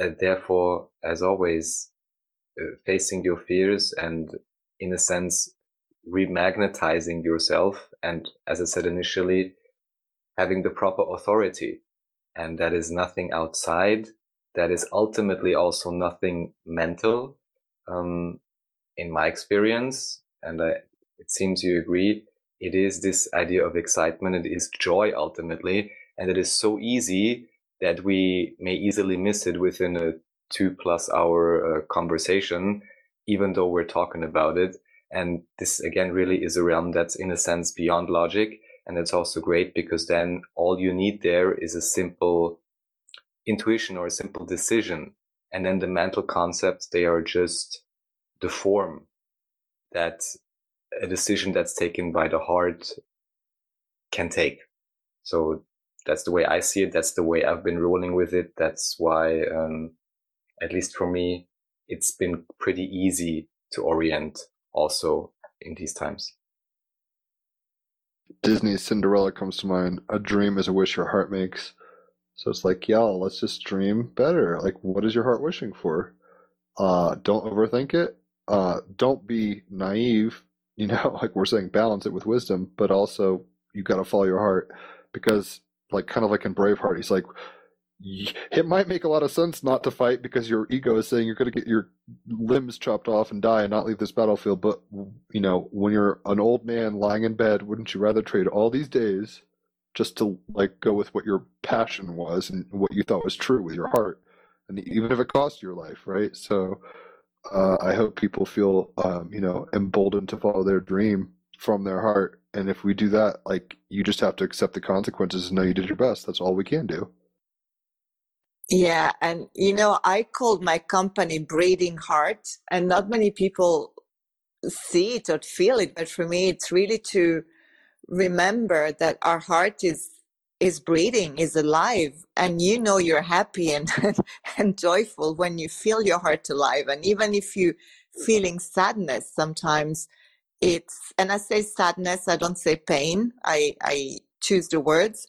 Uh, therefore, as always, uh, facing your fears and in a sense, remagnetizing yourself. And as I said initially, having the proper authority. And that is nothing outside. That is ultimately also nothing mental. Um, in my experience, and I it seems you agree. It is this idea of excitement. It is joy ultimately. And it is so easy that we may easily miss it within a two plus hour uh, conversation, even though we're talking about it. And this again really is a realm that's in a sense beyond logic. And it's also great because then all you need there is a simple intuition or a simple decision. And then the mental concepts, they are just the form that a decision that's taken by the heart can take. So that's the way I see it. That's the way I've been rolling with it. That's why, um, at least for me, it's been pretty easy to orient also in these times. Disney's Cinderella comes to mind. A dream is a wish your heart makes. So it's like, y'all, let's just dream better. Like, what is your heart wishing for? Uh, don't overthink it. Uh, don't be naive you know, like we're saying, balance it with wisdom, but also you got to follow your heart because, like, kind of like in Braveheart, he's like, it might make a lot of sense not to fight because your ego is saying you're going to get your limbs chopped off and die and not leave this battlefield. But, you know, when you're an old man lying in bed, wouldn't you rather trade all these days just to, like, go with what your passion was and what you thought was true with your heart? And even if it cost your life, right? So, uh, I hope people feel, um, you know, emboldened to follow their dream from their heart. And if we do that, like, you just have to accept the consequences and know you did your best. That's all we can do. Yeah. And, you know, I called my company Breathing Heart, and not many people see it or feel it. But for me, it's really to remember that our heart is is breathing, is alive, and you know you're happy and and joyful when you feel your heart alive. And even if you feeling sadness, sometimes it's and I say sadness, I don't say pain. I I choose the words.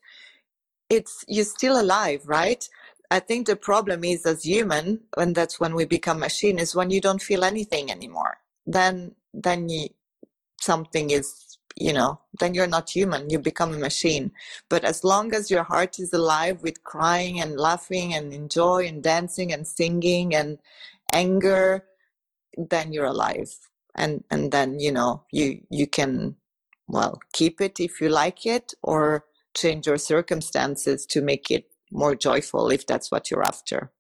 It's you're still alive, right? I think the problem is as human, and that's when we become machine, is when you don't feel anything anymore. Then then you, something is you know, then you're not human, you become a machine. But as long as your heart is alive with crying and laughing and enjoy and dancing and singing and anger, then you're alive. And and then, you know, you you can well keep it if you like it or change your circumstances to make it more joyful if that's what you're after.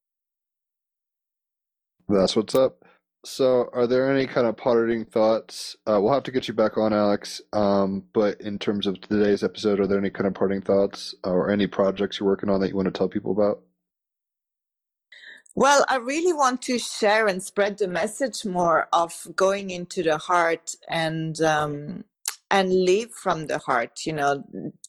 That's what's up. So, are there any kind of parting thoughts? Uh, we'll have to get you back on, Alex. Um, but in terms of today's episode, are there any kind of parting thoughts or any projects you're working on that you want to tell people about? Well, I really want to share and spread the message more of going into the heart and um, and live from the heart. You know,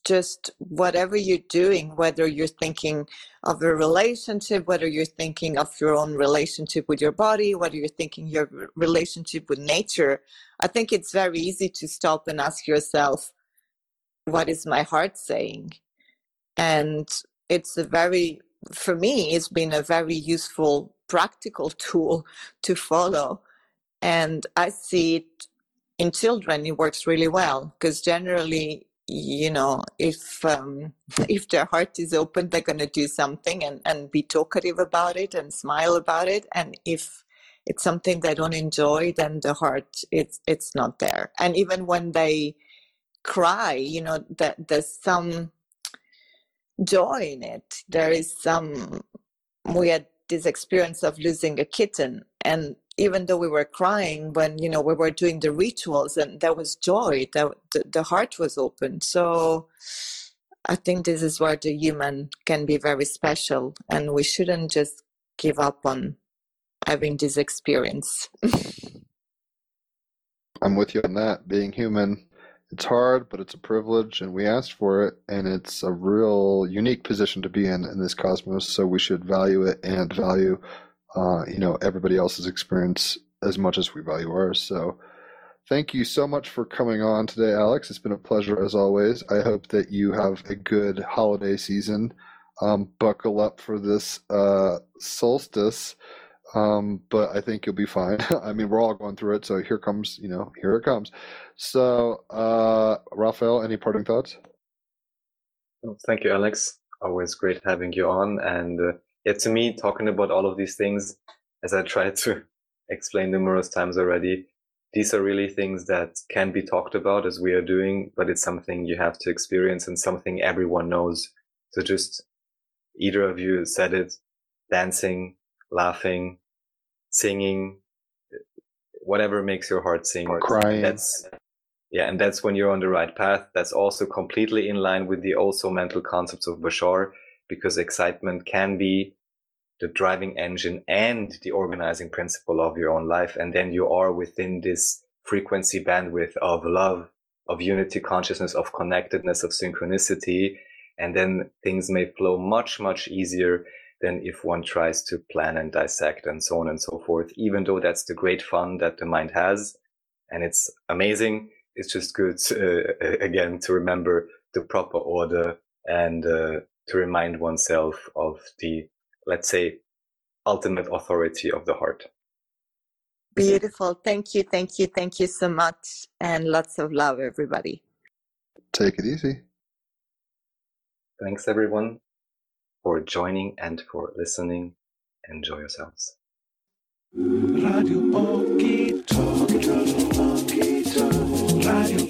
just whatever you're doing, whether you're thinking of a relationship, whether you're thinking of your own relationship with your body, whether you're thinking your relationship with nature. I think it's very easy to stop and ask yourself, "What is my heart saying?" And it's a very for me, it's been a very useful, practical tool to follow. And I see it in children, it works really well because generally, you know, if um, if their heart is open, they're going to do something and, and be talkative about it and smile about it. And if it's something they don't enjoy, then the heart it's it's not there. And even when they cry, you know, that there's some joy in it. There is some, we had this experience of losing a kitten. And even though we were crying when, you know, we were doing the rituals and there was joy, the, the, the heart was open. So I think this is where the human can be very special. And we shouldn't just give up on having this experience. I'm with you on that. Being human it's hard, but it's a privilege, and we asked for it, and it's a real unique position to be in in this cosmos. So we should value it and value, uh, you know, everybody else's experience as much as we value ours. So, thank you so much for coming on today, Alex. It's been a pleasure as always. I hope that you have a good holiday season. Um, buckle up for this uh, solstice. Um, but I think you'll be fine. I mean, we're all going through it, so here comes, you know, here it comes. So, uh, Raphael, any parting thoughts? thank you, Alex. Always great having you on. And uh, yeah, to me, talking about all of these things, as I tried to explain numerous times already, these are really things that can be talked about as we are doing, but it's something you have to experience and something everyone knows. So just either of you said it, dancing, laughing, singing, whatever makes your heart sing. Or crying. That's, yeah, and that's when you're on the right path. That's also completely in line with the also mental concepts of Bashar, because excitement can be the driving engine and the organizing principle of your own life. And then you are within this frequency bandwidth of love, of unity consciousness, of connectedness, of synchronicity. And then things may flow much, much easier than if one tries to plan and dissect and so on and so forth, even though that's the great fun that the mind has. And it's amazing. It's just good, uh, again, to remember the proper order and uh, to remind oneself of the, let's say, ultimate authority of the heart. Beautiful. Thank you. Thank you. Thank you so much. And lots of love, everybody. Take it easy. Thanks, everyone, for joining and for listening. Enjoy yourselves. Radio Radio